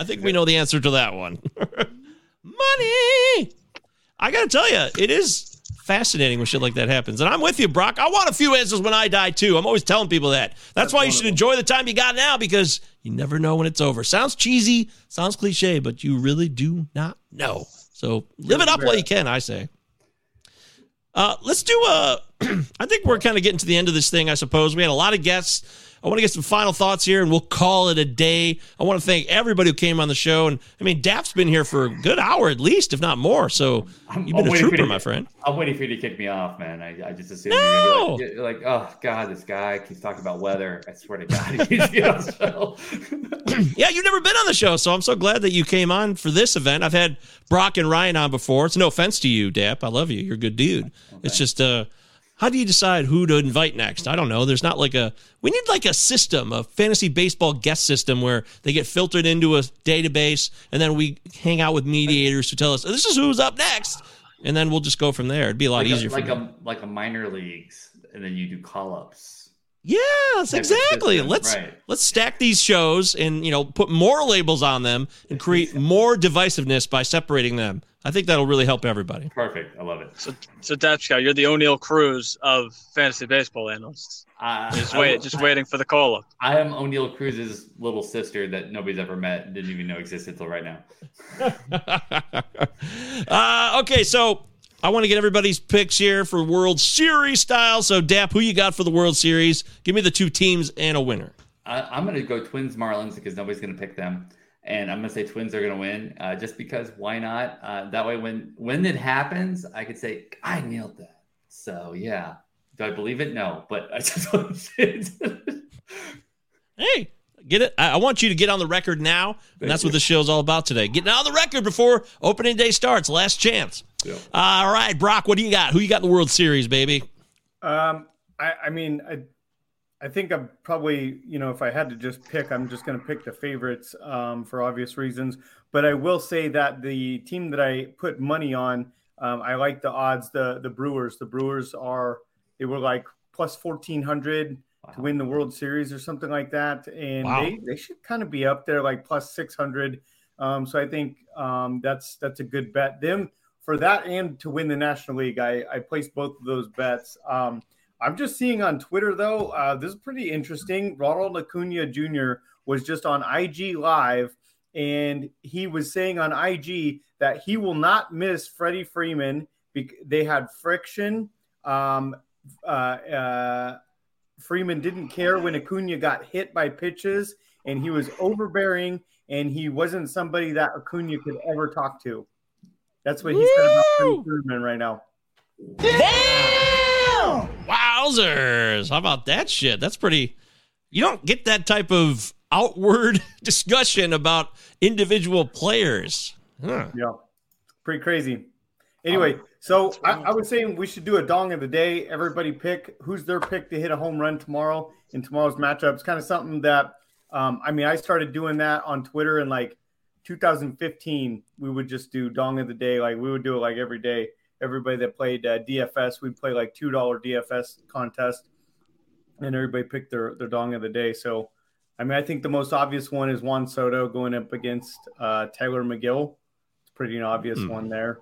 I think we know the answer to that one. Money. I got to tell you, it is fascinating when shit like that happens. And I'm with you, Brock. I want a few answers when I die, too. I'm always telling people that. That's, why you should enjoy the time you got now because you never know when it's over. Sounds cheesy, sounds cliche, but you really do not know. So live it up while you can, I say. Uh, let's do a. I think we're kind of getting to the end of this thing, I suppose. We had a lot of guests. I want to get some final thoughts here and we'll call it a day. I want to thank everybody who came on the show. And I mean, Daft's been here for a good hour at least, if not more. So you've been I'm a waiting for trooper, you to- my friend. I'm waiting for you to kick me off, man. I, I just assumed No! you're like, like, oh god, this guy keeps talking about weather. I swear to God, he's you know, so. yeah, you've never been on the show, so I'm so glad that you came on for this event. I've had Brock and Ryan on before. It's no offense to you, Dap. I love you. You're a good dude. It's just uh how do you decide who to invite next? I don't know. There's not like a we need like a system, a fantasy baseball guest system where they get filtered into a database and then we hang out with mediators who tell us this is who's up next. And then we'll just go from there. It'd be a lot like easier a, for like a like a minor leagues, and then you do call ups. Yes, exactly. system, Let's right. let's stack these shows and you know put more labels on them and create more divisiveness by separating them. I think that'll really help everybody. Perfect. I love it. So so Dapscout, you're the Oneil Cruz of fantasy baseball analysts. Uh, just wait, will- just waiting for the call up. I am Oneil Cruz's little sister that nobody's ever met didn't even know existed till right now. Uh, okay, so I want to get everybody's picks here for World Series style. So Dap, who you got for the World Series? Give me the two teams and a winner. I, I'm going to go Twins Marlins because nobody's going to pick them, and I'm going to say Twins are going to win. Uh, just because why not? Uh, that way, when when it happens, I could say I nailed that. So yeah, do I believe it? No, but I just want to say. Hey, get it. I I want you to get on the record now, and that's what the show's all about today. Getting on the record before opening day starts. Last chance. All right, Brock, what do you got? Who you got in the World Series, baby? Um, I, I mean, I, I think I'm probably, you know, if I had to just pick, I'm just going to pick the favorites um, for obvious reasons. But I will say that the team that I put money on, um, I like the odds. The the Brewers. The Brewers are they were like plus fourteen hundred to win the World Series or something like that, and Wow. they they should kind of be up there like plus six hundred Um, so I think um, that's that's a good bet. Them for that and to win the National League, I, I placed both of those bets. Um, I'm just seeing on Twitter though, uh, this is pretty interesting. Ronald Acuna Jr. was just on IG Live, and he was saying on IG that he will not miss Freddie Freeman. Bec- they had friction. Um, uh, uh, Freeman didn't care when Acuna got hit by pitches, and he was overbearing, and he wasn't somebody that Acuna could ever talk to. That's what he said about Freddie Freeman right now. Damn! Wowzers! How about that shit? That's pretty. You don't get that type of outward discussion about individual players. Huh. Yeah, pretty crazy. Anyway, so I, I was saying we should do a dong of the day. Everybody pick who's their pick to hit a home run tomorrow in tomorrow's matchup. It's kind of something that um, I mean, I started doing that on Twitter and like 2015. We would just do dong of the day, like we would do it like every day. Everybody that played uh, DFS, we'd play like two dollar DFS contest, and everybody picked their their dong of the day. So, I mean, I think the most obvious one is Juan Soto going up against uh, Taylor Megill. It's pretty an obvious Hmm. one there.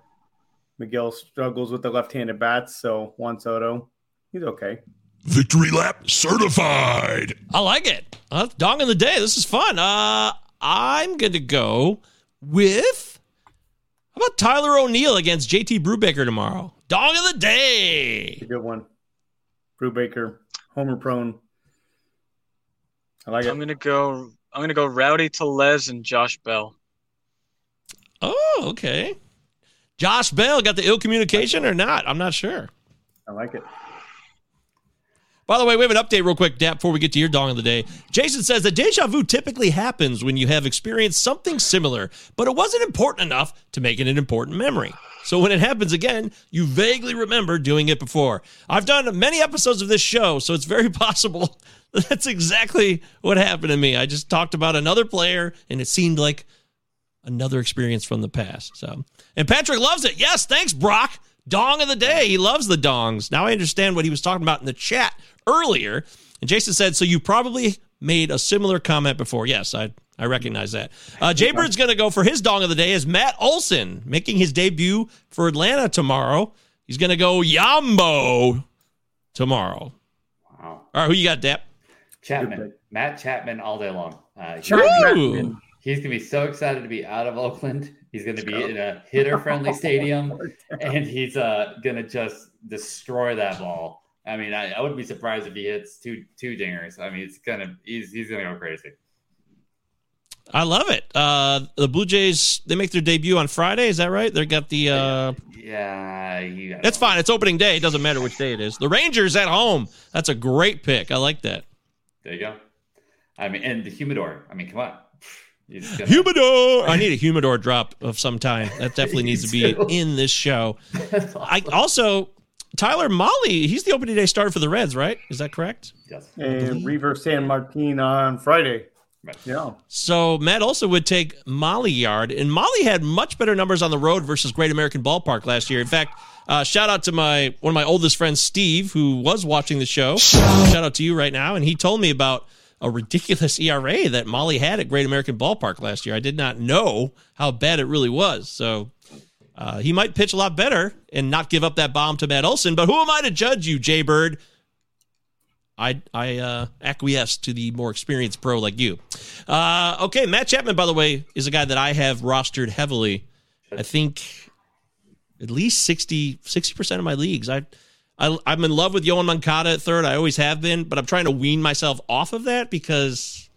Megill struggles with the left-handed bats, so Juan Soto, he's okay. Victory lap certified. I like it. Uh, dong of the day. This is fun. Uh, I'm going to go with. How about Tyler O'Neill against JT Brubaker tomorrow? Dog of the day. A good one. Brubaker, homer prone. I like it. I'm gonna go. I'm gonna go Rowdy Tellez and Josh Bell. Oh, okay. Josh Bell got the ill communication or not? I'm not sure. I like it. By the way, we have an update real quick, before we get to your dong of the day. Jason says that deja vu typically happens when you have experienced something similar, but it wasn't important enough to make it an important memory. So when it happens again, you vaguely remember doing it before. I've done many episodes of this show, so it's very possible that that's exactly what happened to me. I just talked about another player, and it seemed like another experience from the past. So, and Patrick loves it. Yes, thanks, Brock. Dong of the day. He loves the dongs. Now I understand what he was talking about in the chat earlier. And Jason said, "So you probably made a similar comment before." Yes, I I recognize that. Uh, Jay Bird's going to go for his dong of the day is Matt Olson making his debut for Atlanta tomorrow. He's going to go Yambo tomorrow. Wow. All right, who you got, Dap? Chapman, Matt Chapman, all day long. Uh, he's, Chapman. he's gonna be so excited to be out of Oakland. He's gonna be in a hitter-friendly stadium, and he's uh, gonna just destroy that ball. I mean, I, I wouldn't be surprised if he hits two two dingers. I mean, it's gonna he's he's gonna go crazy. I love it. Uh, the Blue Jays they make their debut on Friday. Is that right? They got the. Uh, Yeah, you That's fine. It's opening day. It doesn't matter which day it is. The Rangers at home. That's a great pick. I like that. There you go. I mean, and the humidor. I mean, come on. Gonna- Humidor. I need a humidor drop of some kind. That definitely needs to be in this show. I also Tyler Mahle. He's the opening day starter for the Reds, right? Is that correct? Yes. And Reiver Sanmartin on Friday. Yeah. So Matt also would take Mahle Yard, and Mahle had much better numbers on the road versus Great American Ballpark last year. In fact, uh, shout out to my one of my oldest friends, Steve, who was watching the show. Shout out to you right now, and he told me about a ridiculous ERA that Mahle had at Great American Ballpark last year. I did not know how bad it really was. So uh, he might pitch a lot better and not give up that bomb to Matt Olson. But who am I to judge you, Jay Bird? I I uh, acquiesce to the more experienced pro like you. Uh, okay, Matt Chapman, by the way, is a guy that I have rostered heavily. I think at least 60 percent of my leagues. I, I I'm in love with Yoan Moncada at third. I always have been, but I'm trying to wean myself off of that because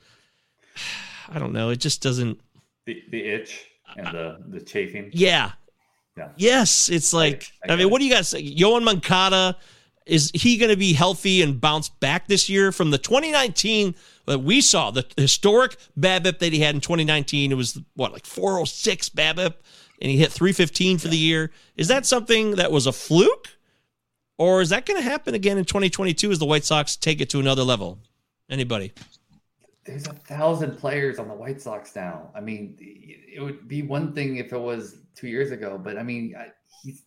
I don't know. It just doesn't. the the itch and the the chafing. Yeah. Yeah. Yes, it's like I, mean, what do you guys say? Yoan Moncada is he going to be healthy and bounce back this year from the 2019 that we saw the historic BABIP that he had in 2019? It was what like 406 BABIP, and he hit 315 for the year. Is that something that was a fluke, or is that going to happen again in 2022 as the White Sox take it to another level? Anybody? There's a thousand players on the White Sox now. I mean, it would be one thing if it was two years ago, but I mean, he's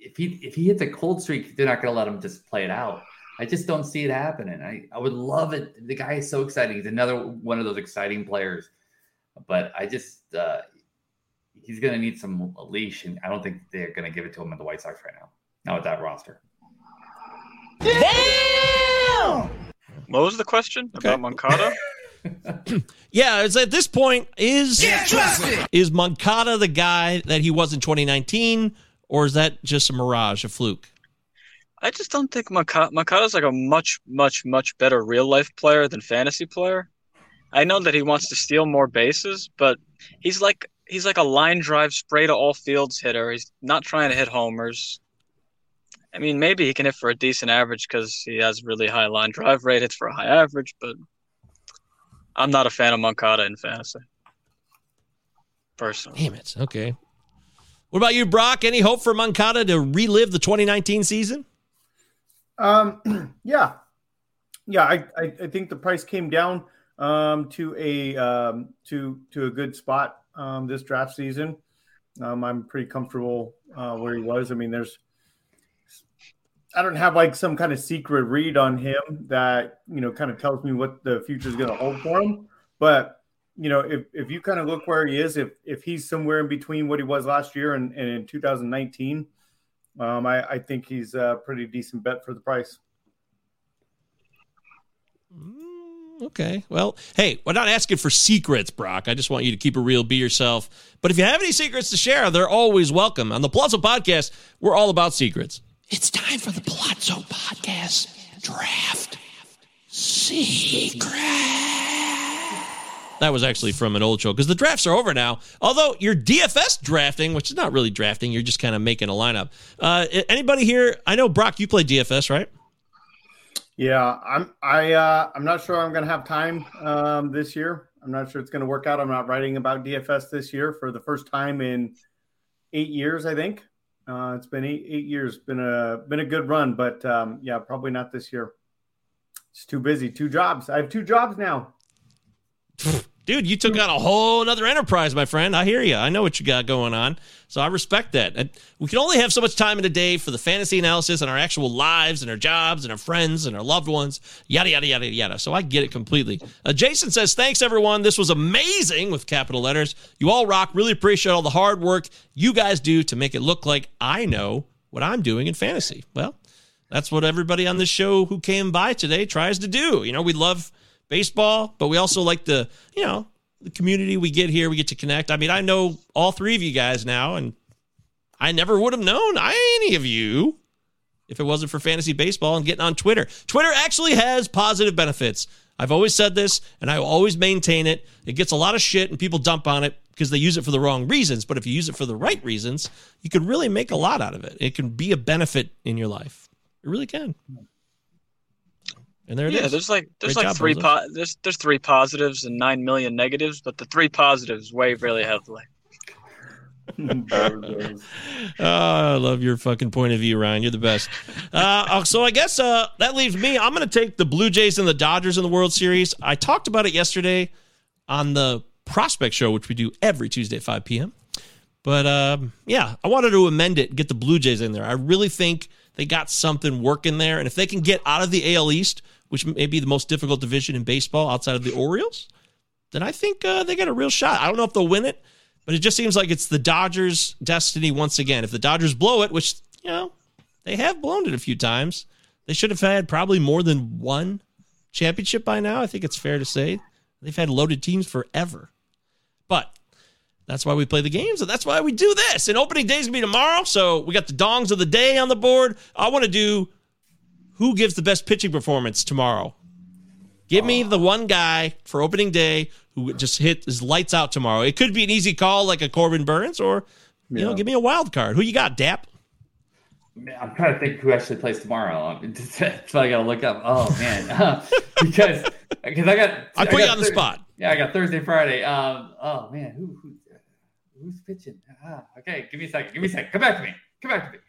if he if he hits a cold streak, they're not going to let him just play it out. I just don't see it happening. I, I would love it. The guy is so exciting. He's another one of those exciting players, but I just uh, he's going to need some leash, and I don't think they're going to give it to him in the White Sox right now. Not with that roster. Damn! What was the question about Moncada? Yeah, it's at this point is is Moncada the guy that he was in 2019, or is that just a mirage, a fluke? I just don't think Moncada, Moncada's like a much, much, much better real life player than fantasy player. I know that he wants to steal more bases, but he's like he's like a line drive spray to all fields hitter. He's not trying to hit homers. I mean, maybe he can hit for a decent average because he has really high line drive rate. Hits for a high average, but I'm not a fan of Moncada in fantasy. Personally, Damn it. Okay. What about you, Brock? Any hope for Moncada to relive the 2019 season? Um, yeah, yeah. I, I, I think the price came down um, to a um, to to a good spot um, this draft season. Um, I'm pretty comfortable uh, where he was. I mean, there's I don't have like some kind of secret read on him that you know kind of tells me what the future is going to hold for him. But you know, if if you kind of look where he is, if if he's somewhere in between what he was last year and, and in 2019, um, I, I think he's a pretty decent bet for the price. Okay. Well, hey, we're not asking for secrets, Brock. I just want you to keep it real, be yourself. But if you have any secrets to share, they're always welcome. On the Palazzo Podcast, we're all about secrets. It's time for the Palazzo Podcast Draft Secret. That was actually from an old show because the drafts are over now. Although you're DFS drafting, which is not really drafting, you're just kind of making a lineup. Uh, anybody here? I know Brock, you play DFS, right? Yeah, I'm. I uh, I'm not sure I'm going to have time um, this year. I'm not sure it's going to work out. I'm not writing about DFS this year for the first time in eight years. I think uh, it's been eight eight years. Been a been a good run, but um, yeah, probably not this year. It's too busy. Two jobs. I have two jobs now. Dude, you took on a whole another enterprise, my friend. I hear you. I know what you got going on. So I respect that. And we can only have so much time in a day for the fantasy analysis and our actual lives and our jobs and our friends and our loved ones, yada, yada, yada, yada. So I get it completely. Uh, Jason says, Thanks, everyone. This was amazing with capital letters. You all rock. Really appreciate all the hard work you guys do to make it look like I know what I'm doing in fantasy. Well, that's what everybody on this show who came by today tries to do. You know, we love baseball, but we also like the, you know, the community we get here. We get to connect. I mean, I know all three of you guys now, and I never would have known any of you if it wasn't for fantasy baseball and getting on Twitter. Twitter actually has positive benefits. I've always said this, and I will always maintain it. It gets a lot of shit, and people dump on it because they use it for the wrong reasons. But if you use it for the right reasons, you can really make a lot out of it. It can be a benefit in your life. It really can. And there it is. yeah, there's like there's Great like job, three po- there's there's three positives and nine million negatives, but the three positives weigh really heavily. Oh, I love your fucking point of view, Ryan. You're the best. Uh, so I guess uh, that leaves me. I'm going to take the Blue Jays and the Dodgers in the World Series. I talked about it yesterday on the Prospect Show, which we do every Tuesday at 5 p.m. But um, yeah, I wanted to amend it, and get the Blue Jays in there. I really think they got something working there, and if they can get out of the AL East, which may be the most difficult division in baseball outside of the Orioles, then I think uh, they got a real shot. I don't know if they'll win it, but it just seems like it's the Dodgers' destiny once again. If the Dodgers blow it, which you know they have blown it a few times, they should have had probably more than one championship by now. I think it's fair to say they've had loaded teams forever. But that's why we play the games, and that's why we do this. And opening day is gonna be tomorrow, so we got the dongs of the day on the board. I want to do who gives the best pitching performance tomorrow. Give me the one guy for opening day who just hit his lights out tomorrow. It could be an easy call like a Corbin Burnes, or you know, give me a wild card. Who you got, Dap? I'm trying to think who actually plays tomorrow. That's what I gotta look up. Oh man, because because I got I put you got on the spot. Yeah, I got Thursday, Friday. Um, oh man, who, who who's pitching? Ah, okay, give me a second. Give me a second. Come back to me. Come back to me.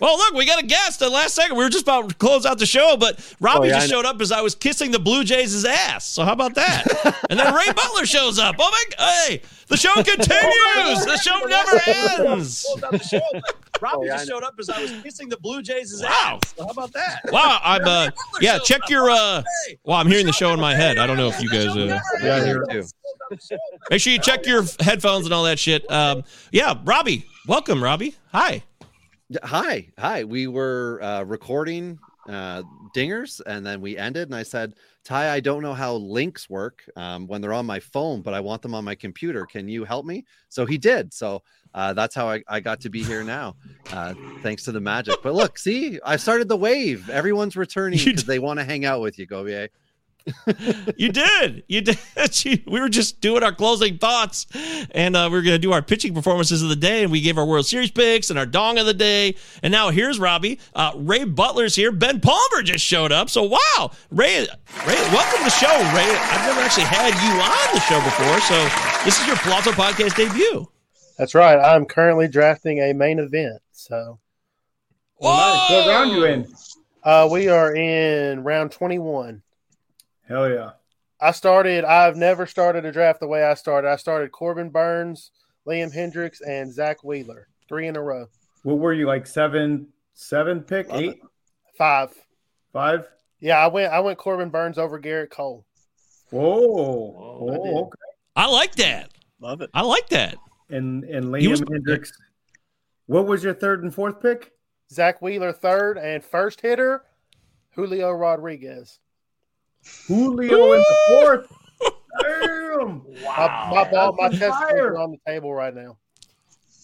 Well, look, we got a guest at last second. We were just about to close out the show, but Robbie Oh, yeah, just showed up as I was kissing the Blue Jays' ass. So how about that? and then Ray Butler shows up. Oh my! Hey, the show continues. the show never ends. Robbie yeah, just showed up as I was kissing the Blue Jays' ass. So how about that? Wow, I'm uh, yeah. Check your uh. Well, I'm hearing the show in my head. I don't know if you guys uh. Yeah, I hear too. Make sure you check your headphones and all that shit. Um, yeah, Robbie, welcome, Robbie. Hi. Hi, hi. We were uh, recording uh, dingers, and then we ended. And I said, "Ty, I don't know how links work um, when they're on my phone, but I want them on my computer. Can you help me?" So he did. So uh, that's how I, I got to be here now, uh, thanks to the magic. But look, see, I started the wave. Everyone's returning because they want to hang out with you, Gobier. you did. You did. we were just doing our closing thoughts, and uh, we are going to do our pitching performances of the day, and we gave our World Series picks and our dong of the day. And now here's Robbie. Uh, Ray Butler's here. Ben Palmer just showed up. So wow, Ray, Ray, welcome to the show, Ray. I've never actually had you on the show before, so this is your Palazzo podcast debut. That's right. I'm currently drafting a main event. So, Well, nice. What round you in? uh, we are in round 21. Hell yeah. I started. I've never started a draft the way I started. I started Corbin Burnes, Liam Hendriks, and Zack Wheeler, three in a row. What were you like seven, seven pick, eight, five, five? Yeah, I went. I went Corbin Burnes over Gerrit Cole. Whoa, Whoa okay. I like that. Love it. I like that. And and Liam was- Hendriks. What was your third and fourth pick? Zack Wheeler third and first hitter, Julio Rodriguez. Julio in the fourth. Damn. My, my ball, my That's testicles fire. are on the table right now.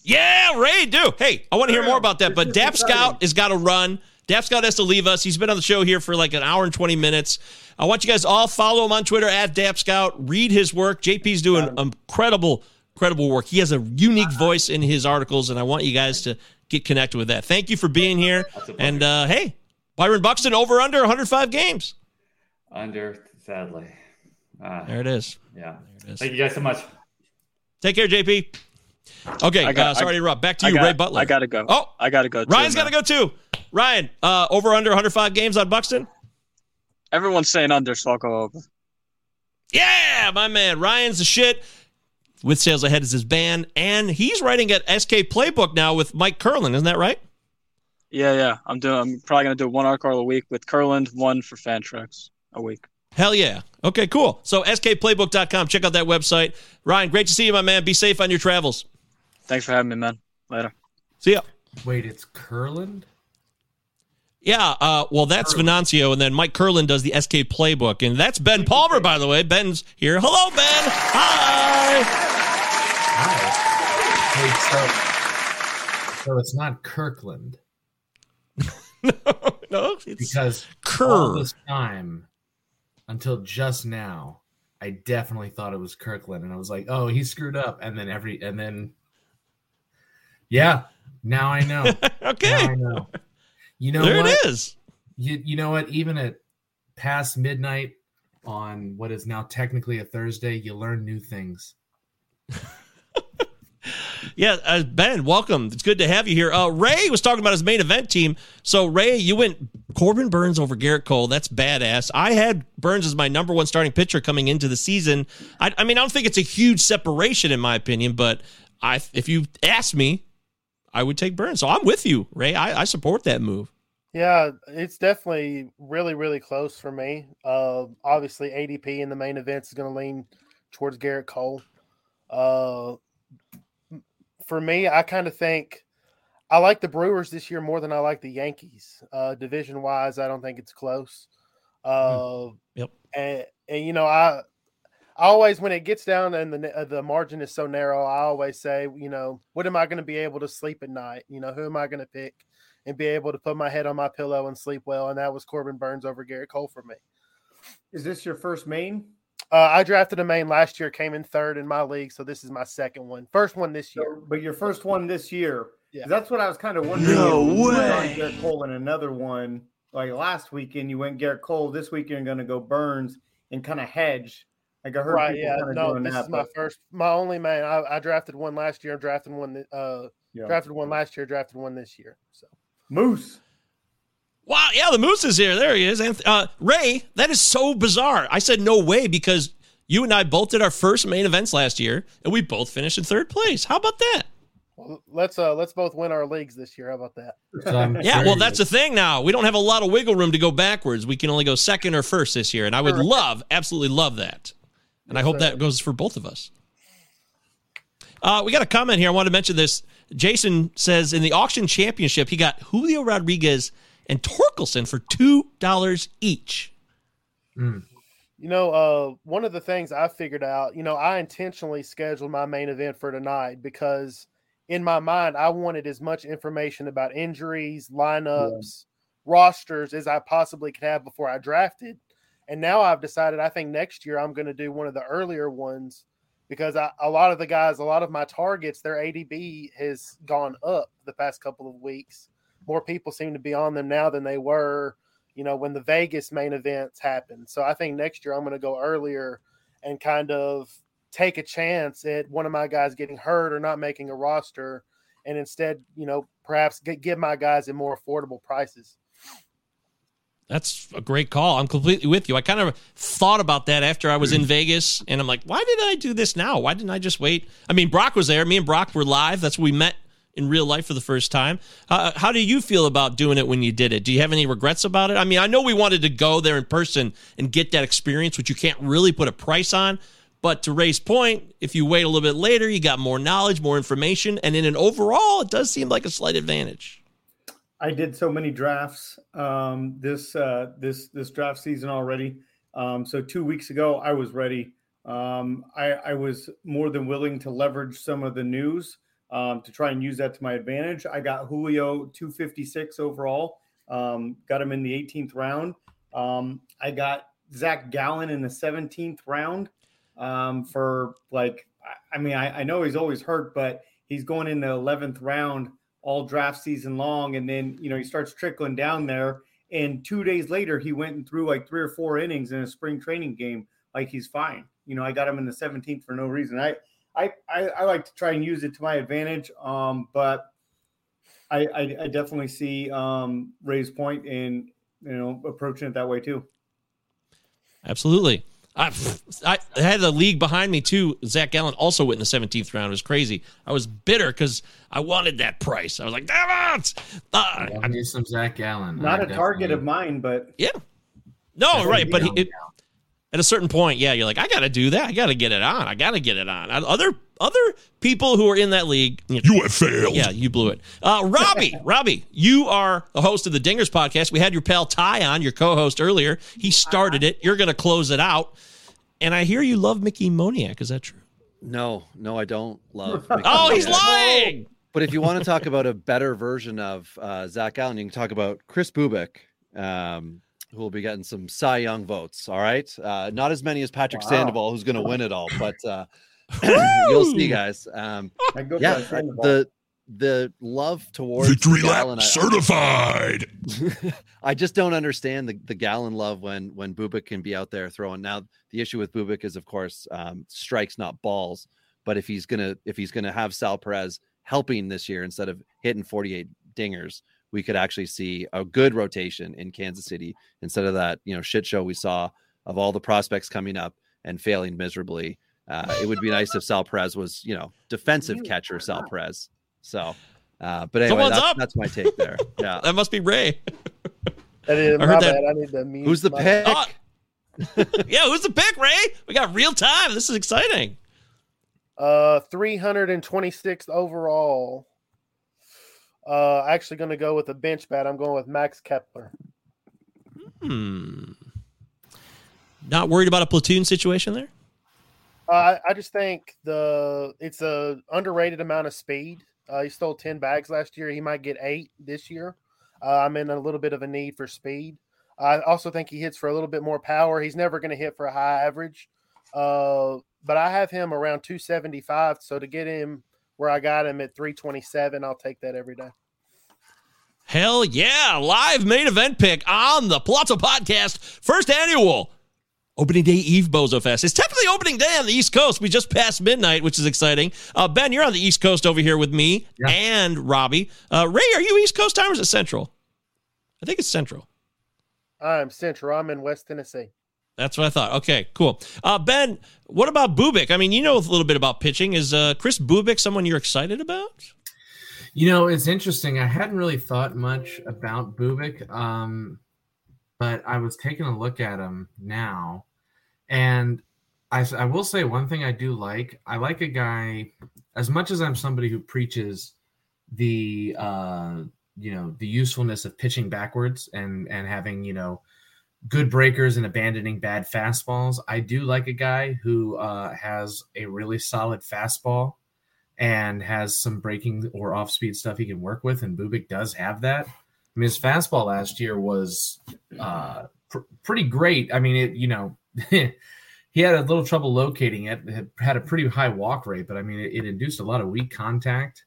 Yeah, Ray, do. Hey, I want to hear more about that. But Dap Scout has got to run. Dap Scout has to leave us. He's been on the show here for like an hour and 20 minutes. I want you guys all follow him on Twitter at Dap Scout. Read his work. JP's doing incredible, incredible work. He has a unique voice in his articles, and I want you guys to get connected with that. Thank you for being here. And uh, hey, Byron Buxton over under 105 games. Under, sadly. Ah, There it is. Yeah. it is. Thank you guys so much. Take care, JP. Okay, I got- uh, sorry I- to interrupt. Back to you, got- Ray Butler. I gotta go. Oh, I gotta go. too, Ryan's man. got to go too. Ryan, uh, over under 105 games on Buxton. Everyone's saying under, so I'll go over. Yeah, my man. Ryan's the shit. With Sales Ahead is his band, and he's writing at SK Playbook now with Mike Curlin. Isn't that right? Yeah, yeah. I'm doing. I'm probably gonna do one article a week with Curland, one for Fantrax a week. Hell yeah. Okay, cool. So skplaybook.com. Check out that website. Ryan, great to see you, my man. Be safe on your travels. Thanks for having me, man. Later. See ya. Wait, it's Curland? Yeah, uh, well, that's Venancio, and then Mike Curlin does the SK Playbook, and that's Ben Palmer, by the way. Ben's here. Hello, Ben. Hi. Hi. Wait, so, so it's not Kirkland. No, no, it's because Kerr. all this time until just now, I definitely thought it was Kirkland, and I was like, "Oh, he screwed up," and then every and then, yeah, now I know. okay, I know. You know There it what? is. You you know what? Even at past midnight on what is now technically a Thursday, you learn new things. Yeah, uh, Ben, welcome. It's good to have you here. Uh, Ray was talking about his main event team. So, Ray, you went Corbin Burnes over Gerrit Cole. That's badass. I had Burnes as my number one starting pitcher coming into the season. I, I mean, I don't think it's a huge separation in my opinion, but I, if you ask me, I would take Burnes. So I'm with you, Ray. I, I support that move. Yeah, it's definitely really, really close for me. Uh, obviously, ADP in the main events is going to lean towards Gerrit Cole. Uh, for me, I kind of think I like the Brewers this year more than I like the Yankees. Uh, division wise, I don't think it's close. Uh, Yep. and, and you know, I I always when it gets down and the uh, the margin is so narrow, I always say, you know, what am I going to be able to sleep at night? You know, who am I going to pick and be able to put my head on my pillow and sleep well? And that was Corbin Burnes over Gerrit Cole for me. Is this your first main? Uh, I drafted a main last year, came in third in my league, so this is my second one. First one this year. But your first one this year. Yeah. That's what I was kind of wondering. No if you went on way. Gerrit Cole and another one. Like last weekend, you went Gerrit Cole. This week, you're going to go Burnes and kind of hedge. Like I heard Right, people yeah. kind of No, doing this that. is my but- first, my only main. I, I drafted one last year, drafted one, th- uh, Yeah. drafted one last year, drafted one this year. So Moose. Wow, yeah, the Moose is here. There he is. Uh, Ray, that is so bizarre. I said no way because you and I both did our first main events last year, and we both finished in third place. How about that? well, let's uh let's both win our leagues this year. How about that? yeah, well, that's the thing now. We don't have a lot of wiggle room to go backwards. We can only go second or first this year, and I would love, absolutely love that. And I hope that goes for both of us. Uh, we got a comment here. I want to mention this. Jason says in the auction championship, he got Julio Rodriguez and Torkelson for two dollars each. You know, uh, one of the things I figured out, you know, I intentionally scheduled my main event for tonight because in my mind, I wanted as much information about injuries, lineups, rosters as I possibly could have before I drafted. And now I've decided I think next year I'm going to do one of the earlier ones because I, a lot of the guys, a lot of my targets, their ADP has gone up the past couple of weeks. More people seem to be on them now than they were, you know, when the Vegas main events happened. So I think next year I'm going to go earlier and kind of take a chance at one of my guys getting hurt or not making a roster and instead, you know, perhaps get, give my guys at more affordable prices. That's a great call. I'm completely with you. I kind of thought about that after I was in mm. Vegas, and I'm like, why did I do this now? Why didn't I just wait? I mean, Brock was there. Me and Brock were live. That's when we met in real life for the first time. Uh, how do you feel about doing it when you did it? Do you have any regrets about it? I mean, I know we wanted to go there in person and get that experience, which you can't really put a price on. But to Ray's point, if you wait a little bit later, you got more knowledge, more information, and in an overall, it does seem like a slight advantage. I did so many drafts um, this uh, this this draft season already. Um, so two weeks ago, I was ready. Um, I, I was more than willing to leverage some of the news um, to try and use that to my advantage. I got Julio 256 overall. Um, got him in the 18th round. Um, I got Zac Gallen in the 17th round um, for like, I- mean, I, I know he's always hurt, but he's going in the 11th round all draft season long. And then, you know, he starts trickling down there. And two days later, he went and threw like three or four innings in a spring training game. Like he's fine. You know, I got him in the 17th for no reason. I, I, I, I like to try and use it to my advantage. Um, but I, I, I definitely see um, Ray's point in, you know, approaching it that way too. Absolutely. I, I had the league behind me too. Zac Gallen also went in the 17th round. It was crazy. I was bitter because I wanted that price. I was like, damn it. Uh, I need some Zac Gallen. Not I a target of mine, but yeah. No, right. But he, it, at a certain point, yeah, you're like, I got to do that. I got to get it on. I got to get it on. Other other people who are in that league, you, You have failed. Yeah, you blew it. Uh, Robbie, Robbie, you are the host of the Dingers podcast. We had your pal Ty on, your co-host earlier. He started it. You're going to close it out. And I hear you love Mickey Moniak. Is that true? No, no, I don't love. Mickey Oh, he's lying. But if you want to talk about a better version of uh, Zac Gallen, you can talk about Kris Bubic, um, who will be getting some Cy Young votes. All right, uh, not as many as Patrick Wow. Sandoval, who's going to win it all, but uh, you'll see, guys. Um, I yeah, the the love towards Victory lap I- certified. I just don't understand the, the Gallen love when when Bubic can be out there throwing. Now the issue with Bubic is, of course, um, strikes not balls. But if he's gonna if he's gonna have Sal Perez helping this year instead of hitting 48 dingers, we could actually see a good rotation in Kansas City instead of that you know shit show we saw of all the prospects coming up and failing miserably. Uh, it would be nice if Sal Perez was you know defensive catcher Sal Perez. So, uh, but anyway, that's, up. that's my take there. Yeah. That must be Ray. That is, I heard that- I need to Who's the pick? Oh, yeah, who's the pick, Ray? We got real time. This is exciting. Uh, 326th overall. Uh, actually going to go with a bench bat. I'm going with Max Kepler. Hmm. Not worried about a platoon situation there? Uh, I, I just think the it's a underrated amount of speed. Uh, he stole 10 bags last year. He might get eight this year. Uh, I'm in a little bit of a need for speed. I also think he hits for a little bit more power. He's never going to hit for a high average. Uh, but I have him around 275. So to get him where I got him at 327, I'll take that every day. Hell yeah. Live main event pick on the Palazzo Podcast. First annual opening day eve Bozo Fest. It's technically opening day on the East Coast. We just passed midnight, which is exciting. Uh, ben, you're on the East Coast over here with me and Robbie. Uh, Ray, are you East Coast time or is it Central? I think it's Central. I'm Central. I'm in West Tennessee. That's what I thought. Okay, cool. Uh, ben, what about Bubic? I mean, you know a little bit about pitching. Is uh, Kris Bubic someone you're excited about? You know, it's interesting. I hadn't really thought much about Bubic, um, but I was taking a look at him now, and I, I will say one thing I do like. I like a guy as much as I'm somebody who preaches the uh you know the usefulness of pitching backwards and and having you know good breakers and abandoning bad fastballs. I do like a guy who uh, has a really solid fastball and has some breaking or off speed stuff he can work with, and Bubic does have that. I mean, his fastball last year was uh, pr- pretty great. I mean, it you know. he had a little trouble locating it. it. Had a pretty high walk rate, but I mean, it, it induced a lot of weak contact.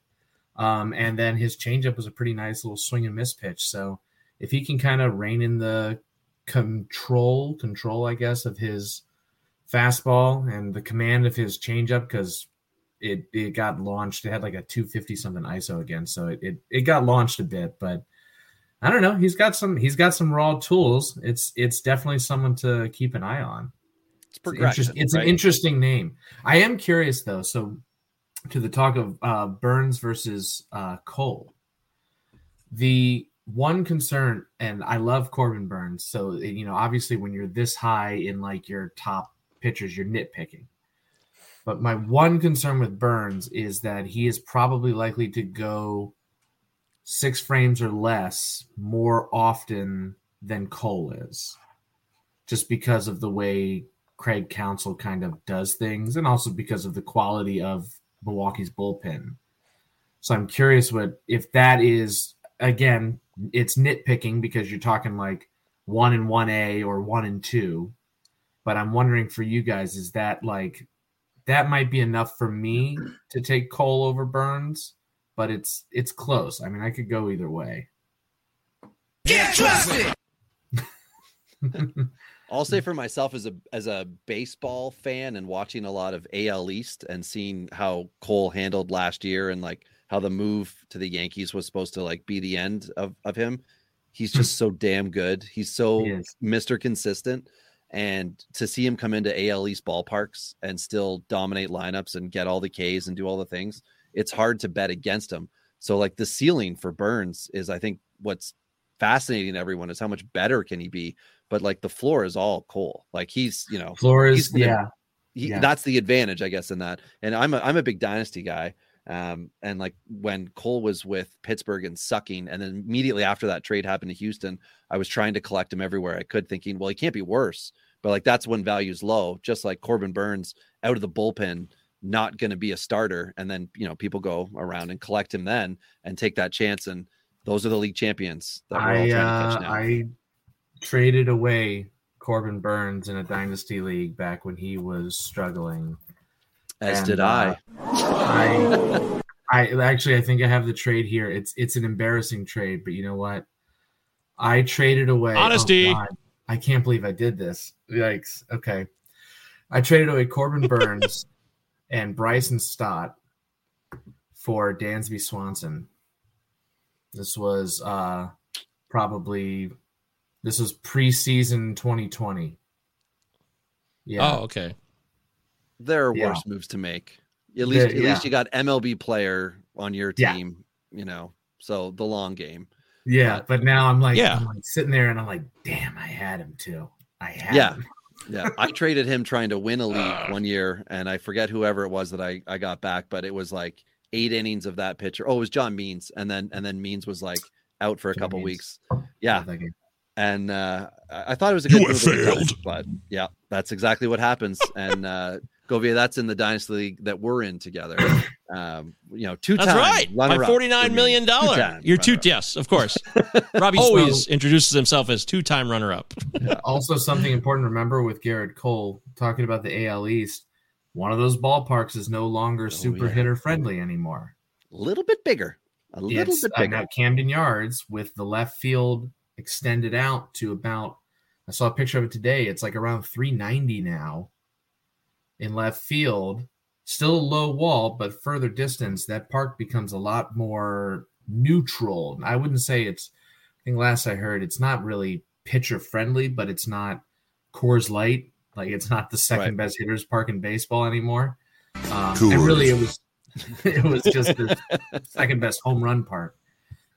Um, and then his changeup was a pretty nice little swing and miss pitch. So if he can kind of rein in the control, control, I guess, of his fastball and the command of his changeup, because it it got launched. It had like a 250 something ISO again, so it, it it got launched a bit, but I don't know. He's got some he's got some raw tools. It's it's definitely someone to keep an eye on. It's progression. It's, it's right? an interesting name. I am curious though. So to the talk of uh, Burnes versus uh, Cole, the one concern, and I love Corbin Burnes. So you know, obviously, when you're this high in like your top pitchers, you're nitpicking. But my one concern with Burnes is that he is probably likely to go six frames or less more often than Cole is, just because of the way Craig Counsell kind of does things, and also because of the quality of Milwaukee's bullpen. So I'm curious what if that is again, it's nitpicking because you're talking like one and one A or one and two. But I'm wondering for you guys, is that like that might be enough for me to take Cole over Burnes, but it's it's close. I mean, I could go either way. Get trusted. I'll say for myself as a as a baseball fan and watching a lot of AL East and seeing how Cole handled last year and like how the move to the Yankees was supposed to like be the end of of him. He's hmm. just so damn good. He's so He. Mr. Consistent. And to see him come into AL East ballparks and still dominate lineups and get all the Ks and do all the things, it's hard to bet against him. So like the ceiling for Burnes is I think what's fascinating to everyone is how much better can he be but like the floor is all Cole. Like he's, you know, Floor is- yeah. he- Yeah. that's the advantage, I guess, in that. And I'm a, I'm a big dynasty guy. Um, and like when Cole was with Pittsburgh and sucking, and then immediately after that trade happened to Houston, I was trying to collect him everywhere I could, thinking, well, he can't be worse. But like that's when value's low, just like Corbin Burnes out of the bullpen, not going to be a starter. And then, you know, people go around and collect him then and take that chance. And those are the league champions that we're all I trying to uh, catch now. I traded away Corbin Burnes in a dynasty league back when he was struggling. As And, did uh, I. I actually I think I have the trade here. It's it's an embarrassing trade, but you know what? I traded away oh, Honesty. God. I can't believe I did this. Yikes. Okay. I traded away Corbin Burnes and Bryson Stott for Dansby Swanson. This was uh probably this was preseason 2020. Yeah. Oh, okay. There are Yeah. worse moves to make. At least, There- at yeah. least you got MLB player on your Yeah. team. You know, so the long game. Yeah, but now I'm like, Yeah. I'm like sitting there and I'm like, damn, I had him too. I had Yeah, him. yeah. I traded him trying to win a league one year, and I forget whoever it was that I I got back, but it was like eight innings of that pitcher. Oh, it was John Means, and then and then Means was like out for a John couple Means. weeks. Yeah, and uh, I I thought it was a You good have move at time, failed. but yeah, that's exactly what happens. And uh, Govia, that's in the dynasty league that we're in together. Um, you know, two That's right. My forty-nine million dollar. You're two. Yes, of course. Robbie always introduces himself as two-time runner-up. Also, something important to remember with Gerrit Cole talking about the AL East. One of those ballparks is no longer super yeah. hitter friendly anymore. A little bit bigger. A little It's bit uh, bigger. now Camden Yards with the left field extended out to about. I saw a picture of it today. It's like around 390 now in left field. Still a low wall, but further distance, that park becomes a lot more neutral. I wouldn't say it's. I think last I heard, it's not really pitcher friendly, but it's not Coors Light. Like it's not the second best hitters park in baseball anymore. Um, and really, it was it was just the second best home run park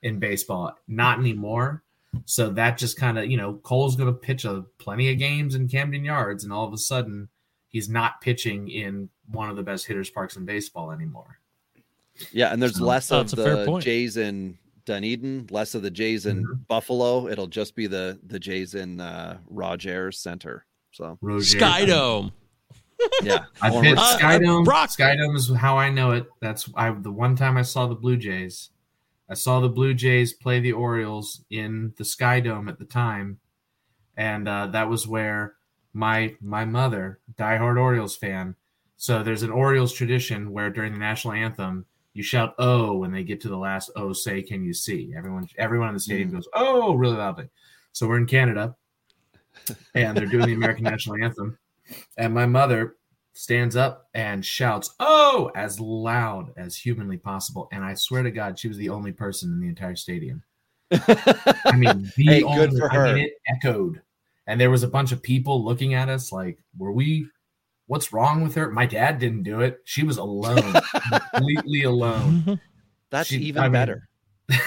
in baseball. Not anymore. So that just kind of you know Cole's going to pitch a plenty of games in Camden Yards, and all of a sudden he's not pitching in one of the best hitters parks in baseball anymore. Yeah, and there's So- less of that's a fair the. Jays in Dunedin, less of the Jays in Mm-hmm. Buffalo. It'll just be the the Jays in uh, Rogers Center. So Skydome. Yeah, I Or- pitched Uh, Skydome. Skydome is how I know it. That's I the one time I saw the Blue Jays. I saw the Blue Jays play the Orioles in the Skydome at the time, and uh, that was where my my mother, diehard Orioles fan. So there's an Orioles tradition where during the national anthem you shout "Oh" when they get to the last "Oh." Say, can you see? Everyone everyone in the stadium mm. goes "Oh" really loudly. So we're in Canada, and they're doing the American national anthem, and my mother stands up and shouts "Oh" as loud as humanly possible, and I swear to God, she was the only person in the entire stadium. I mean, the Hey, only, good for I mean, her. it echoed, and there was a bunch of people looking at us like, "Were we? What's wrong with her?" My dad didn't do it. She was alone, completely alone. Mm-hmm. That's She- even I mean- better.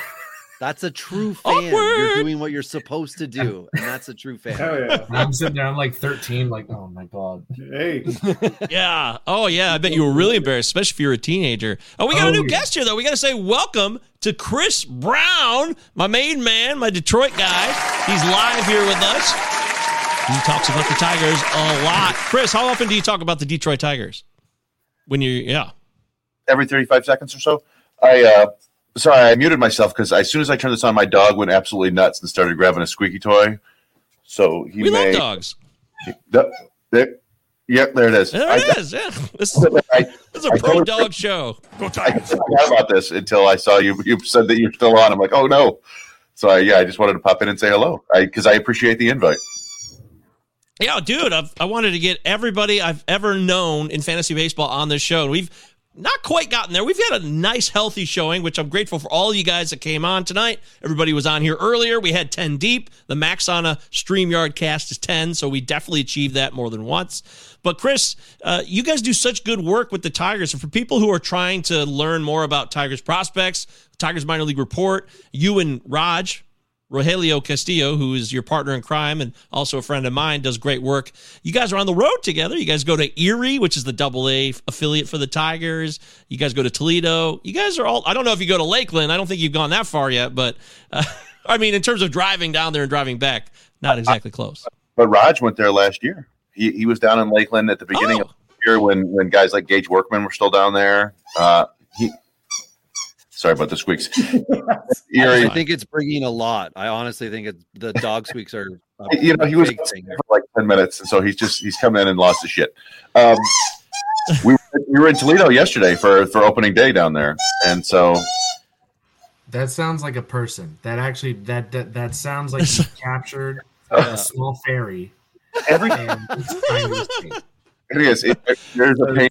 That's a true fan. You're doing what you're supposed to do, and that's a true fan. And I'm sitting there. I'm like 13. Like, oh my god. Hey. yeah. Oh, yeah. I bet you were really embarrassed, especially if you're a teenager. Oh, we got a Oh, new yeah. guest here, though. We got to say welcome to Chris Brown, my main man, my Detroit guy. He's live here with us. He talks about the Tigers a lot. Chris, how often do you talk about the Detroit Tigers? When you, yeah. every 35 seconds or so. I uh sorry, I muted myself because as soon as I turned this on, my dog went absolutely nuts and started grabbing a squeaky toy. So he We may love dogs. The- yep, there it is. There I, it is. Yeah. This is, I, this is a I pro dog show. Go I forgot about this until I saw you. You said that you're still on. I'm like, oh no. So I, yeah, I just wanted to pop in and say hello because I, appreciate the invite. Yeah, dude, I've, I wanted to get everybody I've ever known in fantasy baseball on this show. And we've not quite gotten there. We've had a nice, healthy showing, which I'm grateful for all you guys that came on tonight. Everybody was on here earlier. We had 10 deep. The max on a StreamYard cast is 10, so we definitely achieved that more than once. But, Chris, uh, you guys do such good work with the Tigers. And for people who are trying to learn more about Tigers prospects, Tigers minor league report, you and Raj, Rogelio Castillo, who is your partner in crime and also a friend of mine, does great work. You guys are on the road together. You guys go to Erie, which is the double A affiliate for the Tigers. You guys go to Toledo. You guys are all, I don't know if you go to Lakeland. I don't think you've gone that far yet, but uh, I mean, in terms of driving down there and driving back, not exactly close. But Raj went there last year. He, he was down in Lakeland at the beginning of the year when when guys like Gage Workman were still down there. Uh, he, sorry about the squeaks. Erie, I think it's bringing a lot. I honestly think it's the dog squeaks are. A you know, he was for like ten minutes, and so he's just he's come in and lost his shit. Um, we were, we were in Toledo yesterday for for opening day down there, and so That sounds like a person. That actually that that, that sounds like you captured Yeah. a small fairy. Every and it's trying to escape. it is. It, there's a pain.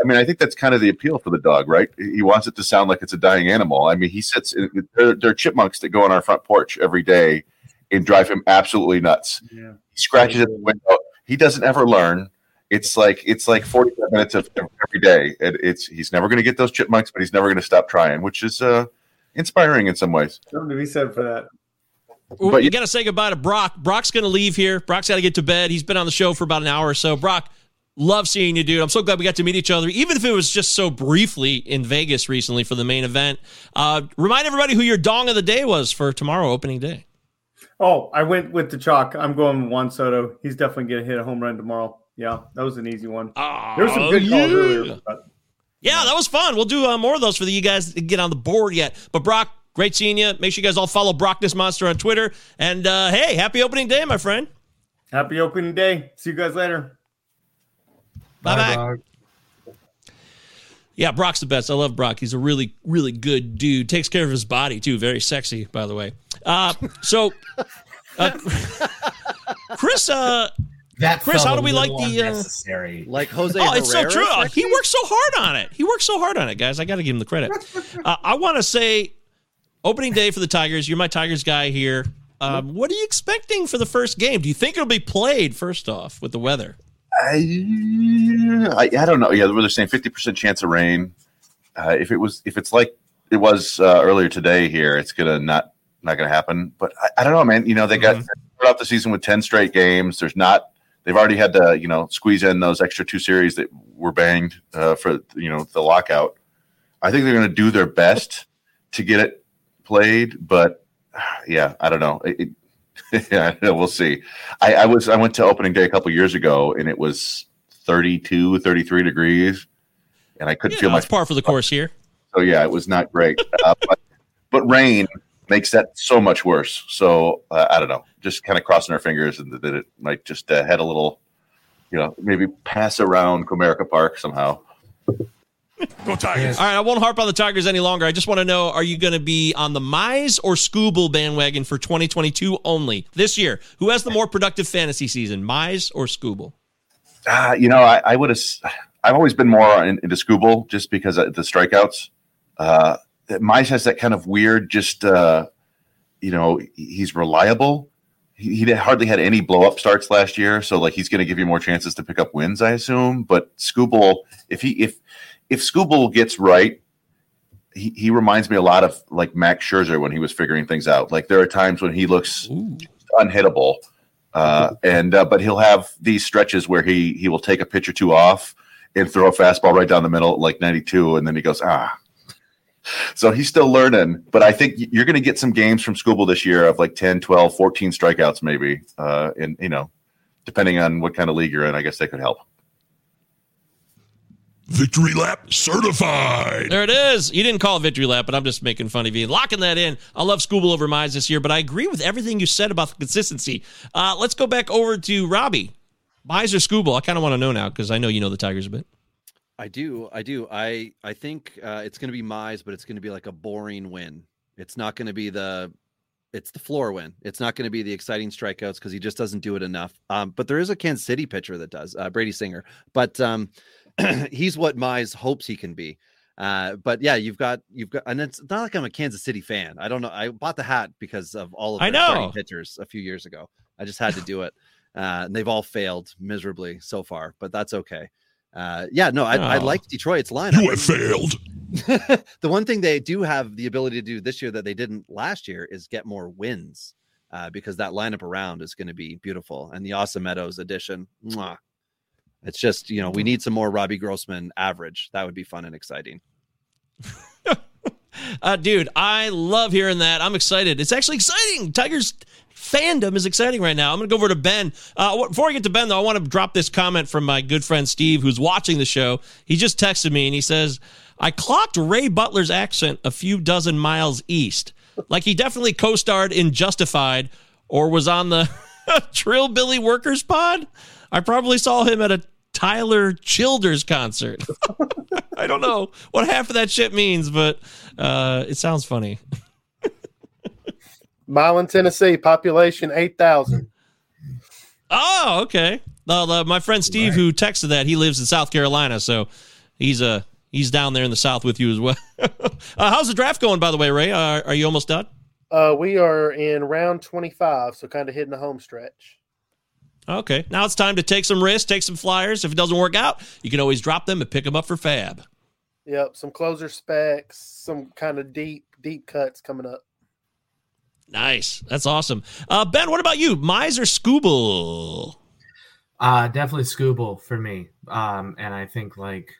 I mean, I think that's kind of the appeal for the dog, right? He wants it to sound like it's a dying animal. I mean, he sits. There, there are chipmunks that go on our front porch every day and drive him absolutely nuts. Yeah. He scratches at the window. He doesn't ever learn. It's like it's like 45 minutes of every day. It, it's he's never going to get those chipmunks, but he's never going to stop trying, which is uh, inspiring in some ways. Something to be said for that. But you you- got to say goodbye to Brock. Brock's going to leave here. Brock's got to get to bed. He's been on the show for about an hour or so. Brock, love seeing you, dude. I'm so glad we got to meet each other, even if it was just so briefly in Vegas recently for the main event. Uh, remind everybody who your dong of the day was for tomorrow, opening day. Oh, I went with the chalk. I'm going with Juan Soto. He's definitely going to hit a home run tomorrow. Yeah, that was an easy one. there were some good calls yeah. earlier. but- Yeah, that was fun. We'll do uh, more of those for the, you guys to get on the board yet. But Brock, great seeing you. Make sure you guys all follow Brockness Monster on Twitter. And uh, hey, happy opening day, my friend. Happy opening day. See you guys later. Bye bye. Yeah, Brock's the best. I love Brock. He's a really, really good dude. Takes care of his body too. Very sexy, by the way. Uh, so, uh, Chris, uh, That Chris, how do we like little the? Uh, unnecessary. Like Jose oh, it's so true. Frankie? He works so hard on it. He works so hard on it, guys. I got to give him the credit. Uh, I want to say, opening day for the Tigers. You're my Tigers guy here. Um, what are you expecting for the first game? Do you think it'll be played? First off, with the weather. I, I, don't know. Yeah, they're saying fifty percent chance of rain. Uh, if it was, if it's like it was uh, earlier today here, it's gonna not not gonna happen. But I, I don't know, man. You know, they got started off the season with ten straight games. There's not they've already had to you know squeeze in those extra two series that were banged uh, for you know the lockout. I think they're going to do their best to get it played, but yeah, I don't know. It, it, yeah, we'll see. I, I was I went to opening day a couple years ago, and it was 32, 33 degrees, and I couldn't Yeah, feel my that's par for the course here. so yeah, it was not great. Uh, but, but rain makes that so much worse. So uh, I don't know. Just kind of crossing our fingers and that it might just uh, head a little, you know, maybe pass around Comerica Park somehow. Go Tigers. All right, I won't harp on the Tigers any longer. I just want to know: Are you going to be on the Mize or Skubal bandwagon for 2022 only this year? Who has the more productive fantasy season, Mize or Skubal? Uh, you know, I, I would have. I've always been more in, into Skubal just because of the strikeouts. Uh, Mize has that kind of weird, just uh, you know, he's reliable. He, he hardly had any blow up starts last year, so like he's going to give you more chances to pick up wins, I assume. But Skubal, if he if if Skubal gets right, he, he reminds me a lot of like Max Scherzer when he was figuring things out. Like there are times when he looks unhittable, uh, and uh, but he'll have these stretches where he he will take a pitch or two off and throw a fastball right down the middle like 92, and then he goes ah. So he's still learning, but I think you're going to get some games from Skubal this year of like 10, 12, 14 strikeouts maybe, uh, and you know, depending on what kind of league you're in, I guess that could help. Victory lap certified. There it is. You didn't call it victory lap, but I'm just making fun of you. Locking that in. I love Skubal over Mize this year, but I agree with everything you said about the consistency. Uh, let's go back over to Robbie. Mize or Skubal? I kind of want to know now because I know you know the Tigers a bit. I do. I do. I I think uh, it's going to be Mize, but it's going to be like a boring win. It's not going to be the it's the floor win. It's not going to be the exciting strikeouts because he just doesn't do it enough. Um, but there is a Kansas City pitcher that does, uh, Brady Singer. But um, he's what Mize hopes he can be. Uh, but yeah, you've got you've got, and it's not like I'm a Kansas City fan. I don't know. I bought the hat because of all of I starting know. pitchers a few years ago. I just had to do it, uh, and they've all failed miserably so far. But that's okay. Uh, yeah, no, I, I Oh. like Detroit's lineup. You have failed. the one thing they do have the ability to do this year that they didn't last year is get more wins uh, because that lineup around is going to be beautiful. And the Austin Meadows edition, mwah. It's just, you know, we need some more Robbie Grossman average. That would be fun and exciting. Uh, dude, I love hearing that. I'm excited. It's actually exciting. Tigers fandom is exciting right now. I'm going to go over to Ben. Uh, before I get to Ben, though, I want to drop this comment from my good friend Steve, who's watching the show. He just texted me and he says, I clocked Ray Butler's accent a few dozen miles east. Like he definitely co starred in Justified or was on the Trill Billy Workers Pod. I probably saw him at a Tyler Childers concert. I don't know what half of that shit means, but uh, it sounds funny. Milan, Tennessee, population 8,000. Oh, okay. Uh, my friend Steve, who texted that, he lives in South Carolina, so he's uh he's down there in the South with you as well. uh, how's the draft going, by the way, Ray? Uh, are you almost done? Uh, we are in round 25, so kind of hitting the home stretch. Okay. Now it's time to take some risks, take some flyers. If it doesn't work out, you can always drop them and pick them up for FAAB. Yep, some closer specs, some kind of deep, deep cuts coming up. Nice. That's awesome. Uh, ben, what about you? Mize or Skubal? Uh definitely Skubal for me. Um, and I think like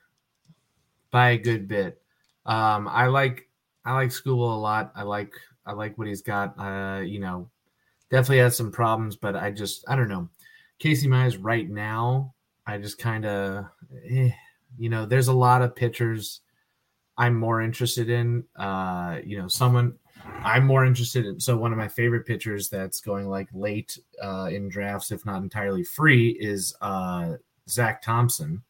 by a good bit. Um, I like I like Skubal a lot. I like I like what he's got. Uh, you know, definitely has some problems, but I just I don't know. Casey Mize right now, I just kind of, eh, you know, there's a lot of pitchers I'm more interested in. Uh, you know, someone I'm more interested in. So one of my favorite pitchers that's going like late uh, in drafts, if not entirely free, is uh, Zach Thompson,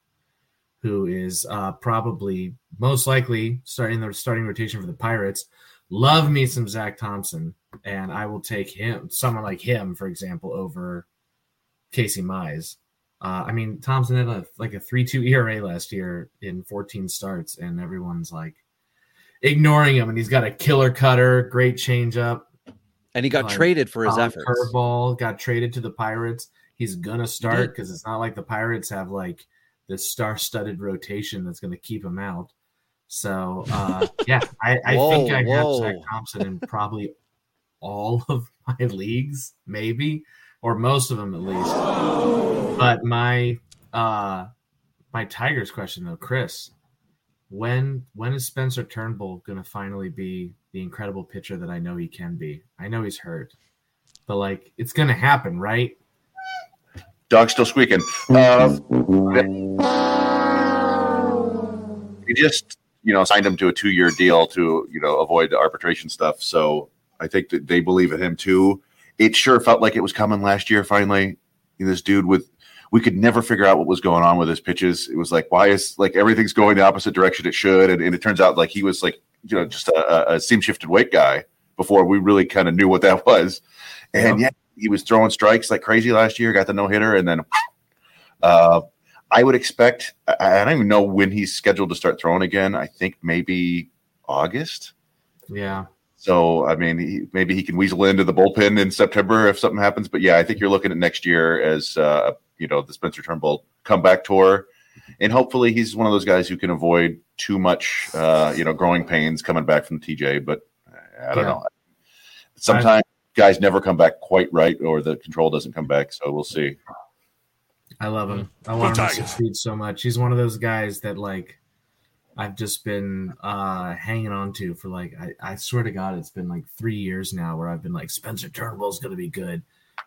who is uh, probably most likely starting the starting rotation for the Pirates. Love me some Zach Thompson, and I will take him, someone like him, for example, over Casey Mize. Uh, I mean, Thompson had a, like a three-two ERA last year in 14 starts, and everyone's like ignoring him. And he's got a killer cutter, great changeup, And he got traded for his efforts. Curveball got traded to the Pirates. He's gonna start because it's not like the Pirates have like this star-studded rotation that's gonna keep him out. So uh, yeah, I, I think Whoa, I have. Zach Thompson in probably all of my leagues, maybe. Or most of them at least. But my uh my Tigers question though, Chris, when when is Spencer Turnbull going to finally be the incredible pitcher that I know he can be? I know he's hurt, but like it's going to happen, right? Dog's still squeaking. Uh, just, you know, signed him to a two-year deal to, you know, avoid the arbitration stuff. So I think that they believe in him too. It sure felt like it was coming last year. Finally, this dude with, we could never figure out what was going on with his pitches. It was like, why is like everything's going the opposite direction it should? And, and it turns out like he was like, you know, just a, a seam shifted weight guy before we really kind of knew what that was. And yeah, he was throwing strikes like crazy last year. Got the no hitter, and then uh, I would expect. I, I don't even know when he's scheduled to start throwing again. I think maybe August. Yeah. So I mean, he, maybe he can weasel into the bullpen in September if something happens. But yeah, I think you're looking at next year as uh, you know the Spencer Turnbull comeback tour, and hopefully he's one of those guys who can avoid too much uh, you know growing pains coming back from TJ. But I don't Yeah. know. Sometimes guys never come back quite right, or the control doesn't come back. So we'll see. I love him. I want him to Tigers. succeed so much. He's one of those guys that like I've just been uh hanging on to for like I, I swear to God it's been like three years now where I've been like Spencer Turnbull's gonna be good.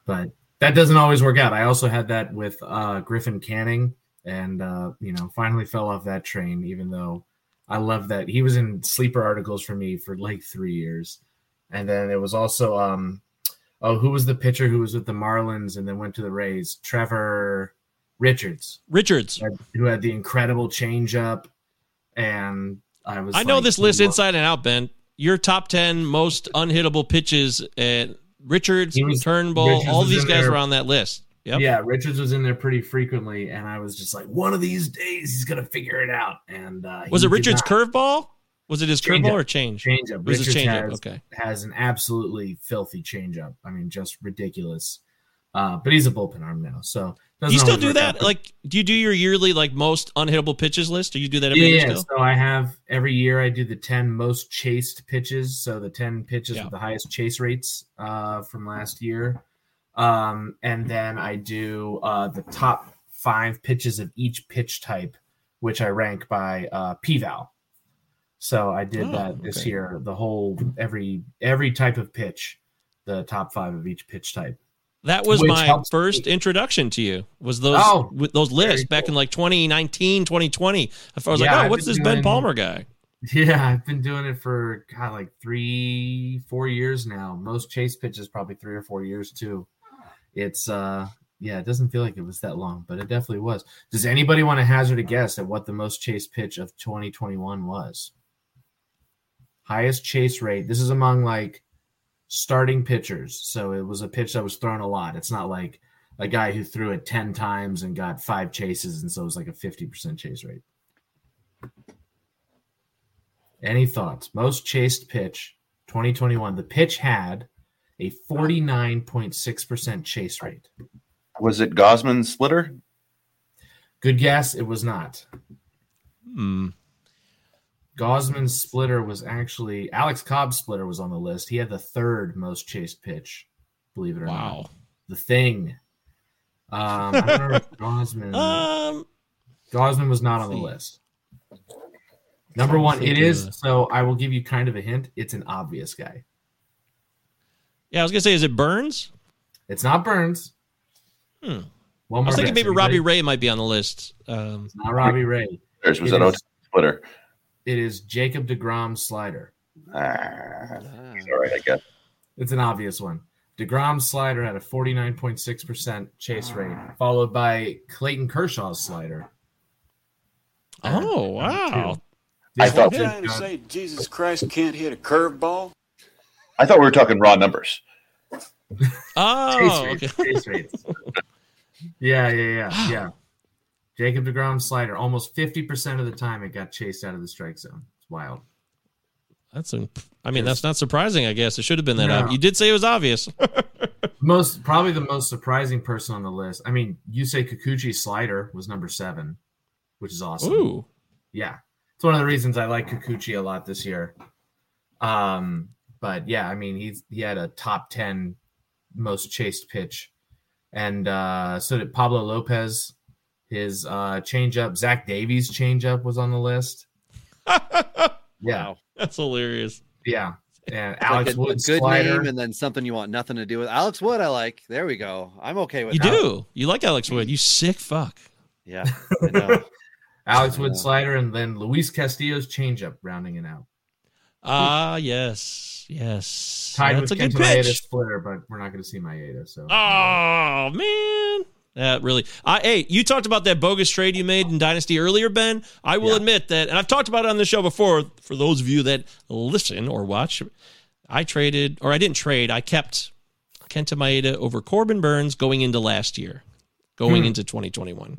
But that doesn't always work out. I also had that with uh Griffin Canning and uh, you know, finally fell off that train, even though I love that he was in sleeper articles for me for like three years. And then it was also um oh, who was the pitcher who was with the Marlins and then went to the Rays? Trevor Richards. Richards. Who had the incredible changeup. And I was I know like, this list "Whoa." inside and out, Ben. Your top ten most unhittable pitches. And Richards, was- Turnbull, Richards all these guys there. were on that list. Yep. Yeah, Richards was in there pretty frequently, and I was just like, one of these days he's gonna figure it out. And uh, Was it Richards' curveball? Was it his curveball or change? Changeup. It was his Richards changeup. has, Okay. has an absolutely filthy changeup. I mean, just ridiculous. Uh, but he's a bullpen arm now, so Do you still do that? out. Like, do you do your yearly like most unhittable pitches list? Do you do that every yeah, year yeah. still? So I have every year I do the ten most chased pitches. So the ten pitches with the highest chase rates uh, from last year, um, and then I do uh, the top five pitches of each pitch type, which I rank by uh, p-val. So I did Oh, that this okay. year. The whole every every type of pitch, the top five of each pitch type. That was Which my first introduction to you. Was those Oh, those lists back in like 2019, 2020. I was like, oh, I've what's this Ben Palmer guy? Yeah, I've been doing it for God, like three, four years now. Most chase pitches probably three or four years too. It's uh yeah, it doesn't feel like it was that long, but it definitely was. Does anybody want to hazard a guess at what the most chase pitch of 2021 was? Highest chase rate. This is among like starting pitchers. So it was a pitch that was thrown a lot. It's not like a guy who threw it 10 times and got five chases, and so it was like a 50% chase rate. Any thoughts? Most chased pitch 2021. The pitch had a 49.6% chase rate. Was it Gausman Splitter? Good guess. It was not. Hmm. Gausman's splitter was actually Alex Cobb's splitter was on the list. He had the third most chased pitch, believe it or Wow. not. The thing. Um, I don't know if Gausman. Um, Gausman was not on the list. Number one, it is. So I will give you kind of a hint. It's an obvious guy. Yeah, I was gonna say, is it Burnes? It's not Burnes. Hmm. One I was thinking guess. maybe Robbie Ray might be on the list. Um, Not Robbie Ray. There's was It that is- OT Splitter? It is Jacob DeGrom slider. Ah, all right, I guess. It's an obvious one. DeGrom's slider had a 49.6% chase rate, followed by Clayton Kershaw's slider. oh wow! I thought Did I say Jesus Christ can't hit a curveball? I thought we were talking raw numbers. Oh, chase okay. Chase rates. Yeah, yeah, yeah, yeah. Jacob DeGrom slider, almost 50% of the time it got chased out of the strike zone. It's wild. That's a, I mean, that's not surprising. I guess it should have been that. No. obvious. You did say it was obvious. Most probably the most surprising person on the list. I mean, you say Kikuchi slider was number seven, which is awesome. Ooh. Yeah. It's one of the reasons I like Kikuchi a lot this year. Um, but yeah, I mean, he's he had a top ten most chased pitch and uh, so did Pablo Lopez. His uh, changeup, Zach Davies' changeup was on the list. yeah, That's hilarious. yeah, and It's Alex like a, a good slider. name and then something you want nothing to do with. Alex Wood, I like. There we go. I'm okay with You that. do. You like Alex Wood. You sick fuck. Yeah, Alex I Wood know. slider, and then Luis Castillo's changeup rounding it out. Ah, yes. Yes. Tied That's with a good Kenta Maeda pitch. splitter, but we're not going to see Maeda. So Oh man, that really. I hey, you talked about that bogus trade you made in Dynasty earlier, Ben. I will admit that, and I've talked about it on the show before. For those of you that listen or watch, I traded, or I didn't trade. I kept Kenta Maeda over Corbin Burnes going into last year, going Hmm. into 2021.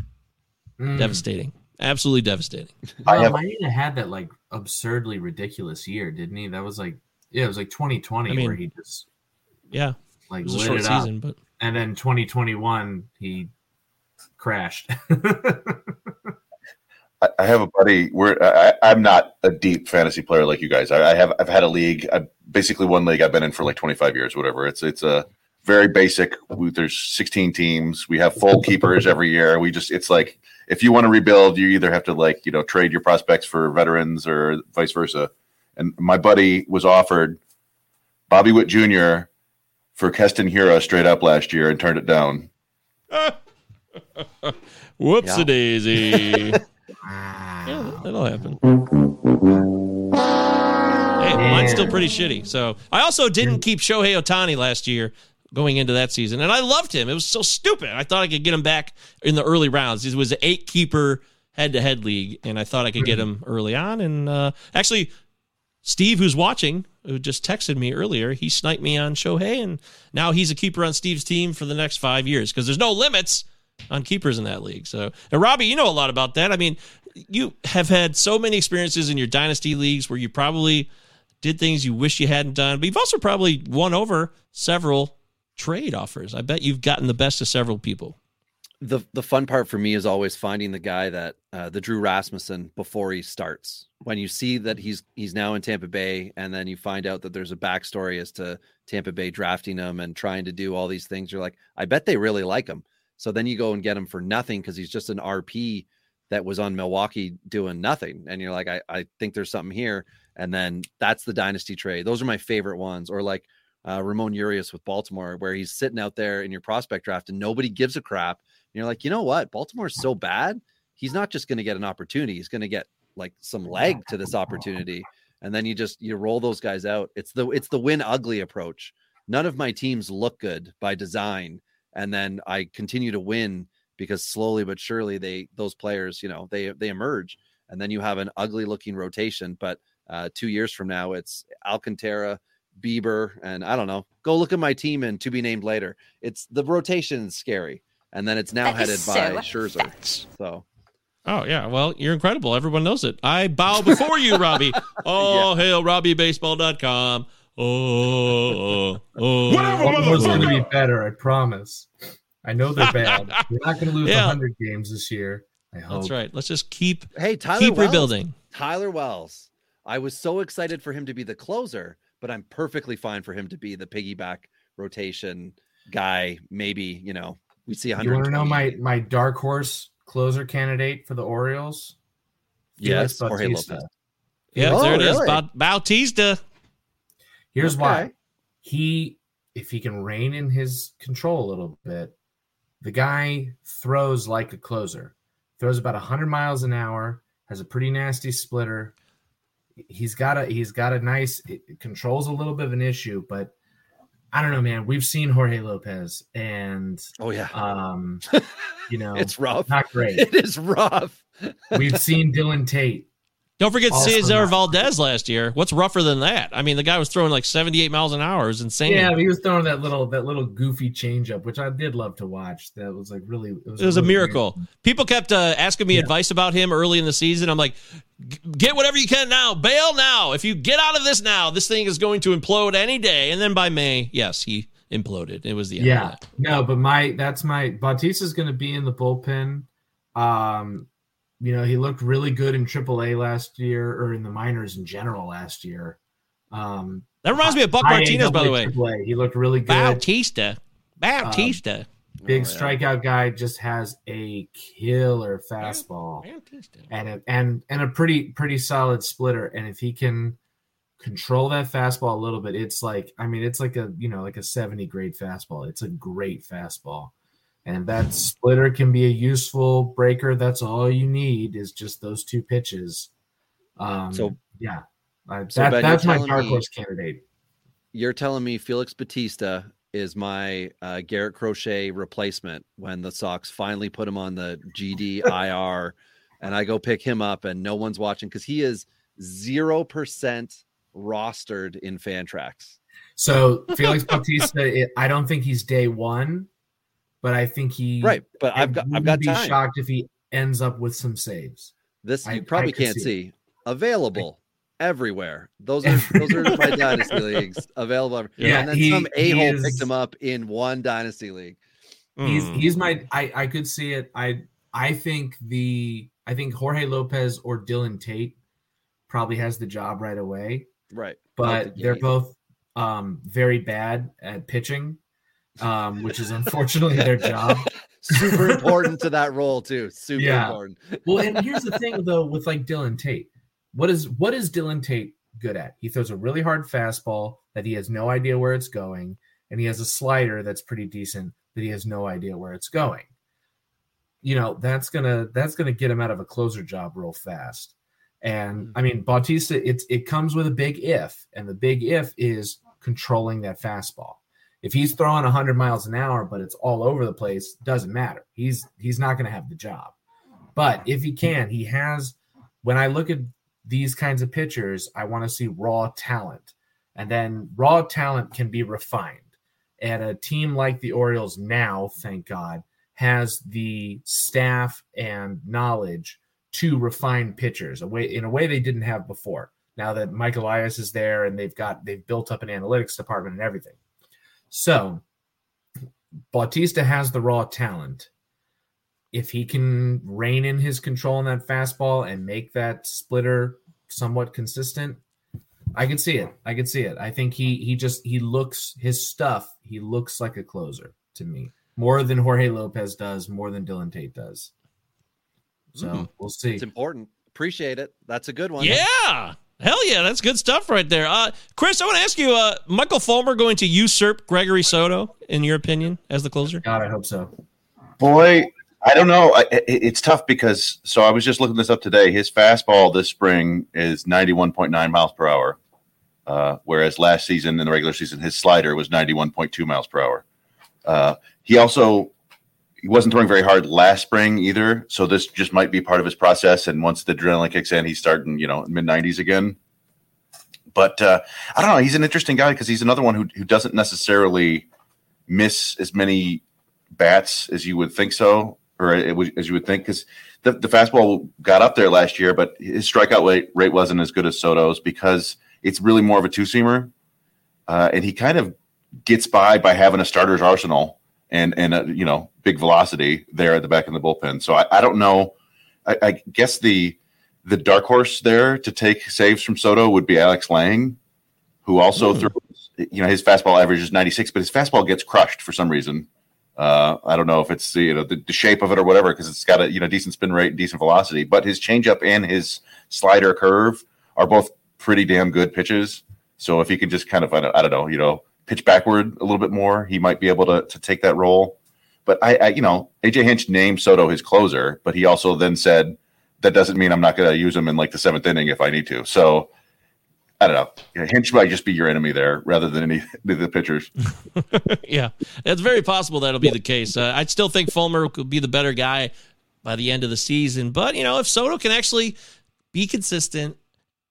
Mm. Devastating, absolutely devastating. Well, Maeda had that like absurdly ridiculous year, didn't he? That was like yeah, it was like 2020 I mean, where he just Yeah, like It was a lit short it up. season, but and then 2021 he crashed. I, have a buddy. Where I, I'm not a deep fantasy player like you guys. I, I have. I've had a league. I, basically, one league I've been in for like 25 years, whatever. It's it's a very basic. We, there's 16 teams. We have full keepers every year. We just. It's like if you want to rebuild, you either have to like you know trade your prospects for veterans or vice versa. And my buddy was offered Bobby Witt Jr. for Keston Hiura straight up last year and turned it down. Whoops a daisy. yeah, that'll happen. Hey, mine's still pretty shitty. So I also didn't keep Shohei Ohtani last year going into that season, and I loved him. It was so stupid. I thought I could get him back in the early rounds. It was an eight keeper head to head league, and I thought I could get him early on. And uh, actually, Steve, who's watching, who just texted me earlier, he sniped me on Shohei, and now he's a keeper on Steve's team for the next five years because there's no limits on keepers in that league. So, and Robbie, you know a lot about that. I mean, you have had so many experiences in your dynasty leagues where you probably did things you wish you hadn't done, but you've also probably won over several trade offers. I bet you've gotten the best of several people. The the fun part for me is always finding the guy that uh, the Drew Rasmussen before he starts. When you see that he's he's now in Tampa Bay, and then you find out that there's a backstory as to Tampa Bay drafting him and trying to do all these things. You're like, I bet they really like him. So then you go and get him for nothing because he's just an RP that was on Milwaukee doing nothing, and you're like, I I think there's something here. And then that's the dynasty trade. Those are my favorite ones. Or like uh, Ramon Urias with Baltimore, where he's sitting out there in your prospect draft and nobody gives a crap. You're like, you know what? Baltimore's so bad. He's not just going to get an opportunity. He's going to get like some leg to this opportunity. And then you just you roll those guys out. It's the it's the win ugly approach. None of my teams look good by design, and then I continue to win because slowly but surely they those players you know they they emerge, and then you have an ugly looking rotation. But uh, two years from now, it's Alcantara, Bieber, and I don't know. Go look at my team and to be named later. It's the rotation is scary, and then it's now That headed is by so Scherzer. So Oh yeah, well you're incredible. Everyone knows it. I bow before you, Robbie. Oh hail RobbieBaseball.com. Oh, oh, oh. Baltimore's going to be better, I promise. I know they're bad. They're not going to lose Yeah. 100 games this year. I hope. That's right. Let's just keep hey, Tyler keep Wells. rebuilding. Tyler Wells. I was so excited for him to be the closer, but I'm perfectly fine for him to be the piggyback rotation guy. Maybe you know we see You want to know my, my dark horse closer candidate for the Orioles? Yes, Felix Jorge Bautista. Lopez. Yeah, Oh, there it is. really? Ba- Bautista. Here's Okay. why. He, if he can rein in his control a little bit, the guy throws like a closer. Throws about 100 miles an hour, has a pretty nasty splitter. He's got a he's got a nice it controls a little bit of an issue, but I don't know, man. We've seen Jorge Lopez, and oh yeah, um, you know, It's rough. not great. It is rough. We've seen Dylan Tate. Don't forget Cesar Valdez last year. What's rougher than that? I mean, the guy was throwing like 78 miles an hour. It was insane. Yeah, he was throwing that little that little goofy changeup, which I did love to watch. That was like really it was, It was a really miracle. People kept uh, asking me advice about him early in the season. I'm like, get whatever you can now. Bail now. If you get out of this now, this thing is going to implode any day. And then by May, yes, he imploded. It was the end. yeah, Of that. no, but my that's my Bautista's going to be in the bullpen. Um, you know, he looked really good in AAA last year, or in the minors in general last year. Um, That reminds me of Buck Martinez, by the way. AAA, He looked really good. Bautista. Bautista. Big Oh, yeah. strikeout guy just has a killer fastball Bautista. and a, and and a pretty pretty solid splitter. And if he can control that fastball a little bit, it's like I mean, it's like a you know like a seventy grade fastball. It's a great fastball, and that splitter can be a useful breaker. That's all you need is just those two pitches. Um, So- yeah, uh, So, that, Ben, that's my dark horse candidate. You're telling me Felix Bautista is my uh, Garrett Crochet replacement when the Sox finally put him on the GD IR, and I go pick him up, and no one's watching because he is zero percent rostered in Fantrax. So Felix Bautista, it, I don't think he's day one, but I think he Right, but I've got- I've wouldn't got be time. shocked if he ends up with some saves. This I- you I probably could can't see see. it. Available everywhere. Those are those are my dynasty leagues available. every- Yeah, and then he- some a hole picked him up in one dynasty league. He's Hmm. he's my I I could see it. I I think the I think Jorge Lopez or Dylan Tate probably has the job right away. Right. But the they're both um very bad at pitching. Um, which is unfortunately their job. Super important to that role too. Super important. well, and here's the thing though with like Dylan Tate. What is what is Dylan Tate good at? He throws a really hard fastball that he has no idea where it's going, and he has a slider that's pretty decent that he has no idea where it's going. You know, that's gonna that's gonna get him out of a closer job real fast. And I mean, Bautista, it's it comes with a big if, and the big if is controlling that fastball. If he's throwing 100 miles an hour, but it's all over the place, doesn't matter. He's he's not going to have the job. But if he can, he has. When I look at these kinds of pitchers, I want to see raw talent, and then raw talent can be refined. And a team like the Orioles now, thank God, has the staff and knowledge to refine pitchers a way in a way they didn't have before. Now that Mike Elias is there and they've got they've built up an analytics department and everything. So Bautista has the raw talent. If he can rein in his control on that fastball and make that splitter somewhat consistent, I can see it. I can see it. I think he he just he looks his stuff. He looks like a closer to me more than Jorge Lopez does, more than Dylan Tate does. So Mm. we'll see. It's important. Appreciate it. That's a good one. Yeah. Hell yeah, that's good stuff right there. Uh, Chris, I want to ask you, uh, Michael Fulmer going to usurp Gregory Soto, in your opinion, as the closer? God, I hope so. Boy, I don't know. I, it, it's tough because so I was just looking this up today. His fastball this spring is 91.9 miles per hour, uh, whereas last season in the regular season his slider was 91.2 miles per hour. Uh, he also he wasn't throwing very hard last spring either, so this just might be part of his process. And once the adrenaline kicks in, he's starting you know mid 90s again. But uh, I don't know. He's an interesting guy because he's another one who who doesn't necessarily miss as many bats as you would think so, or as you would think, because the, the fastball got up there last year, but his strikeout rate, rate wasn't as good as Soto's because it's really more of a two seamer, uh, and he kind of gets by by having a starter's arsenal and and a, you know big velocity there at the back of the bullpen. So I, I don't know. I, I guess the the dark horse there to take saves from Soto would be Alex Lange, who also threw you know his fastball average is 96 but his fastball gets crushed for some reason uh, i don't know if it's the, you know the, the shape of it or whatever because it's got a you know decent spin rate and decent velocity but his changeup and his slider curve are both pretty damn good pitches so if he can just kind of i don't, I don't know you know pitch backward a little bit more he might be able to, to take that role but I, I you know aj hinch named soto his closer but he also then said that doesn't mean i'm not going to use him in like the seventh inning if i need to so I don't know. Hinch might just be your enemy there rather than any of the pitchers. yeah, it's very possible that'll be the case. Uh, I'd still think Fulmer could be the better guy by the end of the season, but you know, if Soto can actually be consistent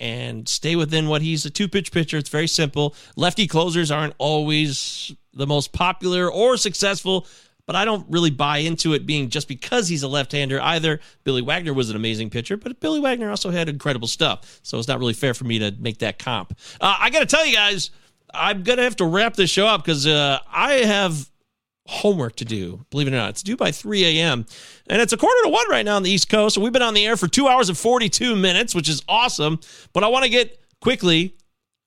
and stay within what he's a two pitch pitcher, it's very simple. Lefty closers aren't always the most popular or successful. But I don't really buy into it being just because he's a left-hander either. Billy Wagner was an amazing pitcher, but Billy Wagner also had incredible stuff. So it's not really fair for me to make that comp. Uh, I got to tell you guys, I'm gonna have to wrap this show up because uh, I have homework to do. Believe it or not, it's due by 3 a.m. and it's a quarter to one right now on the East Coast. So we've been on the air for two hours and 42 minutes, which is awesome. But I want to get quickly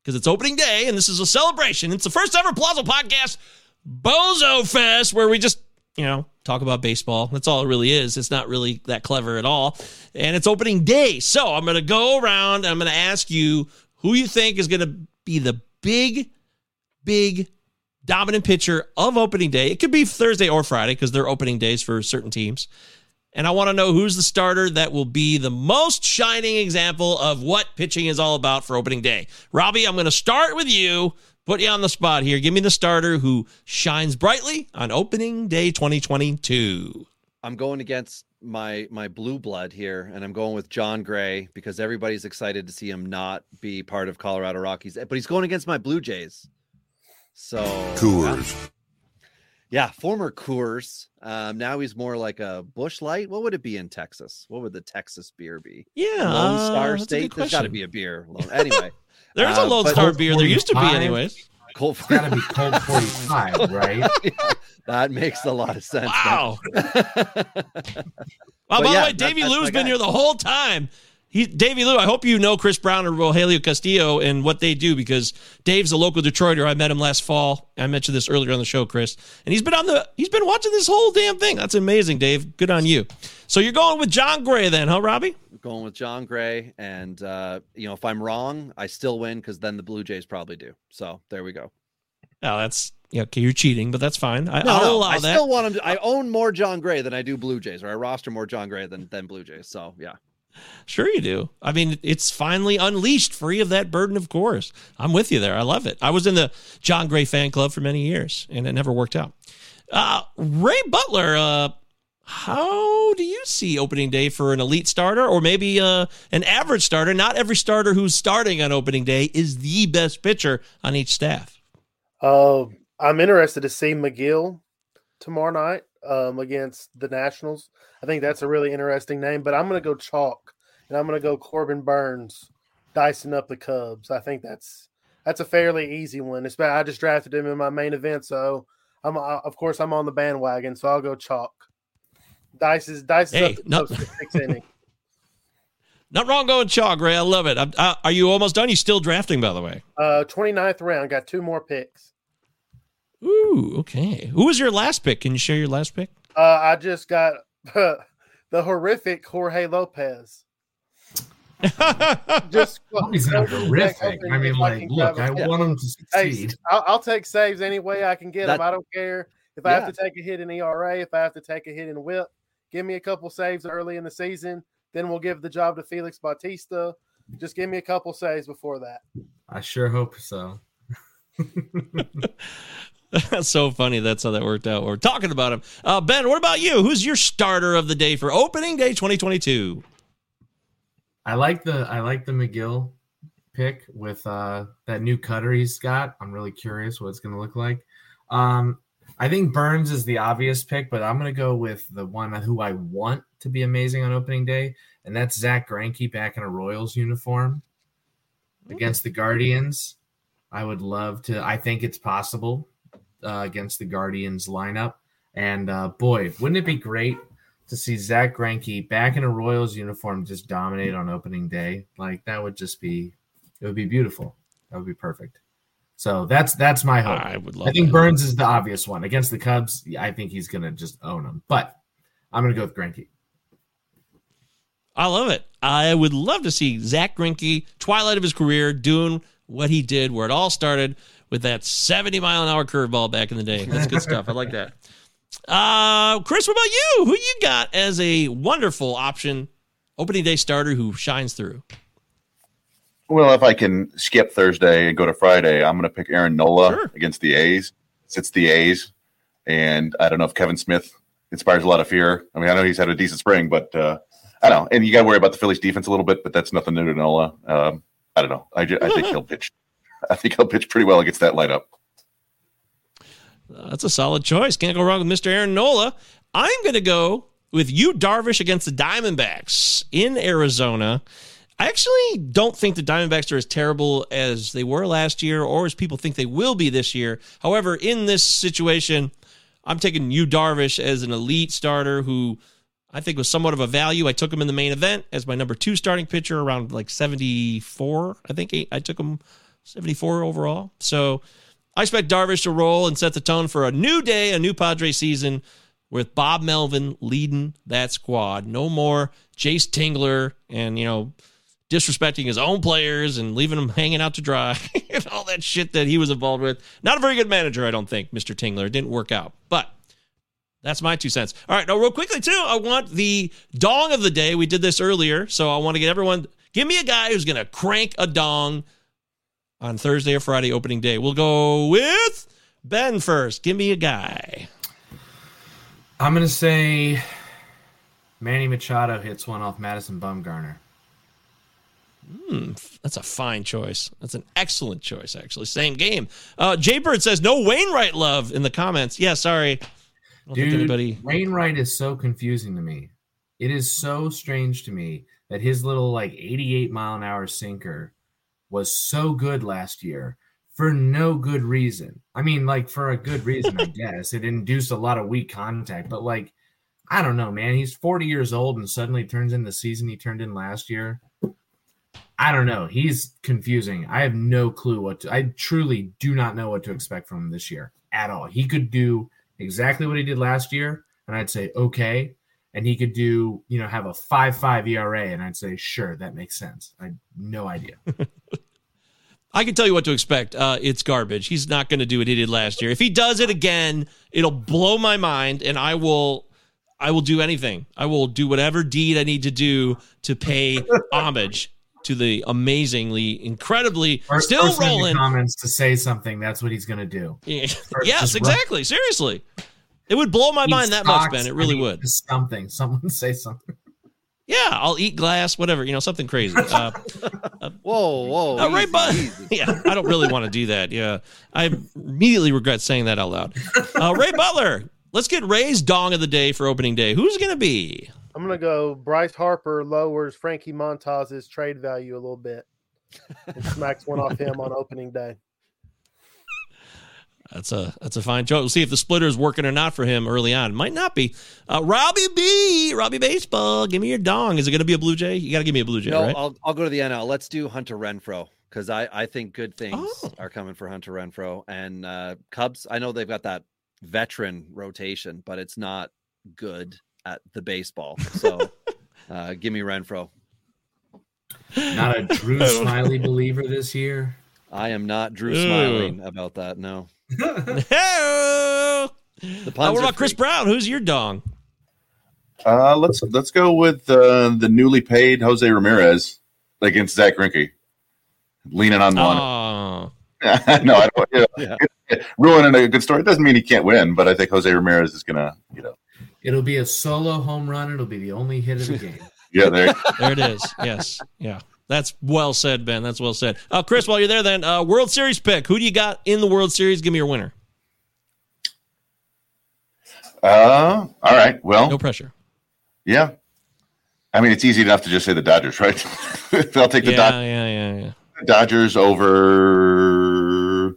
because it's opening day and this is a celebration. It's the first ever Palazzo podcast, Bozo Fest, where we just you know, talk about baseball. That's all it really is. It's not really that clever at all. And it's opening day. So I'm going to go around and I'm going to ask you who you think is going to be the big, big dominant pitcher of opening day. It could be Thursday or Friday because they're opening days for certain teams. And I want to know who's the starter that will be the most shining example of what pitching is all about for opening day. Robbie, I'm going to start with you. Put you on the spot here. Give me the starter who shines brightly on opening day 2022. I'm going against my my blue blood here, and I'm going with Jon Gray because everybody's excited to see him not be part of Colorado Rockies, but he's going against my Blue Jays. So Coors. Yeah, former Coors. Um, now he's more like a Busch Light. What would it be in Texas? What would the Texas beer be? Yeah, Lone uh, Star that's a State. There's got to be a beer. Anyway, There's a uh, Lone Star beer. There used to be, anyways. Cold. It's got to be Colt 45, right? that makes a lot of sense. Wow. Oh, But by yeah, the way, that- Davey that's Lou's my been guy. here the whole time. He, Davey Lou, I hope you know Chris Brown or Rogelio Castillo and what they do because Dave's a local Detroiter. I met him last fall. I mentioned this earlier on the show, Chris, and he's been on the he's been watching this whole damn thing. That's amazing, Dave. Good on you. So you're going with Jon Gray then, huh, Robbie? going with Jon Gray, and uh, you know if I'm wrong, I still win because then the Blue Jays probably do. So there we go. Oh, that's yeah. Okay, you're cheating, but that's fine. I, No, I'll no, allow I that. still want him. To, I own more Jon Gray than I do Blue Jays, or I roster more Jon Gray than than Blue Jays. So yeah. Sure, you do. I mean, it's finally unleashed, free of that burden, of course. I'm with you there. I love it. I was in the Jon Gray fan club for many years, and it never worked out. Uh, Ray Butler, uh, how do you see opening day for an elite starter or maybe uh, an average starter? Not every starter who's starting on opening day is the best pitcher on each staff. Uh, I'm interested to see Megill tomorrow night um, against the Nationals. I think that's a really interesting name, but I'm going to go chalk and I'm going to go Corbin Burnes dicing up the Cubs. I think that's that's a fairly easy one. It's. I just drafted him in my main event, so I'm uh, of course I'm on the bandwagon, so I'll go chalk. Dice is dice Hey, up the no- Cubs for six innings. Not wrong going chalk, Ray. I love it. Uh, are you almost done? You still drafting, by the way? Uh, 29th round, got two more picks. Ooh, okay. Who was your last pick? Can you share your last pick? Uh, I just got the horrific Jorge Lopez. just He's not horrific. I mean, like, look, I I a- want him to Hey, succeed. I'll, I'll take saves any way I can get That- them. I don't care if I Yeah. have to take a hit in ERA, if I have to take a hit in WHIP. Give me a couple saves early in the season, then we'll give the job to Felix Bautista. Just give me a couple saves before that. I sure hope so. That's so funny. That's how that worked out. We're talking about him. Uh, ben, what about you? Who's your starter of the day for opening day 2022? I like the I like the Megill pick with uh that new cutter he's got. I'm really curious what it's going to look like. Um, I think Burnes is the obvious pick, but I'm going to go with the one who I want to be amazing on opening day, and that's Zack Greinke back in a Royals uniform against the Guardians. I would love to. I think it's possible uh, against the Guardians lineup, and uh, boy, wouldn't it be great to see Zack Greinke back in a Royals uniform just dominate on opening day? Like that would just be. It would be beautiful. That would be perfect. So that's that's my hope. I would love I think that. Burnes is the obvious one against the Cubs. I think he's gonna just own them. But I'm gonna go with Greinke. I love it. I would love to see Zack Greinke, twilight of his career, doing what he did, where it all started with that 70 mile an hour curveball back in the day. That's good stuff. I like that. Uh, Chris, what about you? Who you got as a wonderful option, opening day starter who shines through? Well, if I can skip Thursday and go to Friday, I'm going to pick Aaron Nola against the A's. It's the A's, and I don't know if Kevin Smith inspires a lot of fear. I mean, I know he's had a decent spring, but uh, I don't know. And you got to worry about the Phillies defense a little bit, but that's nothing new to Nola. Um, I don't know. I, ju- I think he'll pitch. I think he'll pitch pretty well against that lineup. That's a solid choice. Can't go wrong with Mr. Aaron Nola. I'm going to go with Yu, Darvish, against the Diamondbacks in Arizona. I actually don't think the Diamondbacks are as terrible as they were last year or as people think they will be this year. However, in this situation, I'm taking Yu, Darvish, as an elite starter who I think was somewhat of a value. I took him in the main event as my number two starting pitcher around like 74. I think I took him 74 overall. So I expect Darvish to roll and set the tone for a new day, a new Padre season with Bob Melvin leading that squad. No more Jayce Tingler and, you know, disrespecting his own players and leaving them hanging out to dry and all that shit that he was involved with. Not a very good manager, I don't think, Mr. Tingler. It didn't work out. But that's my two cents. All right, now real quickly too, I want the dong of the day. We did this earlier, so I want to get everyone give me a guy who's to crank a dong on Thursday or Friday opening day. We'll go with Ben first. Give me a guy. I'm gonna say Manny Machado hits one off Madison Bumgarner. Hmm, that's a fine choice. That's an excellent choice, actually. Same game. Uh, Jay Bird says no Wainwright love in the comments. Yeah, sorry. I don't think Dude, anybody. Wainwright is so confusing to me. It is so strange to me that his little like 88 mile an hour sinker was so good last year for no good reason. I mean, like for a good reason, I guess. It induced a lot of weak contact, but like, I don't know, man. He's 40 years old and suddenly turns in the season he turned in last year. I don't know. He's confusing. I have no clue what to, I truly do not know what to expect from him this year at all. He could do exactly what he did last year, and I'd say okay. And he could do, you know, have a five five ERA, and I'd say sure, that makes sense. I no idea. I can tell you what to expect. Uh, it's garbage. He's not going to do what he did last year. If he does it again, it'll blow my mind, and I will, I will do anything. I will do whatever deed I need to do to pay homage to the amazingly, incredibly, still rolling. comments to say something. That's what he's going to do. Yeah. Yes, exactly. Seriously, it would blow my mind that much, Ben. It really would. Something. Someone say something. Yeah, I'll eat glass, whatever. You know, something crazy. Uh, whoa, whoa. Uh, Ray easy, But- easy. yeah, I don't really want to do that. Yeah, I immediately regret saying that out loud. Uh, Ray Butler, let's get Ray's dong of the day for opening day. Who's gonna be? I'm gonna go. Bryce Harper lowers Frankie Montas's trade value a little bit and smacks one off him on opening day. That's a that's a fine choice. We'll see if the splitter is working or not for him early on. Might not be. Uh, Robbie B, Robbie Baseball, give me your dong. Is it gonna be a Blue Jay? You got to give me a Blue Jay, No, right? I'll, I'll go to the NL. Let's do Hunter Renfroe because I, I think good things Oh. are coming for Hunter Renfroe and uh, Cubs. I know they've got that veteran rotation, but it's not good at the baseball. So uh, give me Renfroe. Not a Drew Smyly believer this year. I am not Drew Ew. smiling about that. No. Hey! The Uh, what about Chris free. Brown? Who's your dong? Uh, let's let's go with uh, the newly paid Jose Ramirez against Zack Greinke, leaning on one. Oh, no, I don't. You know, Yeah. ruining a good story doesn't mean he can't win, but I think Jose Ramirez is gonna, you know, It'll be a solo home run. It'll be the only hit of the game. yeah, there. there it is. Yes, yeah. That's well said, Ben. That's well said. Uh, Chris, while you're there, then uh, World Series pick. Who do you got in the World Series? Give me your winner. Uh, all right. Well, No pressure. yeah. I mean, it's easy enough to just say the Dodgers, right? I'll take the yeah, Dod- yeah, yeah, yeah. Dodgers over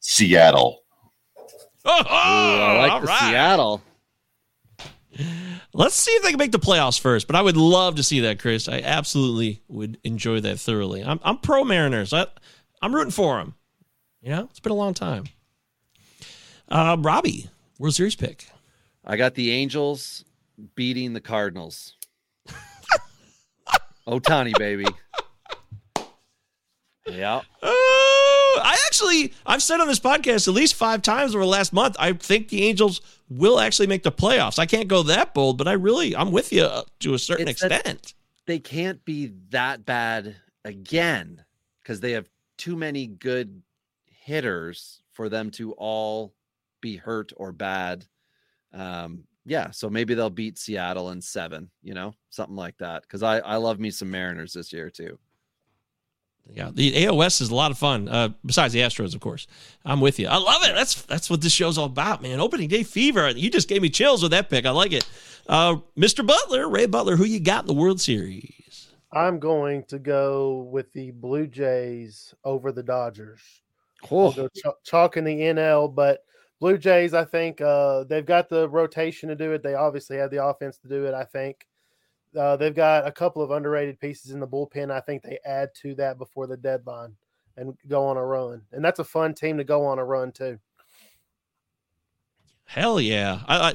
Seattle. Oh, Ooh, I like all the right. Seattle. Let's see if they can make the playoffs first. But I would love to see that, Chris. I absolutely would enjoy that thoroughly. I'm, I'm pro Mariners. I, I'm rooting for them. You know, it's been a long time. Uh, Robbie, World Series pick. I got the Angels beating the Cardinals. Ohtani, baby. Yeah. Oh, I actually, I've said on this podcast at least five times over the last month, I think the Angels will actually make the playoffs. I can't go that bold, but I really, I'm with you uh, to a certain It's extent. They can't be that bad again because they have too many good hitters for them to all be hurt or bad. Um, yeah, so maybe they'll beat Seattle in seven, you know, something like that. Because I, I love me some Mariners this year too. Yeah, the AOS is a lot of fun. Uh, besides the Astros, of course. I'm with you. I love it. That's that's what this show's all about, man. Opening day fever. You just gave me chills with that pick. I like it. Uh, Mr. Butler, Ray Butler, who you got in the World Series? I'm going to go with the Blue Jays over the Dodgers. I'll Cool. go ch- chalk in the NL, but Blue Jays, I think uh, they've got the rotation to do it. They obviously have the offense to do it. I think uh, they've got a couple of underrated pieces in the bullpen. I think they add to that before the deadline and go on a run. And that's a fun team to go on a run too. Hell yeah. I, I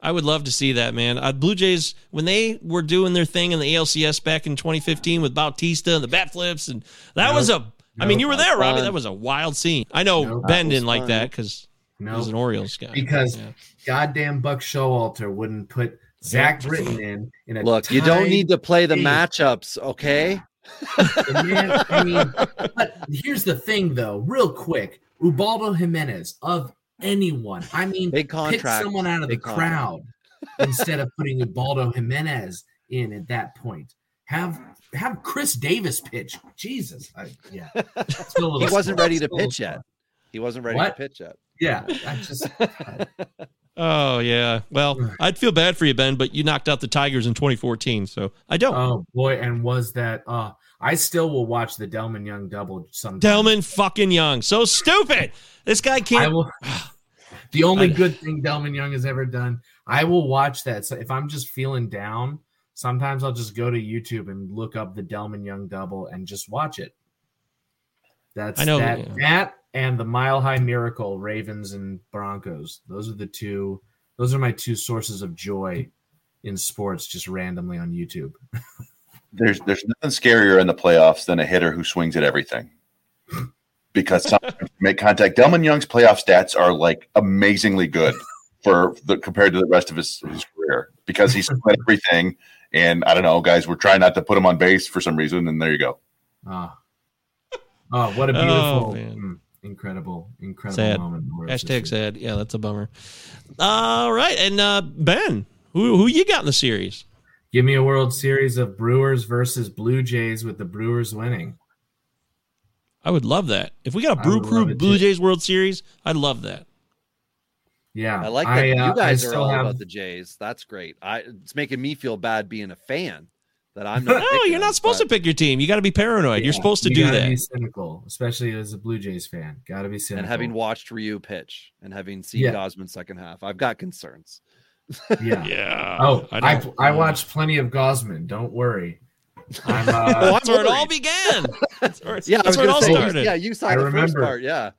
I would love to see that, man. Uh, Blue Jays when they were doing their thing in the ALCS back in 2015 with Bautista and the bat flips, and that Nope. was a. I mean, you were there, Robbie. fun. That was a wild scene. I know Nope. Ben That didn't like that because he was an Orioles guy. because goddamn Buck Showalter wouldn't put Zach Britton in in a Look, you don't need to play the game. matchups, okay? Man, I mean, but here's the thing, though, real quick. Ubaldo Jimenez of anyone, I mean, Big pick someone out of the contract. crowd instead of putting Ubaldo Jimenez in at that point. Have have Chris Davis pitch. Jesus, I, yeah, He wasn't ready to Still a little pitch yet. He wasn't ready to pitch yet. Yeah, I just Oh yeah. Well, I'd feel bad for you, Ben, but you knocked out the Tigers in 2014, so I don't. Oh boy, and was that? Uh, I still will watch the Delmon Young double sometime. Delmon fucking Young, so stupid. This guy can't. I will. The only good thing Delmon Young has ever done. I will watch that. So if I'm just feeling down, sometimes I'll just go to YouTube and look up the Delmon Young double and just watch it. That's I know, that. yeah. That and the Mile High Miracle, Ravens and Broncos. Those are the two. Those are my two sources of joy in sports, just randomly on YouTube. There's there's nothing scarier in the playoffs than a hitter who swings at everything. Because sometimes you make contact. Delmon Young's playoff stats are like amazingly good for the compared to the rest of his, his career because he's at everything. And I don't know, guys, we're trying not to put him on base for some reason, and there you go. Ah. Oh, what a Oh, beautiful, man. Incredible, incredible sad. moment. Hashtag sad. Yeah, that's a bummer. All right, and uh, Ben, who who you got in the series? Give me a World Series of Brewers versus Blue Jays with the Brewers winning. I would love that. If we got a Brew Crew Blue too. Jays World Series, I'd love that. Yeah, I like that I, uh, you I guys are all have- about the Jays. That's great. I it's making me feel bad being a fan that I'm not. No, you're them, not supposed but- to pick your team. You got to be paranoid. You're supposed to you do that. Be cynical, especially as a Blue Jays fan. Got to be cynical. And having watched Ryu pitch and having seen Yeah. Gausman second half, I've got concerns. yeah, yeah. Oh, I I I, watched plenty of Gausman. Don't worry. I'm, uh, Well, that's where it all began. That's where, Yeah, that's where it all say, started. yeah, you saw I the first part. Yeah,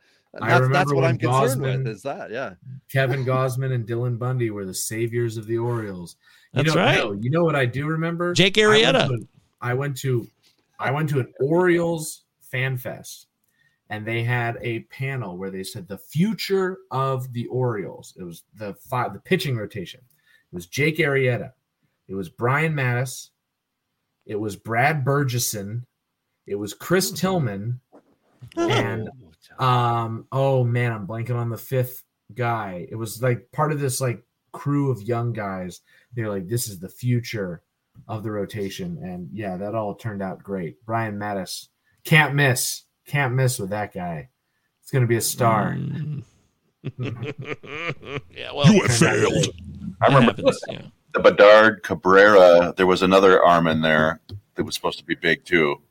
I that's, that's what I'm concerned with. Is that yeah? Kevin Gausman and Dylan Bundy were the saviors of the Orioles. You That's know, right. no, you know what I do remember? Jake Arrieta. I went to I went to an Orioles fan fest and they had a panel where they said the future of the Orioles. It was the five the pitching rotation. It was Jake Arrieta. It was Brian Matusz. It was Brad Bergesen. It was Chris Tillman. And um oh man, I'm blanking on the fifth guy. It was like part of this like crew of young guys. They're like, this is the future of the rotation. And yeah, that all turned out great. Brian Matusz can't miss. Can't miss with that guy. It's gonna be a star. Mm. yeah, well, You have failed. I remember happens, yeah. the Bedard Cabrera. There was another arm in there that was supposed to be big too.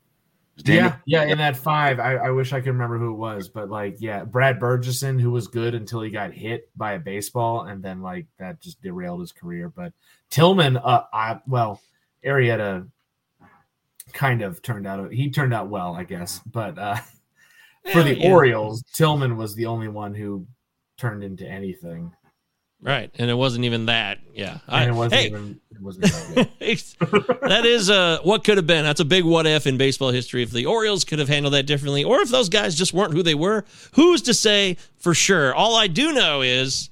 It Yeah, yeah, in that five, I, I wish I could remember who it was, but like, yeah, Brad Bergesen, who was good until he got hit by a baseball, and then like that just derailed his career. But Tillman, uh, I well, Arrieta kind of turned out. He turned out well, I guess, but uh, for Yeah, the yeah. Orioles, Tillman was the only one who turned into anything, Right, and it wasn't even that. Yeah, and it wasn't hey, even it wasn't that that is uh, what could have been. That's a big what if in baseball history. If the Orioles could have handled that differently, or if those guys just weren't who they were, who's to say for sure? All I do know is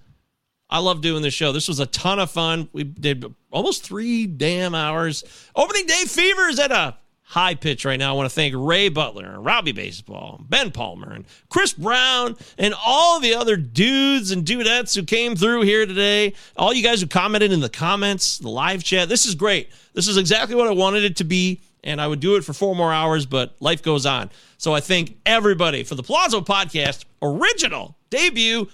I love doing this show. This was a ton of fun. We did almost three damn hours. Opening day fever is at a high pitch right now. I want to thank Ray Butler and Robbie Baseball, Ben Palmer, and Chris Brown, and all the other dudes and dudettes who came through here today. All you guys who commented in the comments, the live chat. This is great. This is exactly what I wanted it to be. And I would do it for four more hours, but life goes on. So I thank everybody for the Palazzo Podcast original debut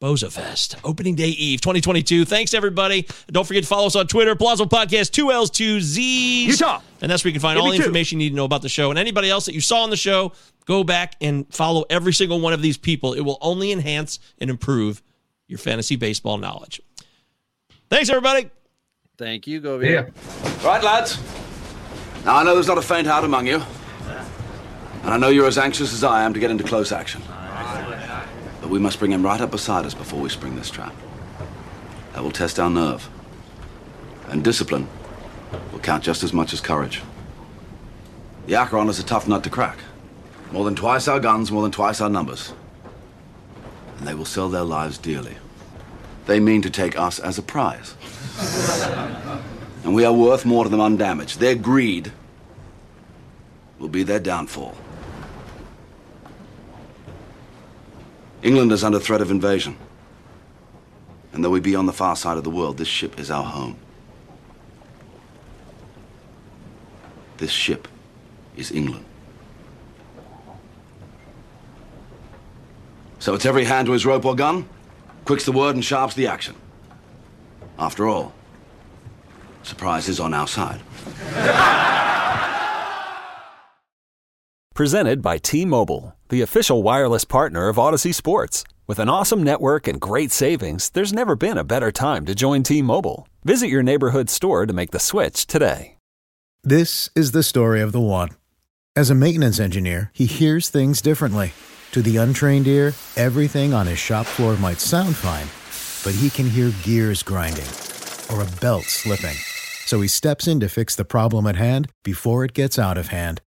Boza Fest, opening day eve 2022. Thanks, everybody. Don't forget to follow us on Twitter, Palazzo Podcast, two L's, two Z's. Utah. And that's where you can find Give all the two. information you need to know about the show. And anybody else that you saw on the show, go back and follow every single one of these people. It will only enhance and improve your fantasy baseball knowledge. Thanks, everybody. Thank you, Go Yeah. Right, lads. Now, I know there's not a faint heart among you. And I know you're as anxious as I am to get into close action. But we must bring him right up beside us before we spring this trap. That will test our nerve. And discipline will count just as much as courage. The Acheron is a tough nut to crack. More than twice our guns, more than twice our numbers. And they will sell their lives dearly. They mean to take us as a prize. and we are worth more to them undamaged. Their greed will be their downfall. England is under threat of invasion. And though we be on the far side of the world, this ship is our home. This ship is England. So it's every hand to his rope or gun, quick's the word and sharp's the action. After all, surprise is on our side. Presented by T Mobile, the official wireless partner of Audacy Sports. With an awesome network and great savings, there's never been a better time to join T Mobile. Visit your neighborhood store to make the switch today. This is the story of the one. As a maintenance engineer, he hears things differently. To the untrained ear, everything on his shop floor might sound fine, but he can hear gears grinding or a belt slipping. So he steps in to fix the problem at hand before it gets out of hand.